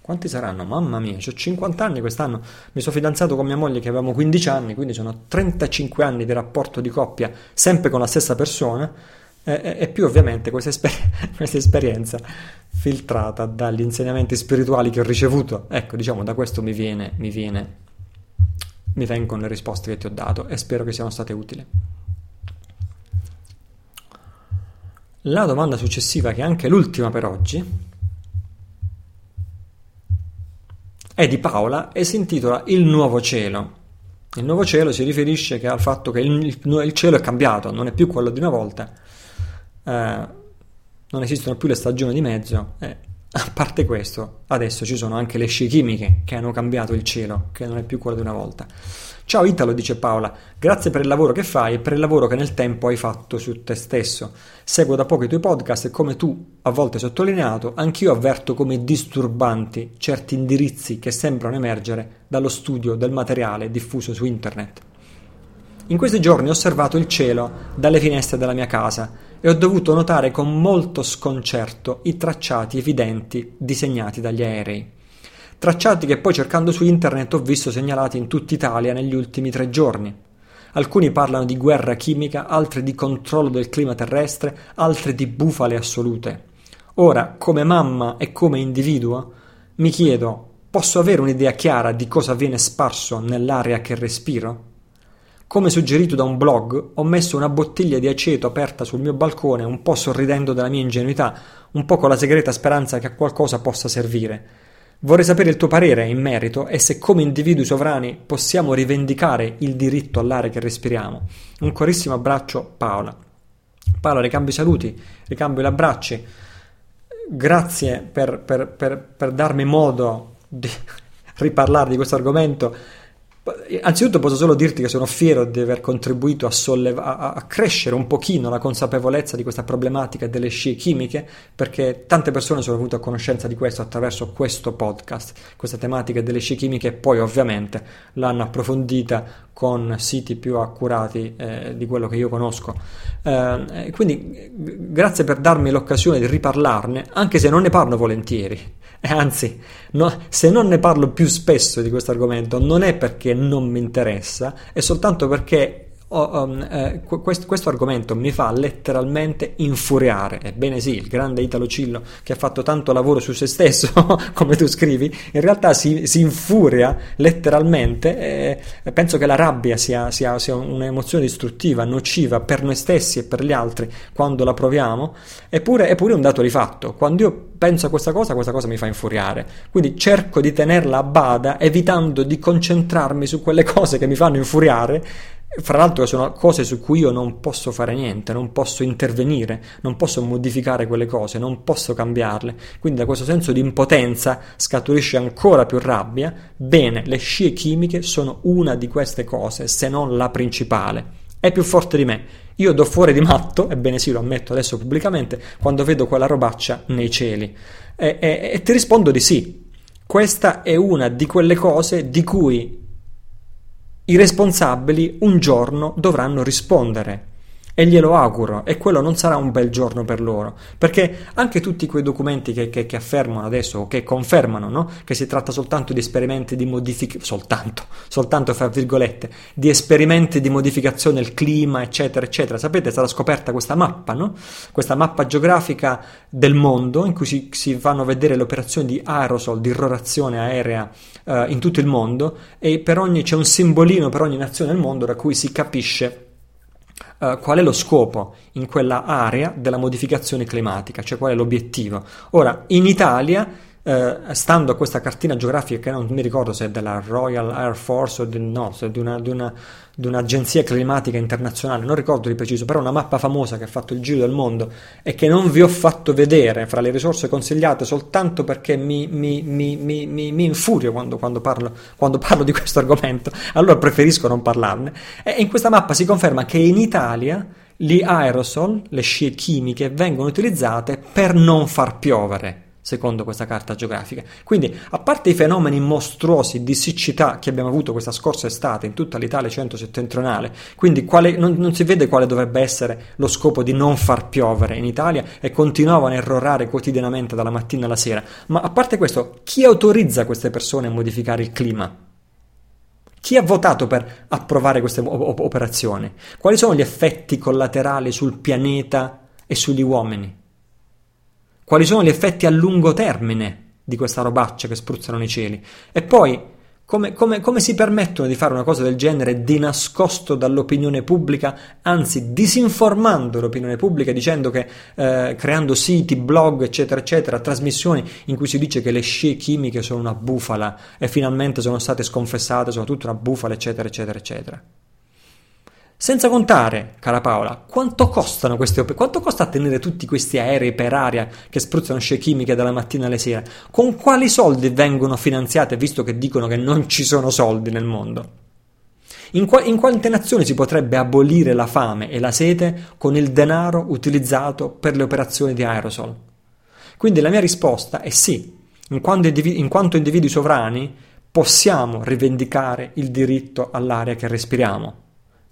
Quanti saranno? Mamma mia, ho 50 anni quest'anno, mi sono fidanzato con mia moglie che avevamo 15 anni, quindi sono 35 anni di rapporto di coppia, sempre con la stessa persona, e, e più ovviamente questa, esper- questa esperienza filtrata dagli insegnamenti spirituali che ho ricevuto. Ecco, diciamo, da questo mi viene, mi viene mi vengono le risposte che ti ho dato e spero che siano state utili. La domanda successiva, che è anche l'ultima per oggi, è di Paola e si intitola Il nuovo cielo. Il nuovo cielo si riferisce al fatto che il, il, cielo è cambiato, non è più quello di una volta, eh, non esistono più le stagioni di mezzo, eh, a parte questo, adesso ci sono anche le scie chimiche che hanno cambiato il cielo, che non è più quello di una volta. Ciao Italo, dice Paola, grazie per il lavoro che fai e per il lavoro che nel tempo hai fatto su te stesso. Seguo da poco i tuoi podcast e come tu a volte sottolineato, anch'io avverto come disturbanti certi indirizzi che sembrano emergere dallo studio del materiale diffuso su internet. In questi giorni ho osservato il cielo dalle finestre della mia casa e ho dovuto notare con molto sconcerto i tracciati evidenti disegnati dagli aerei. Tracciati che poi cercando su internet ho visto segnalati in tutta Italia negli ultimi tre giorni. Alcuni parlano di guerra chimica, altri di controllo del clima terrestre, altri di bufale assolute. Ora, come mamma e come individuo, mi chiedo, posso avere un'idea chiara di cosa viene sparso nell'aria che respiro? Come suggerito da un blog, ho messo una bottiglia di aceto aperta sul mio balcone, un po' sorridendo della mia ingenuità, un po' con la segreta speranza che a qualcosa possa servire. Vorrei sapere il tuo parere in merito e se come individui sovrani possiamo rivendicare il diritto all'aria che respiriamo. Un corissimo abbraccio, Paola. Paola, ricambio i saluti, ricambio gli abbracci. Grazie per, per, per, per darmi modo di riparlare di questo argomento Anzitutto posso solo dirti che sono fiero di aver contribuito a, solleva- a, crescere un pochino la consapevolezza di questa problematica delle scie chimiche, perché tante persone sono venute a conoscenza di questo attraverso questo podcast, questa tematica delle scie chimiche e poi ovviamente l'hanno approfondita con siti più accurati eh, di quello che io conosco. Eh, quindi grazie per darmi l'occasione di riparlarne, anche se non ne parlo volentieri. E anzi, no, se non ne parlo più spesso di questo argomento, non è perché non mi interessa, è soltanto perché Oh, um, eh, questo, questo, argomento mi fa letteralmente infuriare. Ebbene sì, il grande Italo Cillo che ha fatto tanto lavoro su se stesso, come tu scrivi, in realtà si, si infuria letteralmente. Eh, penso che la rabbia sia, sia, sia, un'emozione distruttiva, nociva per noi stessi e per gli altri quando la proviamo. Eppure è pure un dato di fatto. Quando io penso a questa cosa, questa cosa mi fa infuriare. Quindi cerco di tenerla a bada, evitando di concentrarmi su quelle cose che mi fanno infuriare fra l'altro sono cose su cui io non posso fare niente, non posso intervenire, non posso modificare quelle cose, non posso cambiarle. Quindi da questo senso di impotenza scaturisce ancora più rabbia. Bene, le scie chimiche sono una di queste cose, se non la principale. È più forte di me. Io do fuori di matto, ebbene sì, lo ammetto adesso pubblicamente, quando vedo quella robaccia nei cieli. E, e, e ti rispondo di sì. Questa è una di quelle cose di cui i responsabili un giorno dovranno rispondere e glielo auguro e quello non sarà un bel giorno per loro perché anche tutti quei documenti che, che, che affermano adesso o che confermano no? che si tratta soltanto di esperimenti di modificazione soltanto, soltanto fra virgolette di esperimenti di modificazione del clima eccetera eccetera sapete stata scoperta questa mappa no? questa mappa geografica del mondo in cui si, si vanno a vedere le operazioni di aerosol di irrorazione aerea eh, in tutto il mondo e per ogni c'è un simbolino per ogni nazione del mondo da cui si capisce Uh, qual è lo scopo in quella area della modificazione climatica, cioè qual è l'obiettivo. Ora, in Italia eh, stando a questa cartina geografica che non mi ricordo se è della Royal Air Force o di, no, di, una, di, una, di, un'agenzia climatica internazionale, non ricordo di preciso, però una mappa famosa che ha fatto il giro del mondo e che non vi ho fatto vedere fra le risorse consigliate soltanto perché mi, mi, mi, mi infurio quando, quando, parlo, quando parlo di questo argomento, allora preferisco non parlarne. E in questa mappa si conferma che in Italia gli aerosol, le scie chimiche, vengono utilizzate per non far piovere secondo questa carta geografica. Quindi, a parte i fenomeni mostruosi di siccità che abbiamo avuto questa scorsa estate in tutta l'Italia centro-settentrionale, quindi quale, non, non, si vede quale dovrebbe essere lo scopo di non far piovere in Italia e continuavano a errorare quotidianamente dalla mattina alla sera. Ma a parte questo, chi autorizza queste persone a modificare il clima? Chi ha votato per approvare queste operazioni? Quali sono gli effetti collaterali sul pianeta e sugli uomini? Quali sono gli effetti a lungo termine di questa robaccia che spruzzano nei cieli. E poi, come, come, come, si permettono di fare una cosa del genere di nascosto dall'opinione pubblica, anzi disinformando l'opinione pubblica, dicendo che eh, creando siti, blog, eccetera, eccetera, trasmissioni in cui si dice che le scie chimiche sono una bufala e finalmente sono state sconfessate, sono tutte una bufala, eccetera, eccetera, eccetera. Senza contare, cara Paola, quanto costano queste opere? Quanto costa tenere tutti questi aerei per aria che spruzzano scie chimiche dalla mattina alle sera? Con quali soldi vengono finanziate, visto che dicono che non ci sono soldi nel mondo? In, qua- in quante nazioni si potrebbe abolire la fame e la sete con il denaro utilizzato per le operazioni di aerosol? Quindi la mia risposta è sì, in quanto, individu- in quanto individui sovrani possiamo rivendicare il diritto all'aria che respiriamo.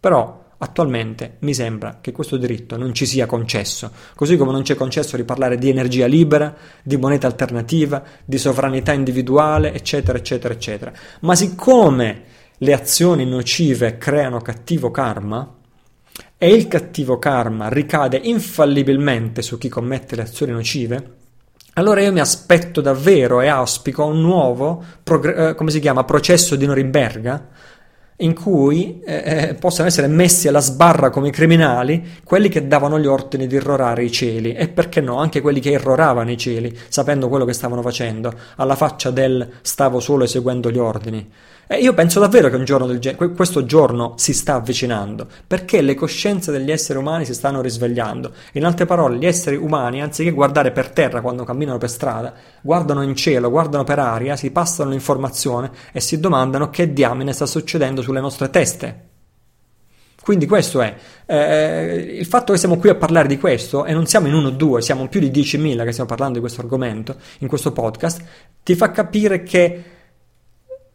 Però attualmente mi sembra che questo diritto non ci sia concesso, così come non c'è concesso di parlare di energia libera, di moneta alternativa, di sovranità individuale, eccetera, eccetera, eccetera. Ma siccome le azioni nocive creano cattivo karma, e il cattivo karma ricade infallibilmente su chi commette le azioni nocive, allora io mi aspetto davvero e auspico un nuovo, progr- eh, chiama, processo di Norimberga, in cui eh, eh, possano essere messi alla sbarra come criminali quelli che davano gli ordini di irrorare i cieli e perché no anche quelli che irroravano i cieli sapendo quello che stavano facendo alla faccia del stavo solo eseguendo gli ordini e io penso davvero che giorno genere, questo giorno si sta avvicinando, perché le coscienze degli esseri umani si stanno risvegliando. In altre parole, gli esseri umani, anziché guardare per terra quando camminano per strada, guardano in cielo, guardano per aria, si passano l'informazione e si domandano che diamine sta succedendo sulle nostre teste. Quindi questo è eh, il fatto che siamo qui a parlare di questo e non siamo in uno o due, siamo più di 10.000 che stiamo parlando di questo argomento in questo podcast, ti fa capire che eh,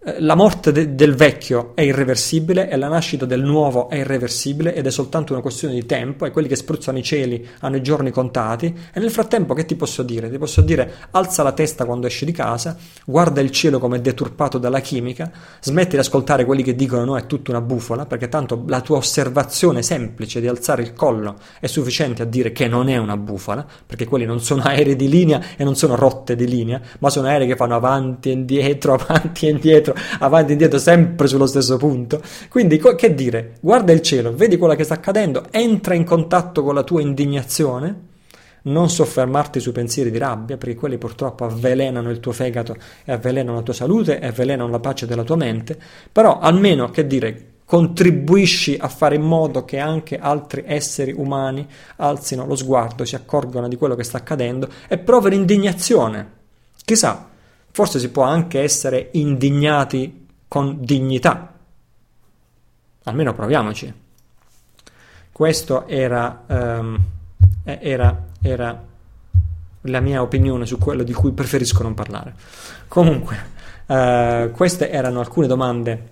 la morte de- del vecchio è irreversibile e la nascita del nuovo è irreversibile ed è soltanto una questione di tempo e quelli che spruzzano i cieli hanno i giorni contati e nel frattempo che ti posso dire? Ti posso dire alza la testa quando esci di casa, guarda il cielo come è deturpato dalla chimica, smetti di ascoltare quelli che dicono no è tutta una bufola perché tanto la tua osservazione semplice di alzare il collo è sufficiente a dire che non è una bufala perché quelli non sono aerei di linea e non sono rotte di linea ma sono aerei che fanno avanti e indietro, avanti e indietro indietro, avanti e indietro, sempre sullo stesso punto. Quindi, che dire? Guarda il cielo, vedi quello che sta accadendo, entra in contatto con la tua indignazione. Non soffermarti sui pensieri di rabbia, perché quelli purtroppo avvelenano il tuo fegato e avvelenano la tua salute e avvelenano la pace della tua mente. Però almeno, che dire, contribuisci a fare in modo che anche altri esseri umani alzino lo sguardo, si accorgano di quello che sta accadendo e provino indignazione. Chissà, Forse si può anche essere indignati con dignità. Almeno proviamoci. Questo era, um, era, era la mia opinione su quello di cui preferisco non parlare. Comunque, uh, queste erano alcune domande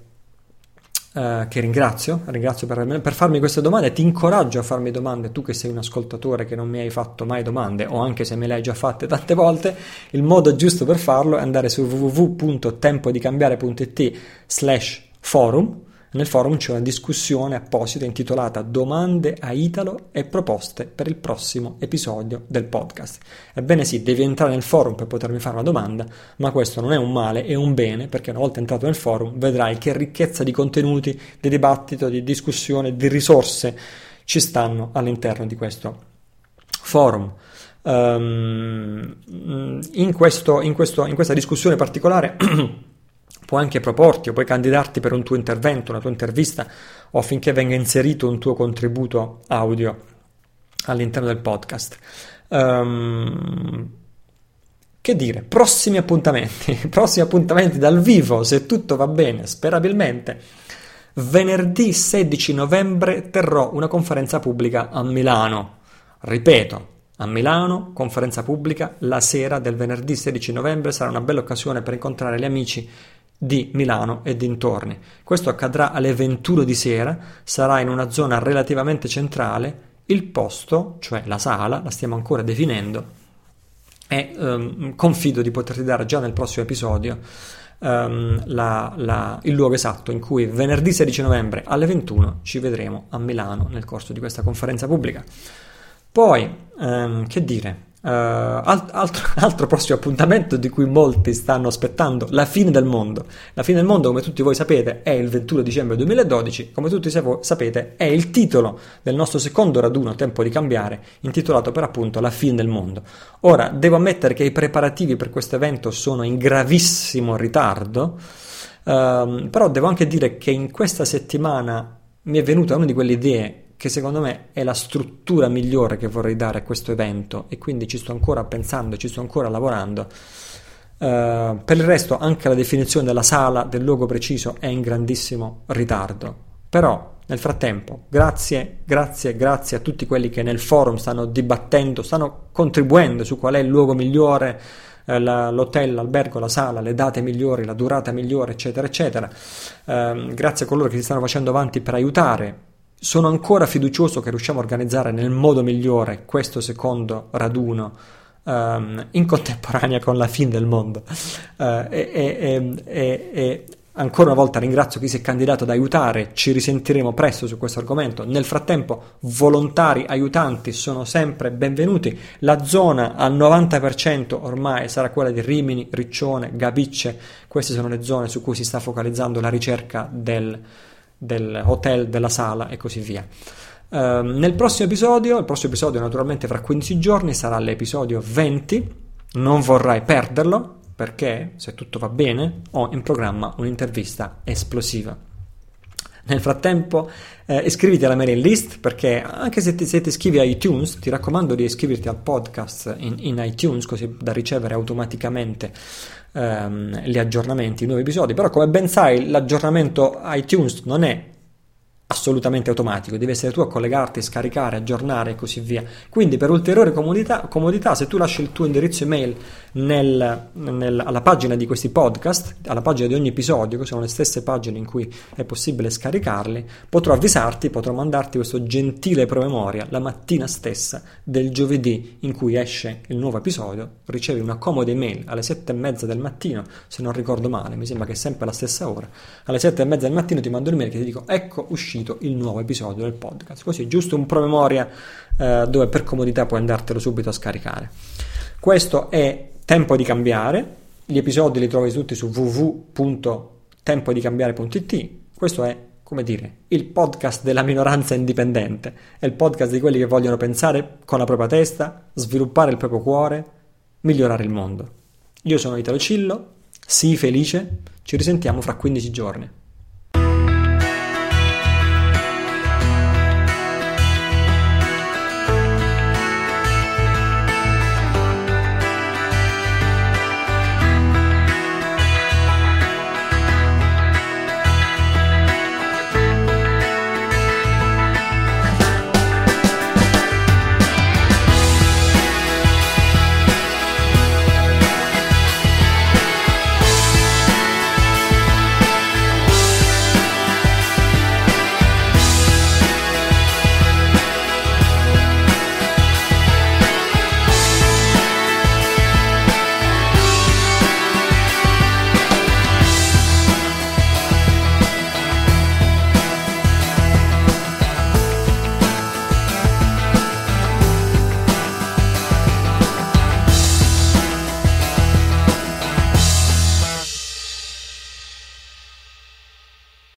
eh, che ringrazio, ringrazio per, per, farmi queste domande, ti incoraggio a farmi domande, tu che sei un ascoltatore che non mi hai fatto mai domande o anche se me le hai già fatte tante volte, il modo giusto per farlo è andare su www.tempodicambiare.it slash forum nel forum c'è una discussione apposita intitolata Domande a Italo e proposte per il prossimo episodio del podcast. Ebbene sì, devi entrare nel forum per potermi fare una domanda, ma questo non è un male, è un bene, perché una volta entrato nel forum vedrai che ricchezza di contenuti, di dibattito, di discussione, di risorse ci stanno all'interno di questo forum. Um, in, questo, in, questo, in questa discussione particolare puoi anche proporti o puoi candidarti per un tuo intervento, una tua intervista o affinché venga inserito un tuo contributo audio all'interno del podcast. Um, che dire, prossimi appuntamenti, prossimi appuntamenti dal vivo, se tutto va bene, sperabilmente. Venerdì 16 novembre terrò una conferenza pubblica a Milano. Ripeto, a Milano, conferenza pubblica, la sera del venerdì 16 novembre sarà una bella occasione per incontrare gli amici di Milano e dintorni. Questo accadrà alle 21 di sera, sarà in una zona relativamente centrale, il posto, cioè la sala, la stiamo ancora definendo e um, confido di poterti dare già nel prossimo episodio um, la, la, il luogo esatto in cui venerdì 16 novembre alle 21 ci vedremo a Milano nel corso di questa conferenza pubblica. Poi, um, che dire, Uh, alt- altro, altro, prossimo appuntamento di cui molti stanno aspettando, la fine del mondo. La fine del mondo, come tutti voi sapete, è il 21 dicembre 2012, come tutti sapete, è il titolo del nostro secondo raduno Tempo di cambiare, intitolato per appunto La fine del mondo. Ora, devo ammettere che i preparativi per questo evento sono in gravissimo ritardo, uh, però devo anche dire che in questa settimana mi è venuta una di quelle idee che secondo me è la struttura migliore che vorrei dare a questo evento e quindi ci sto ancora pensando, ci sto ancora lavorando. Uh, per il resto anche la definizione della sala, del luogo preciso è in grandissimo ritardo. Però nel frattempo, grazie, grazie, grazie a tutti quelli che nel forum stanno dibattendo, stanno contribuendo su qual è il luogo migliore, eh, la, l'hotel, l'albergo, la sala, le date migliori, la durata migliore, eccetera, eccetera. Uh, grazie a coloro che si stanno facendo avanti per aiutare sono ancora fiducioso che riusciamo a organizzare nel modo migliore questo secondo raduno um, in contemporanea con la fine del mondo. Uh, e, e, e, e, ancora una volta ringrazio chi si è candidato ad aiutare, ci risentiremo presto su questo argomento. Nel frattempo, volontari aiutanti sono sempre benvenuti. La zona al 90% ormai sarà quella di Rimini, Riccione, Gabicce. Queste sono le zone su cui si sta focalizzando la ricerca del del hotel, della sala e così via. Uh, nel prossimo episodio, il prossimo episodio naturalmente fra 15 giorni sarà l'episodio 20, non vorrai perderlo perché se tutto va bene ho in programma un'intervista esplosiva. Nel frattempo eh, iscriviti alla mailing list perché anche se ti, se ti, iscrivi a iTunes ti raccomando di iscriverti al podcast in, in iTunes così da ricevere automaticamente ehm, gli aggiornamenti, i nuovi episodi, però come ben sai l'aggiornamento iTunes non è assolutamente automatico, devi essere tu a collegarti, scaricare, aggiornare e così via. Quindi per ulteriore comodità, comodità se tu lasci il tuo indirizzo email nel, nel, alla pagina di questi podcast, alla pagina di ogni episodio, che sono le stesse pagine in cui è possibile scaricarli, potrò avvisarti, potrò mandarti questo gentile promemoria la mattina stessa del giovedì in cui esce il nuovo episodio, ricevi una comoda email alle sette e mezza del mattino, se non ricordo male, mi sembra che è sempre la stessa ora, alle sette e mezza del mattino ti mando un'email che ti dico ecco uscito uscito il nuovo episodio del podcast. Così, giusto un promemoria eh, dove per comodità puoi andartelo subito a scaricare. Questo è Tempo di cambiare. Gli episodi li trovi tutti su www.tempodicambiare.it. Questo è, come dire, il podcast della minoranza indipendente. È il podcast di quelli che vogliono pensare con la propria testa, sviluppare il proprio cuore, migliorare il mondo. Io sono Italo Cillo, sii felice, ci risentiamo fra 15 giorni.